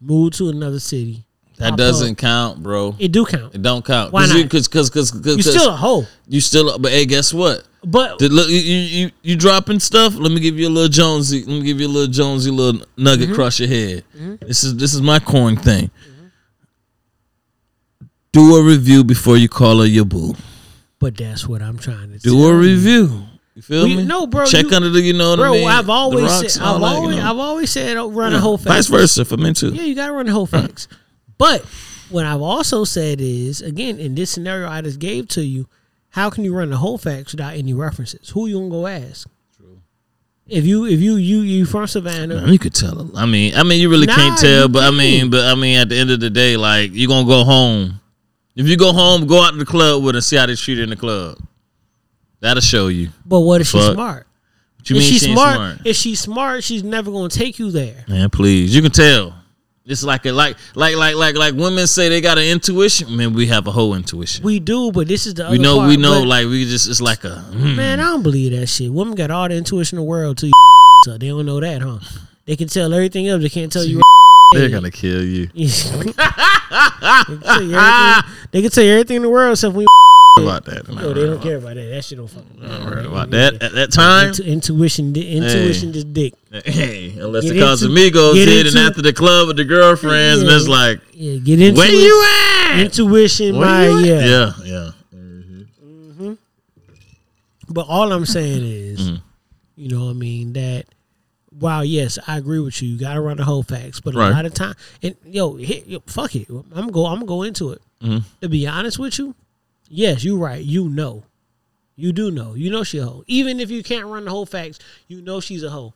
moved to another city? That pop doesn't up? count, bro. It do count. It don't count. Why not? You, cause, cause, cause, cause, You still a hoe, You still. But hey, guess what? but look, you, you you dropping stuff. Let me give you a little Jonesy. Let me give you a little Jonesy little nugget Mm-hmm. across your head. This is this is my coin thing. Do a review before you call her your boo. but that's what I'm trying to Do tell a review. You feel We- me? no, bro, Check you- under the you know what Bro, I mean. I've The always rocks said, I've that, you always, know. I've always said, oh, run Yeah. a whole facts. Vice versa for men too. Yeah, you gotta run the whole uh-huh. facts. But what I've also said is, again, in this scenario I just gave to you, how can you run the whole facts without any references? Who you gonna go ask? True. If you if you you you from Savannah, Man, you could tell. I mean, I mean, you really Nah, can't tell, but I can't. mean, but I mean, at the end of the day, like you gonna go home. If you go home, go out to the club with her, see how they treat her in the club. That'll show you. but what if she's smart? What you if mean she's she smart, smart? if she's smart, she's never gonna take you there. Man, please, you can tell. It's like a like like like like like women say they got an intuition. Man, we have a whole intuition. We do, but this is the We know part, we know like we just it's like a mm. Man, I don't believe that shit. Women got all the intuition in the world to you, so they don't know that, huh? They can tell everything else. They can't tell you. they're gonna kill you. they, can tell you everything, they can tell you everything in the world except when about that. I'm they don't care about that. That shit don't fucking worried about that. At that time, Intu- intuition, intuition, just dick. hey, unless Get the Casamigos hit and after the club with the girlfriends, and it's like, Yeah, get into where you at? Intuition, my yeah. yeah, yeah. But all I'm saying is, Mm-hmm. you know, what I mean that. Wow, yes, I agree with you. You got to run the whole facts, but a lot of time, and yo, hit, yo, fuck it. I'm gonna go. I'm gonna go into it. Mm-hmm. To be honest with you, yes, you're right. You know, you do know. You know she a hoe. Even if you can't run the whole facts, you know she's a hoe.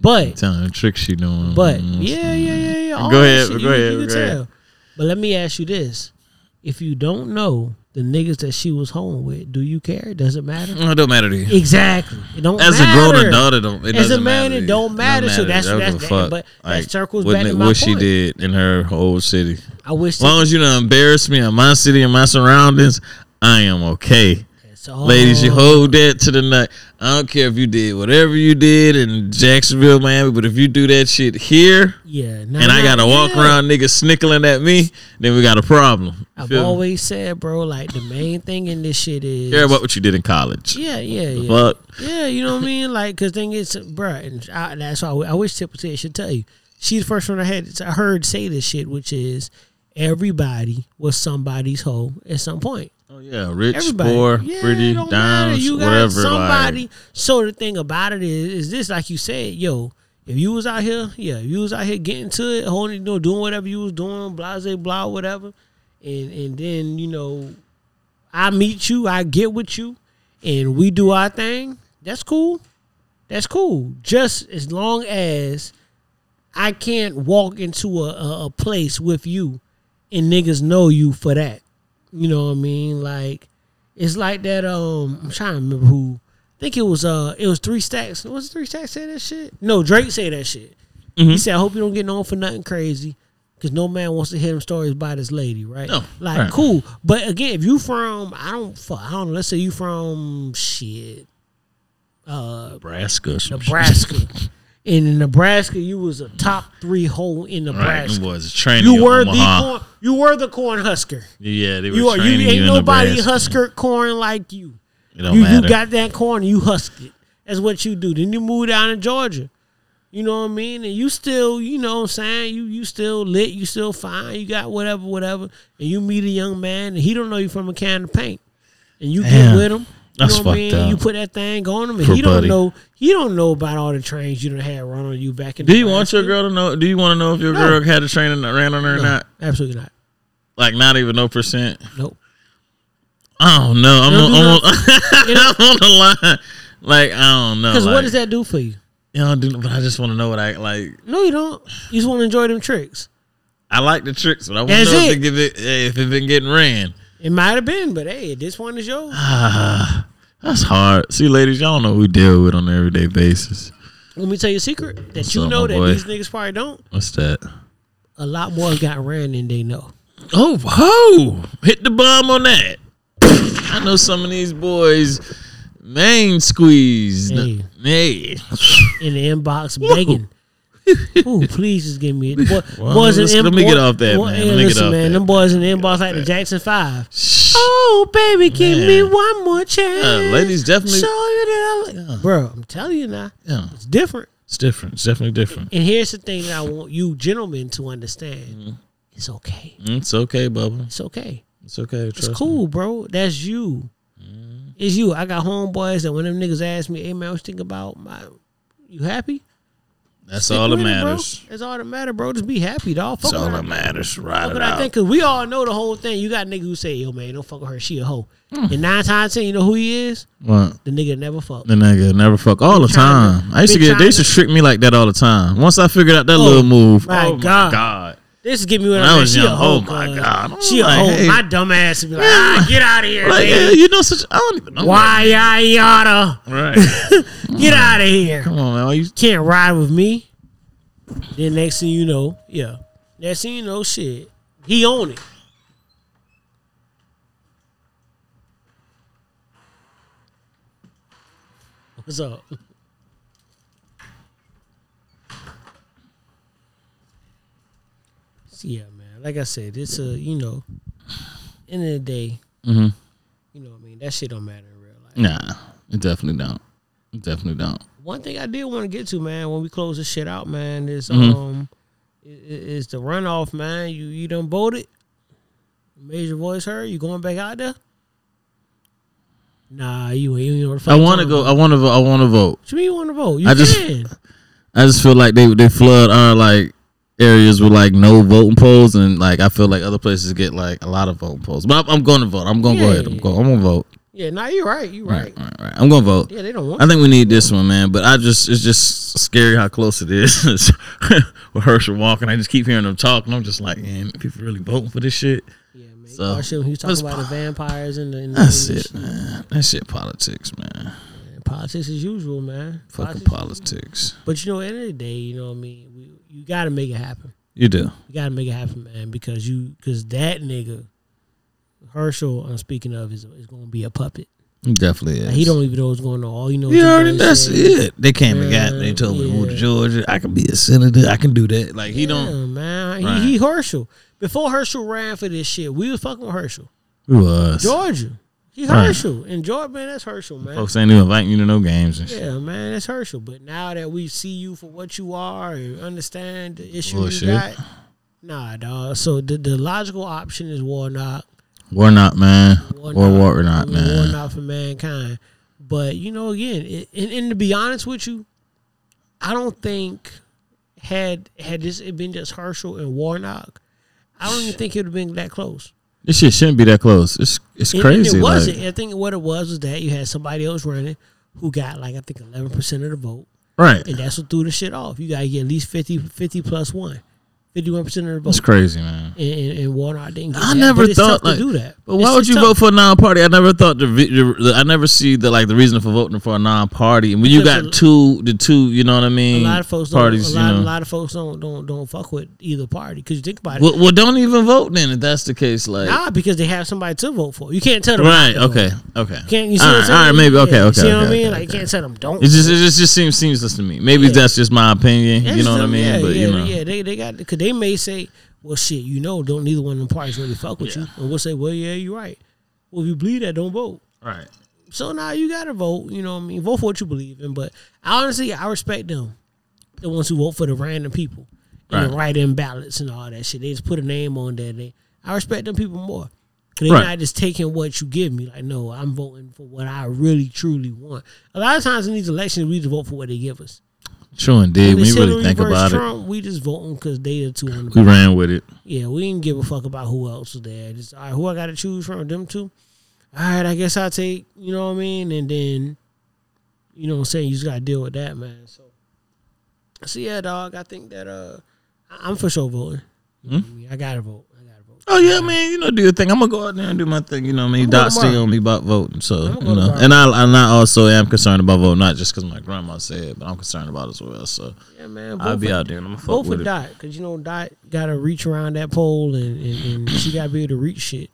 But Telling the tricks she doing. But yeah, yeah, yeah, yeah. all Go ahead, shit, go ahead, you can go ahead. tell. But let me ask you this: If you don't know the niggas that she was home with, do you care? Does it matter? No, it don't matter to you. Exactly. It don't As matter. a grown adult, it don't. It As a man, matter it don't matter. So Don't that's- I don't that's- a fuck. but that circles what back to my what she point. did in her whole city. I wish. As long as you don't embarrass me in my city and my surroundings, I am okay. Ladies, you hold that to the night. I don't care if you did whatever you did in Jacksonville, Miami, but if you do that shit here, Yeah. nah, and I gotta walk yeah. around niggas snickling at me, then we got a problem. I've feel me? always said, bro, like the main thing in this shit is care about what you did in college. Yeah, yeah, yeah. fuck? Yeah, you know what I mean? Like, cause thing is, bruh, and I, that's why I, I wish Tipple Ted should tell you. She's the first one I had I heard say this shit, which is everybody was somebody's hoe at some point. Oh yeah, rich, Everybody, poor, yeah, pretty, it don't matter. downs, You got whatever. somebody. Like, so the thing about it is, is this like you said, yo. If you was out here, yeah, if you was out here getting to it, holding, you know, doing whatever you was doing, blase, blah, whatever, and and then you know, I meet you, I get with you, and we do our thing. That's cool. That's cool. Just as long as I can't walk into a, a, a place with you and niggas know you for that. You know what I mean? Like it's like that. Um, I'm trying to remember who. I think it was uh, it was three stacks. Was three stacks say that shit? No, Drake say that shit. He said, "I hope you don't get known for nothing crazy, Because no man wants to hear them stories about this lady, right? No, like right. cool. But again, if you from I don't I don't know, let's say you from shit. Uh Nebraska. Nebraska. and in Nebraska you was a top three hole in Nebraska. boys is training you were Omaha. the corn you were the corn husker. Yeah, they were You are you ain't in nobody Nebraska. husker corn like you. It don't you, matter. you got that corn, you husk it. That's what you do. Then you move down to Georgia. You know what I mean? And you still, you know what I'm saying? You you still lit, you still fine, you got whatever, whatever. And you meet a young man and he don't know you from a can of paint. And you get with him. You know what I mean? up. You put that thing on him and For he don't Buddy. know he don't know about all the trains you done had run on you back in Do you want your girl to know? Do you want to know if your No. girl had a train that ran on her or not? Absolutely not. Like not even no percent. Nope. I don't know. I'm, Don't on, do I'm, on, I'm on the line. Like I don't know. Because like, what does that do for you? You know, do, but I just want to know what I like. No, you don't. You just want to enjoy them tricks. I like the tricks, but I want to know if it. it, give it if it been getting ran. It might have been, but hey, this one is yours. Ah, that's hard. See, ladies, y'all know we deal with on an everyday basis. Let me tell you a secret that What's you up, know my that boy? these niggas probably don't. What's that? A lot more got ran than they know. Oh, whoa! Hit the bomb on that. I know some of these boys main squeeze. Hey. Hey. In the inbox begging. Ooh, please just give me it. Boy, Well, boys in let's- let me boy- get off that, boy- man. Let me get listen, off man. that. Them boys in the inbox like the Jackson Five. Oh, baby, give Man. me one more chance. Uh, ladies definitely. Show you that I like. Bro, I'm telling you now, Yeah, it's different. it's different. It's definitely different. And here's the thing that I want you gentlemen to understand. Mm-hmm. It's okay. Mm, It's okay, Bubba. It's okay. It's okay. It's trust me. cool, bro. That's you. It's you. I got homeboys that when them niggas ask me, "Hey man, what you think about my? You happy?" That's Stick all that it, matters. That's all that matter, bro. Just be happy, dog. Fuck That's all with that matters. Right. Fuck it I think, cause we all know the whole thing. You got nigga who say, "Yo, man, don't fuck with her. She a hoe." Hmm. And nine times ten, you know who he is? What? The nigga never fuck. The nigga never fuck all the to- time. I used to get. They used to trick me like that all the time. Once I figured out that Oh, little move, my oh God. my god. This is giving me when I was a young, oh my. God. she a I'm hoe. hey. My dumb ass would be like, ah, get out of here, Like, yeah, you know such. I don't even know. Why I yada? Right. Get out of here. Come on, man. You can't ride with me. Then next thing you know, yeah. Next thing you know, shit. He own it. What's up? Yeah, man. Like I said, it's a you know, end of the day, mm-hmm. you know what I mean? That shit don't matter in real life. Nah, it definitely don't. It definitely don't. One thing I did want to get to, man, when we close this shit out, man, is Mhm. um is the runoff, man. You you done voted, made your voice heard. You going back out there? Nah, you ain't. You the I want to go. I want to. vote. I want to vote. What you mean you want to vote? You I just- I just feel like they they flood our like areas with like no voting polls, and like I feel like other places get like a lot of voting polls. But I'm, I'm going to vote. I'm going to go ahead. I'm going. I'm going to vote. Yeah, nah, you're right. You right. Right, right, right. I'm going to vote. Yeah, they don't want. I think we need this one, man. But I just it's just scary how close it is with Herschel Walker. I just keep hearing them talk, and I'm just like, man, people really voting for this shit. Yeah, man. So, So, he was talking about the vampires and the, and That's the it, shit. man. That shit politics, man. Politics as usual, man. Fucking Politics- politics. But you know, at the end of the day, you know what I mean. We, you got to make it happen. You do. You gotta make it happen, man, because you because that nigga Herschel, I'm speaking of, is is gonna be a puppet. He definitely is. Like, he don't even know what's going on. All you know, already. That's said, it. They came and got me. They Yeah, told me to move to. Georgia. I can be a senator. I can do that. Like he Yeah, don't. man. Right. He, he Herschel. Before Herschel ran for this shit, we was fucking with Herschel. Who was? Georgia. He Herschel. And Georgia, man, that's Herschel, man. Folks ain't even inviting you to no games and shit. Yeah, man, that's Herschel. But now that we see you for what you are and understand the issue Bullshit. you got, nah, dog. So the, the logical option is Warnock. Warnock, man. War or Warnock, man. War not for mankind. But you know, again, it, and, and to be honest with you, I don't think had had this been just Herschel and Warnock, I don't even think it would have been that close. This shit shouldn't be that close. It's it's And- crazy. And it like, wasn't. I think what it was was that you had somebody else running who got like I think eleven percent of the vote, right. and that's what threw the shit off. You got to get at least 50, 50 plus one. 51 percent of the vote. That's crazy, man. And, and, Warnock didn't get I that. never but it's thought tough like, to do that. But why It's would you tough. vote for a non-party? I never thought the, the, the I never see the like the reason for voting for a non-party. And when you got two, the two, you know what I mean? A lot of folks don't. parties, a lot, you a lot of folks don't don't don't fuck with either party because you think about it. Well, well, don't even vote then if that's the case. Like, nah, because they have somebody to vote for. You can't tell them. right? Okay, okay. Can't you see all right, all right, maybe okay, Yeah, okay. See what okay, I mean? okay, like you can't tell them don't. It just it just, just seems seamless to me. Maybe Yeah. that's just my opinion. You know what I mean? But you know, yeah. They they got they may say, well, shit, you know, don't neither one of them parties really fuck with you, and we'll say, well, yeah, you're right. Well, if you believe that, don't vote. right? So now you gotta vote. You know what I mean? Vote for what you believe in. But honestly, I respect them, the ones who vote for the random people and the Right. write-in ballots and all that shit. They just put a name on there. They, I respect them people more. Cause they're Right. not just taking what you give me. Like, no, I'm voting for what I really truly want. A lot of times in these elections, we just vote for what they give us. Sure, indeed. When When it's really think about it, we just voting because they the two on the we ran with it. yeah, we didn't give a fuck about who else was there. Just all right, who I got to choose from them two. All right, I guess I'll take. You know what I mean, and then, you know, what I'm saying you just got to deal with that, man. So, so yeah, dog. I think that uh, I- I'm for sure voting. Know I, mean? I gotta vote. I gotta vote. Oh yeah, man. You know, do your thing. I'm gonna go out there and do my thing. You know, what I mean, Dot tomorrow. on me about voting. So I'm you know, and I, and I also am concerned about voting, not just because my grandma said, but I'm concerned about it as well. So Yeah, man. I'll be for- out there and I'm gonna Vote for with it. Dot because you know Dot got to reach around that pole and, and, and she got to be able to reach shit.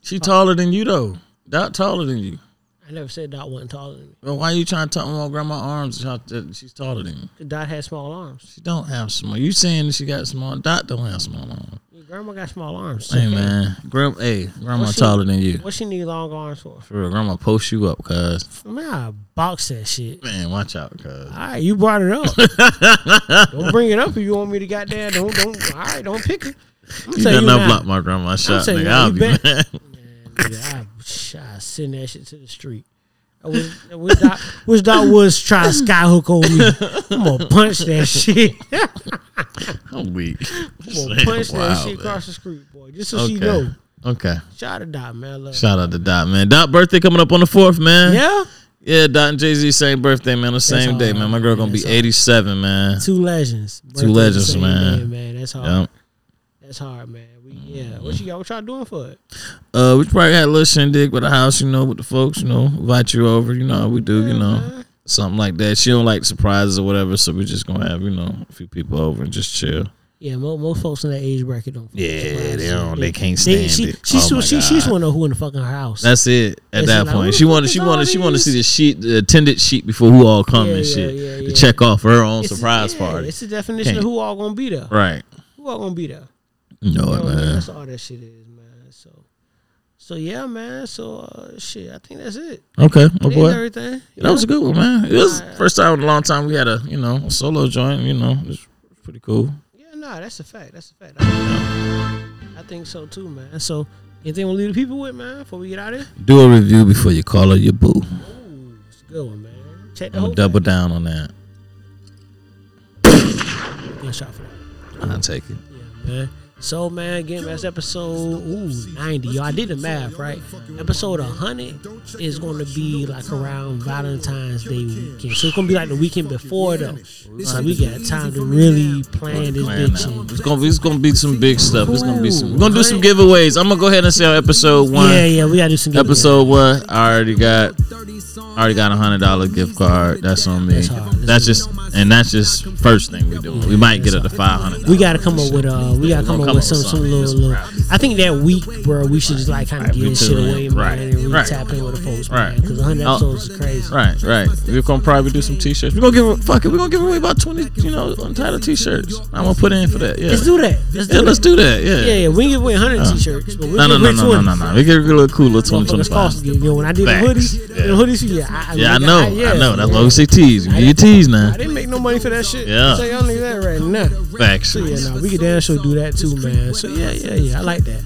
She taller than you though. Dot taller than you. I never said Dot wasn't taller than me. Well, why you trying to talk about grandma arms? She's taller than you. Dot has small arms. She don't have small. You saying that she got small? Dot don't have small arms. Grandma got small arms. Hey man, Grand, hey, grandma she- taller than you. What she need long arms for? For real, grandma post you up, cuz. Man, I box that shit. Man, watch out, cuz. All right, you brought it up. don't bring it up if you want me to goddamn. Don't don't. All right, don't pick it. I'm You better you not now. block my grandma shot, nigga. I'll be bet- mad. Nigga, I, I send that shit to the street. I wish, I wish, Doc, wish Doc Woods try to skyhook on me. I'm gonna punch that shit. I'm weak. I'm gonna punch that shit man. across the street, boy, just so she know. Okay. Shout out to Doc, man. Love Shout out to Dot, man. Dot birthday coming up on the fourth, man. Yeah, Yeah, Dot and Jay Z same birthday, man. The same day, man. My girl gonna That's be 87, man. two legends. Birthday the legends, man. day, man, that's hard. Yep. That's hard, man. We, yeah. What you got? What y'all doing for it? Uh, we probably had a little shindig with the house, you know, with the folks, you know, invite you over, you know, how we do, you know, something like that. She don't like surprises or whatever, so we just gonna have, you know, a few people over and just chill. Yeah, most, most folks in that age bracket don't. Yeah, they don't- they can't stand she, it. She's Oh she, she's God. want to know who in the fucking house. That's it. At that point, who she wanted, she wanted, she wanted to see the sheet, the attended sheet before who all come Yeah, and yeah, shit yeah, to yeah. check off her own It's- surprise yeah, party. It's the definition Can't- of who all gonna be there. Right. Who all gonna be there? You know You know, man, man. That's all that shit is, man. So, so yeah, man. So, uh, shit. I think that's it. Okay, my boy. everything. That was a good one, man. It was first time in a long time we had a, you know, a solo joint. You know, it was pretty cool. Yeah, nah, that's a fact. That's a fact. I, I think so too, man. So, anything we'll leave the people with, man, before we get out of here? Do a review before you call her your boo. Ooh, it's a good one, man. Check the I'm whole gonna double down on that. Good shot for that. I'll take it. Yeah, man. So man, again, that's episode ooh, 90. Yo, I did the math, right? Episode 100 is going to be like around Valentine's Day weekend. So it's going to be like the weekend before though. So we got time to really plan this Man, bitch. now, it's gonna be it's gonna be some big stuff. It's gonna be some. We're gonna do some giveaways. I'm gonna go ahead and say on episode one. Yeah, yeah, we got to do some giveaways. Episode one. I already got. I already got a hundred dollar gift card. That's on me. That's. That's just and that's just first thing we doing. We might get up to five hundred. We gotta come up with uh, we gotta come up gonna with some some little, little. I think that week, bro, we should just like kind of Right, give me this too, shit away, man, Right, and really right. tap in with the folks, Right. man, because 100 Oh. episodes is crazy. Right, right. We're gonna probably do some t-shirts. We're gonna give fuck it. We're gonna give away about twenty, you know, untitled t-shirts. I'm gonna put in for that. Yeah. Let's do that. Let's do Yeah, that. let's do that. Yeah. Yeah, yeah, we can give away 100 uh, t-shirts, but we No, no, give no, away no, no, 20. no, no. We get a little cooler twenty twenty Motherfuckers cost five. you. You know, when I did Facts. the hoodies, Yeah. the hoodies, yeah, I, Yeah, I know. yeah, I know. That's why we say tease. You get your tease now. I didn't make no money for that shit. Yeah. So y'all niggas that right now. Facts. So yeah, no, we could damn sure do that too, man. So yeah, yeah, yeah, I like that.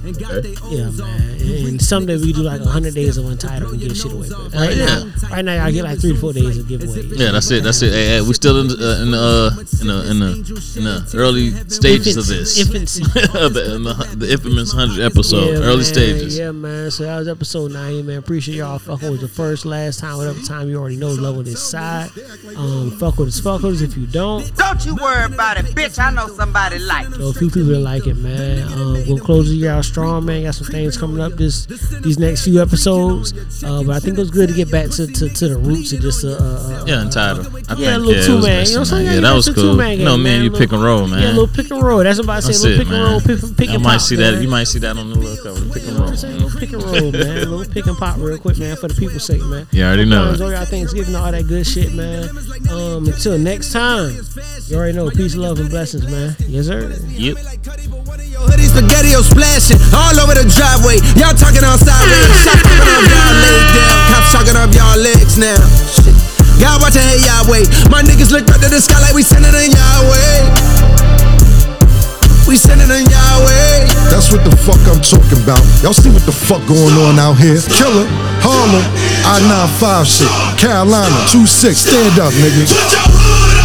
Yeah, man. And, and someday we do like hundred days of untitled and give shit away. But right Yeah. now, right now y'all get like three to four days of giveaways. Yeah, that's it. That's it. Hey, hey, we still in the, uh, in the uh, in the in the in the early stages of this. Infancy. the, in the, the infamous hundred episode, Yeah, early man. stages. Yeah, man. So that was episode nine, man. Appreciate y'all fucking with the first, last time, whatever time you already know, love on this side. Um, fuck with us, fuck with us. If you don't, Don't you worry about it, bitch. I know know somebody like it. So a few people like it, man. Um, we'll close the year out strong, man. Got some things coming up this these next few episodes. Uh, but I think it was good to get back to, to, to the roots and just uh, uh, Yeah, entitled. I Yeah, a think, little yeah, two man. You know what I'm saying? Yeah, You that was cool. two-man game, No, man, man. you Little- pick and roll, man. Yeah, a little pick and roll. That's what I'm about to say. A little it, pick and roll, pick, pick I and might see man. that. You might see that on the little cover. Pick and roll. what saying? A little pick and roll, man. A little pick and pop real quick, man, for the people's sake, man. You already know Hope it. y'all Enjoy y'all Thanksgiving, all that good shit, man. Um, until next time, you already know. Peace, love, and blessings, man. Yes, sir. Yep. Hoodie spaghetti splashing all over the driveway. Y'all talking on sideways. Shots talking off y'all laid down. Cops talking off y'all legs now. Shit. Y'all watching hey Yahweh. My niggas look up to the sky like we sending in Yahweh. We sending in Yahweh. That's what the fuck I'm talking about. Y'all see what the fuck going on out here? Killer, Harlem, I-95 shit, Carolina, 2-6, stand up, nigga.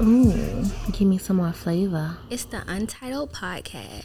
Ooh, give me some more flavor. It's the Untitled Podcast.